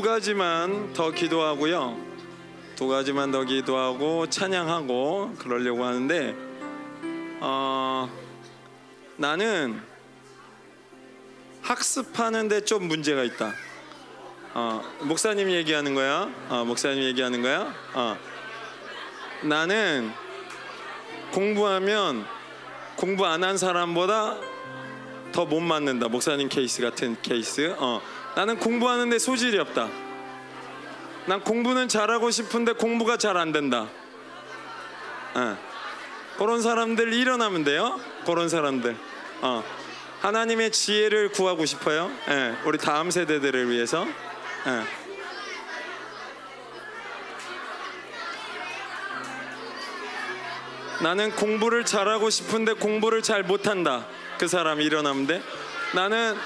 가지만 더 기도하고요. 두 가지만 더 기도하고 찬양하고 그러려고 하는데 어, 나는 학습하는데 좀 문제가 있다. 어, 목사님 얘기하는 거야. 어, 목사님 얘기하는 거야. 어. 나는 공부하면 공부 안 한 사람보다 더 못 맞는다. 목사님 케이스 같은 케이스. 어. 나는 공부하는데 소질이 없다. 난 공부는 잘하고 싶은데 공부가 잘 안 된다. 어. 그런 사람들 일어나면 돼요. 그런 사람들. 어. 하나님의 지혜를 구하고 싶어요. 예, 우리 다음 세대들을 위해서. 예. 나는 공부를 잘하고 싶은데 공부를 잘 못한다. 그 사람이 일어나면 돼. 나는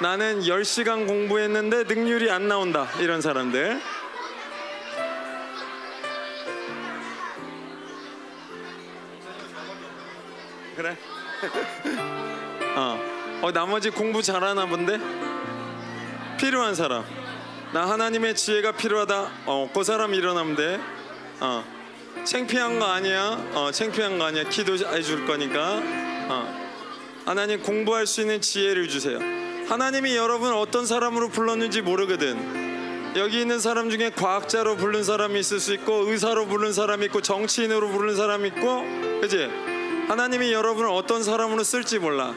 나는 10시간 공부했는데 능률이 안 나온다. 이런 사람들. 그래. 어. 어 나머지 공부 잘하나 본데? 필요한 사람. 나 하나님의 지혜가 필요하다. 어그 사람 일어나면 돼어. 창피한 거 아니야. 어 창피한 거 아니야. 기도해 줄 거니까. 어. 하나님 공부할 수 있는 지혜를 주세요 하나님이 여러분 어떤 사람으로 불렀는지 모르거든. 여기 있는 사람 중에 과학자로 부른 사람이 있을 수 있고 의사로 부른 사람이 있고 정치인으로 부른 사람이 있고 그지? 하나님이 여러분을 어떤 사람으로 쓸지 몰라.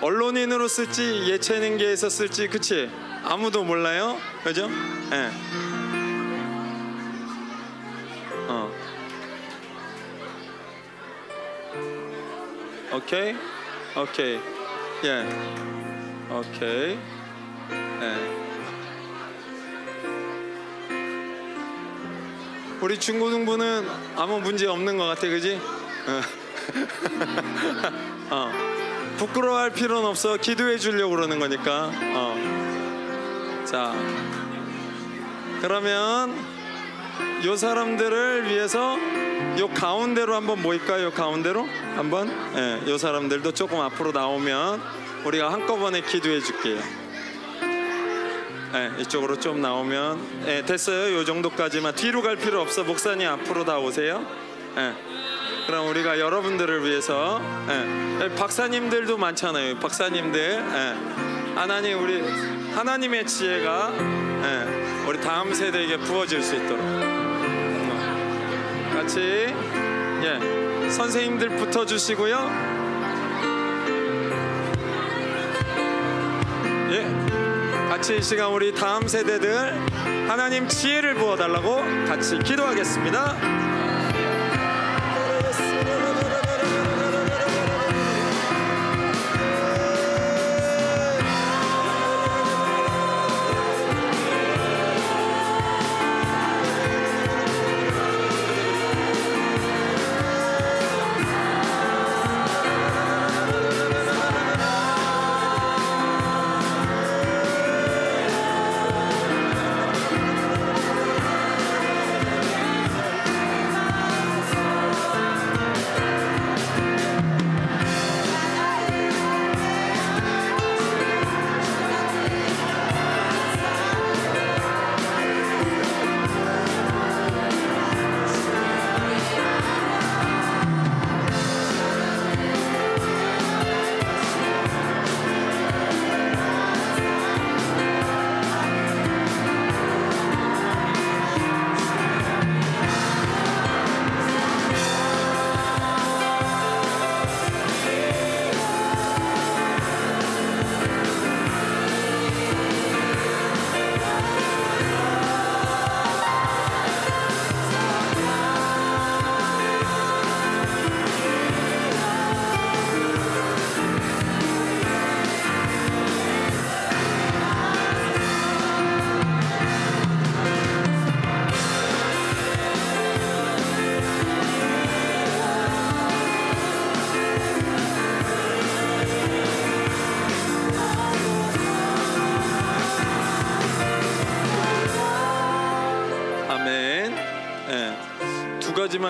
언론인으로 쓸지 예체능계에서 쓸지 그치? 아무도 몰라요? 그죠? 예. 어. 오케이? 오케이. 예 오케이 예 우리 중고등부는 아무 문제 없는 것 같아 그지 어. 어. 부끄러워할 필요는 없어 기도해 주려고 그러는 거니까 어. 자 그러면 요 사람들을 위해서 요 가운데로 한번 모일까요? 요 가운데로 한번 예, 요 사람들도 조금 앞으로 나오면 우리가 한꺼번에 기도해 줄게요. 예, 이쪽으로 좀 나오면 예, 됐어요. 요 정도까지만 뒤로 갈 필요 없어. 목사님 앞으로 다 오세요. 예. 그럼 우리가 여러분들을 위해서 예, 박사님들도 많잖아요. 박사님들 예, 하나님 우리 하나님의 지혜가 예, 우리 다음 세대에게 부어질 수 있도록 어, 같이 예, 선생님들 붙어 주시고요. 예, 같이 이 시간 우리 다음 세대들 하나님 지혜를 부어달라고 같이 기도하겠습니다.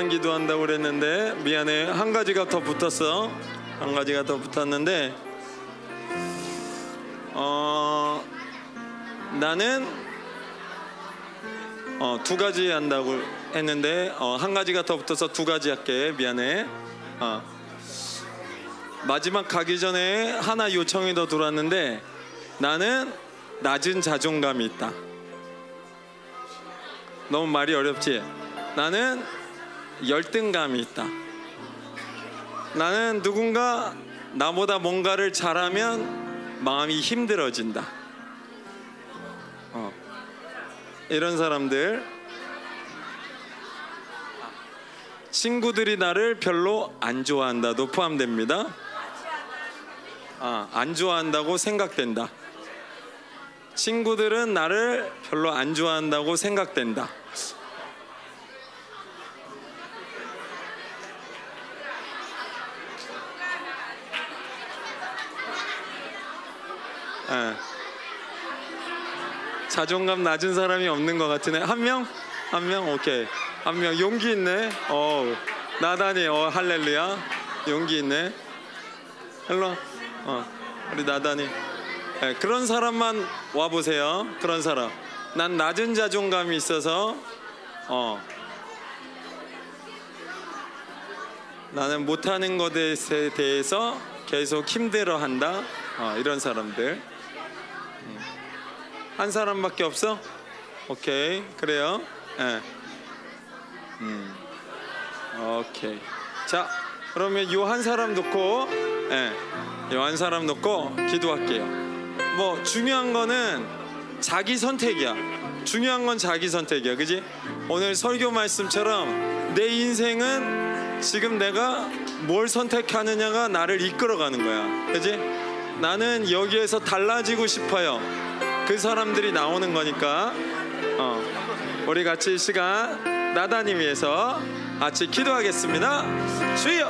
두 가지만 기도한다고 그랬는데 미안해. 한 가지가 더 붙었어. 한 가지가 더 붙었는데 어 나는 어, 두 가지 한다고 했는데 어, 한 가지가 더 붙어서 두 가지 할게. 미안해. 어. 마지막 가기 전에 하나 요청이 더 들어왔는데 나는 낮은 자존감이 있다. 너무 말이 어렵지? 나는 열등감이 있다 나는 누군가 나보다 뭔가를 잘하면 마음이 힘들어진다 어. 이런 사람들 친구들이 나를 별로 안 좋아한다도 포함됩니다. 아, 안 좋아한다고 생각된다. 친구들은 나를 별로 안 좋아한다고 생각된다. 예. 자존감 낮은 사람이 없는 것 같으네. 한 명? 한 명? 오케이. 한 명. 용기 있네. 어, 나단이, 어, 할렐루야. 용기 있네. 와. 어, 우리 나단이. 예, 그런 사람만 와 보세요. 그런 사람. 난 낮은 자존감이 있어서, 어, 나는 못하는 것에 대해서 계속 힘들어한다. 어, 이런 사람들. 한 사람밖에 없어? 오케이 그래요. 예. 음. 오케이. 자 그러면 요 한 사람 놓고, 예, 요한 사람 놓고 기도할게요. 뭐 중요한 거는 자기 선택이야. 중요한 건 자기 선택이야, 그지? 오늘 설교 말씀처럼 내 인생은 지금 내가 뭘 선택하느냐가 나를 이끌어가는 거야, 그지? 나는 여기에서 달라지고 싶어요. 그 사람들이 나오는 거니까 어, 우리 같이 이 시간 나다니 위해서 같이 기도하겠습니다. 주여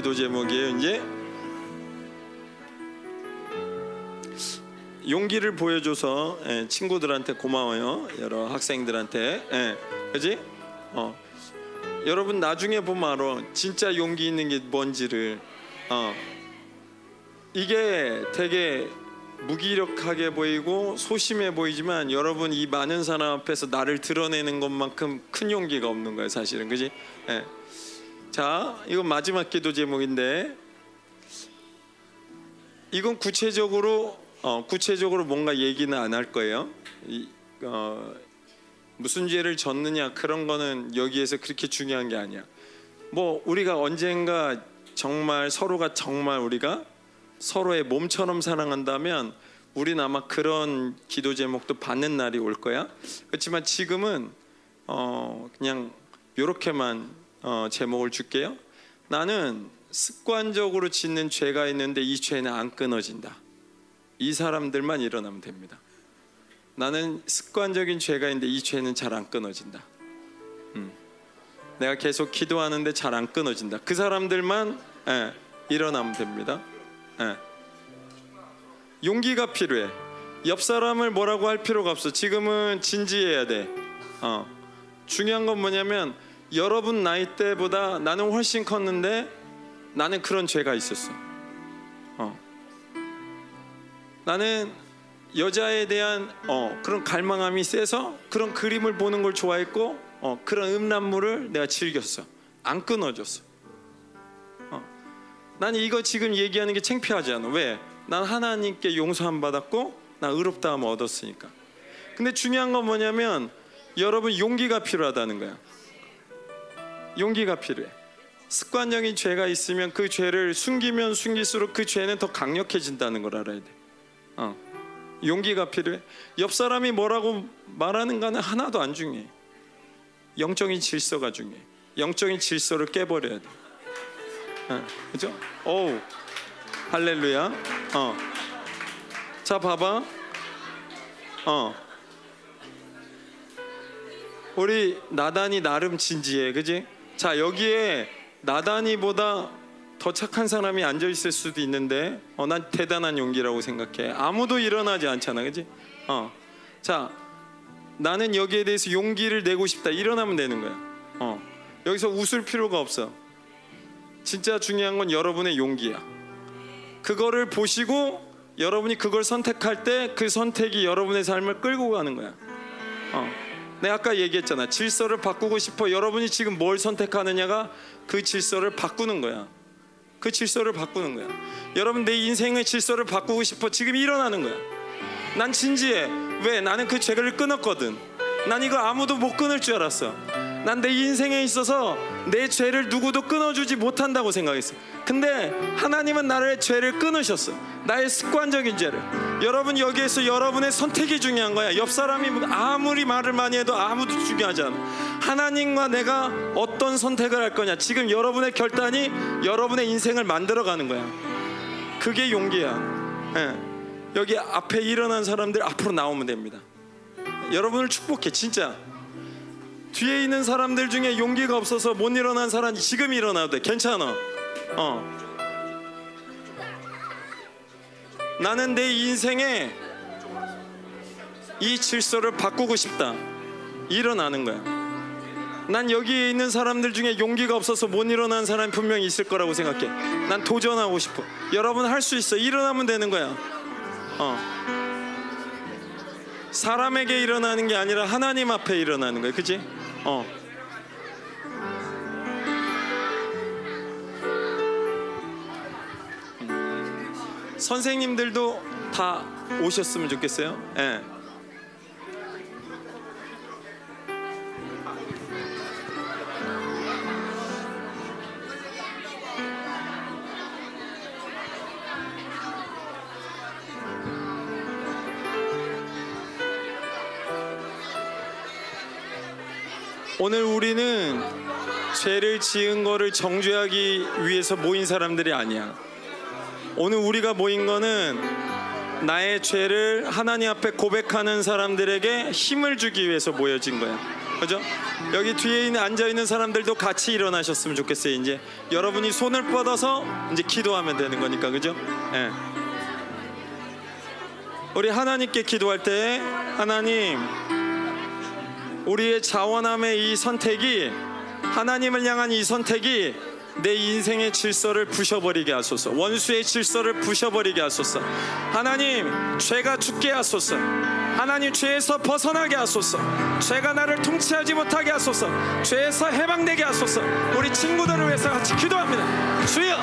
기도 제목이에요. 이제 용기를 보여줘서 예, 친구들한테 고마워요. 여러 학생들한테, 예, 그지? 어, 여러분 나중에 보면 알아. 진짜 용기 있는 게 뭔지를. 어, 이게 되게 무기력하게 보이고 소심해 보이지만 여러분 이 많은 사람 앞에서 나를 드러내는 것만큼 큰 용기가 없는 거예요, 사실은, 그지? 예. 자, 이건 마지막 기도 제목인데 이건 구체적으로 어, 구체적으로 뭔가 얘기는 안 할 거예요. 이, 어, 무슨 죄를 졌느냐 그런 거는 여기에서 그렇게 중요한 게 아니야. 뭐 우리가 언젠가 정말 서로가 정말 우리가 서로의 몸처럼 사랑한다면 우린 아마 그런 기도 제목도 받는 날이 올 거야. 그렇지만 지금은 어, 그냥 요렇게만 어, 제목을 줄게요. 나는 습관적으로 짓는 죄가 있는데 이 죄는 안 끊어진다. 이 사람들만 일어나면 됩니다. 나는 습관적인 죄가 있는데 이 죄는 잘 안 끊어진다. 음. 내가 계속 기도하는데 잘 안 끊어진다. 그 사람들만 예, 일어나면 됩니다. 예. 용기가 필요해. 옆 사람을 뭐라고 할 필요가 없어. 지금은 진지해야 돼. 어. 중요한 건 뭐냐면 여러분 나이 때보다 나는 훨씬 컸는데 나는 그런 죄가 있었어. 어. 나는 여자에 대한 어, 그런 갈망함이 세서 그런 그림을 보는 걸 좋아했고 어, 그런 음란물을 내가 즐겼어. 안 끊어졌어. 어. 난 이거 지금 얘기하는 게 창피하지 않아. 왜? 난 하나님께 용서함 받았고 나 의롭다함 얻었으니까. 근데 중요한 건 뭐냐면 여러분 용기가 필요하다는 거야. 용기가 필요해. 습관적인 죄가 있으면 그 죄를 숨기면 숨길수록 그 죄는 더 강력해진다는 걸 알아야 돼. 어. 용기가 필요해. 옆 사람이 뭐라고 말하는가는 하나도 안 중요해. 영적인 질서가 중요해. 영적인 질서를 깨버려야 돼. 어, 그죠? 오, 할렐루야. 어. 자, 봐봐. 어. 우리 나단이 나름 진지해, 그지? 자, 여기에 나단이보다 더 착한 사람이 앉아 있을 수도 있는데, 어, 난 대단한 용기라고 생각해. 아무도 일어나지 않잖아, 그지? 어. 자, 나는 여기에 대해서 용기를 내고 싶다. 일어나면 되는 거야. 어. 여기서 웃을 필요가 없어. 진짜 중요한 건 여러분의 용기야. 그거를 보시고 여러분이 그걸 선택할 때 그 선택이 여러분의 삶을 끌고 가는 거야. 어. 내가 아까 얘기했잖아. 질서를 바꾸고 싶어. 여러분이 지금 뭘 선택하느냐가 그 질서를 바꾸는 거야. 그 질서를 바꾸는 거야. 여러분 내 인생의 질서를 바꾸고 싶어. 지금 일어나는 거야. 난 진지해. 왜? 나는 그 죄를 끊었거든. 난 이거 아무도 못 끊을 줄 알았어. 난 내 인생에 있어서 내 죄를 누구도 끊어주지 못한다고 생각했어. 근데 하나님은 나를 죄를 끊으셨어. 나의 습관적인 죄를. 여러분 여기에서 여러분의 선택이 중요한 거야. 옆 사람이 아무리 말을 많이 해도 아무도 중요하지 않아. 하나님과 내가 어떤 선택을 할 거냐. 지금 여러분의 결단이 여러분의 인생을 만들어 가는 거야. 그게 용기야. 예. 여기 앞에 일어난 사람들 앞으로 나오면 됩니다. 여러분을 축복해 진짜. 뒤에 있는 사람들 중에 용기가 없어서 못 일어난 사람 지금 일어나도 돼. 괜찮아. 어. 나는 내 인생에 이 질서를 바꾸고 싶다. 일어나는 거야. 난 여기에 있는 사람들 중에 용기가 없어서 못 일어난 사람이 분명히 있을 거라고 생각해. 난 도전하고 싶어. 여러분 할 수 있어. 일어나면 되는 거야. 어. 사람에게 일어나는 게 아니라 하나님 앞에 일어나는 거야. 그지? 어. 선생님들도 다 오셨으면 좋겠어요. 예. 오늘 우리는 죄를 지은 거를 정죄하기 위해서 모인 사람들이 아니야. 오늘 우리가 모인 거는 나의 죄를 하나님 앞에 고백하는 사람들에게 힘을 주기 위해서 모여진 거야. 그죠? 여기 뒤에 있는 앉아 있는 사람들도 같이 일어나셨으면 좋겠어요. 이제 여러분이 손을 뻗어서 이제 기도하면 되는 거니까, 그죠? 예. 우리 하나님께 기도할 때 하나님 우리의 자원함의 이 선택이 하나님을 향한 이 선택이 내 인생의 질서를 부셔버리게 하소서. 원수의 질서를 부셔버리게 하소서. 하나님 죄가 죽게 하소서. 하나님 죄에서 벗어나게 하소서. 죄가 나를 통치하지 못하게 하소서. 죄에서 해방되게 하소서. 우리 친구들을 위해서 같이 기도합니다. 주여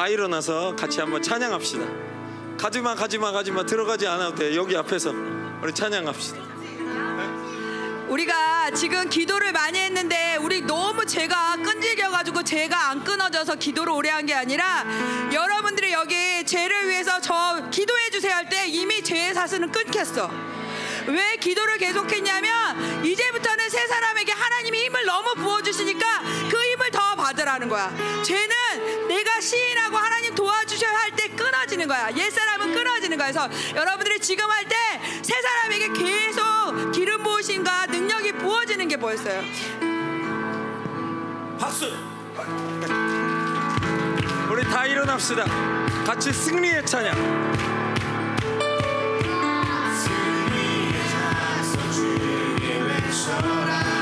다 일어나서 같이 한번 찬양합시다. 가지마 가지마 가지마 들어가지 않아도 돼. 여기 앞에서 우리 찬양합시다. 우리가 지금 기도를 많이 했는데 우리 너무 제가 끈질겨가지고 제가 안 끊어져서 기도를 오래 한 게 아니라 여러분들이 여기 죄를 위해서 저 기도해 주세요 할 때 이미 죄의 사슬은 끊겼어. 왜 기도를 계속했냐면 이제부터는 세 사람에게 하나님이 힘을 너무 부어주시니까 그 힘을 더 받으라는 거야. 내가 시인하고 하나님 도와주셔야 할 때 끊어지는 거야. 옛사람은 끊어지는 거야. 그래서 여러분들이 지금 할 때 새 사람에게 계속 기름 부으신과 능력이 부어지는 게 뭐였어요? 박수! 우리 다 일어납시다. 같이 승리의 찬양. 승리의 찬양 주의 외쳐라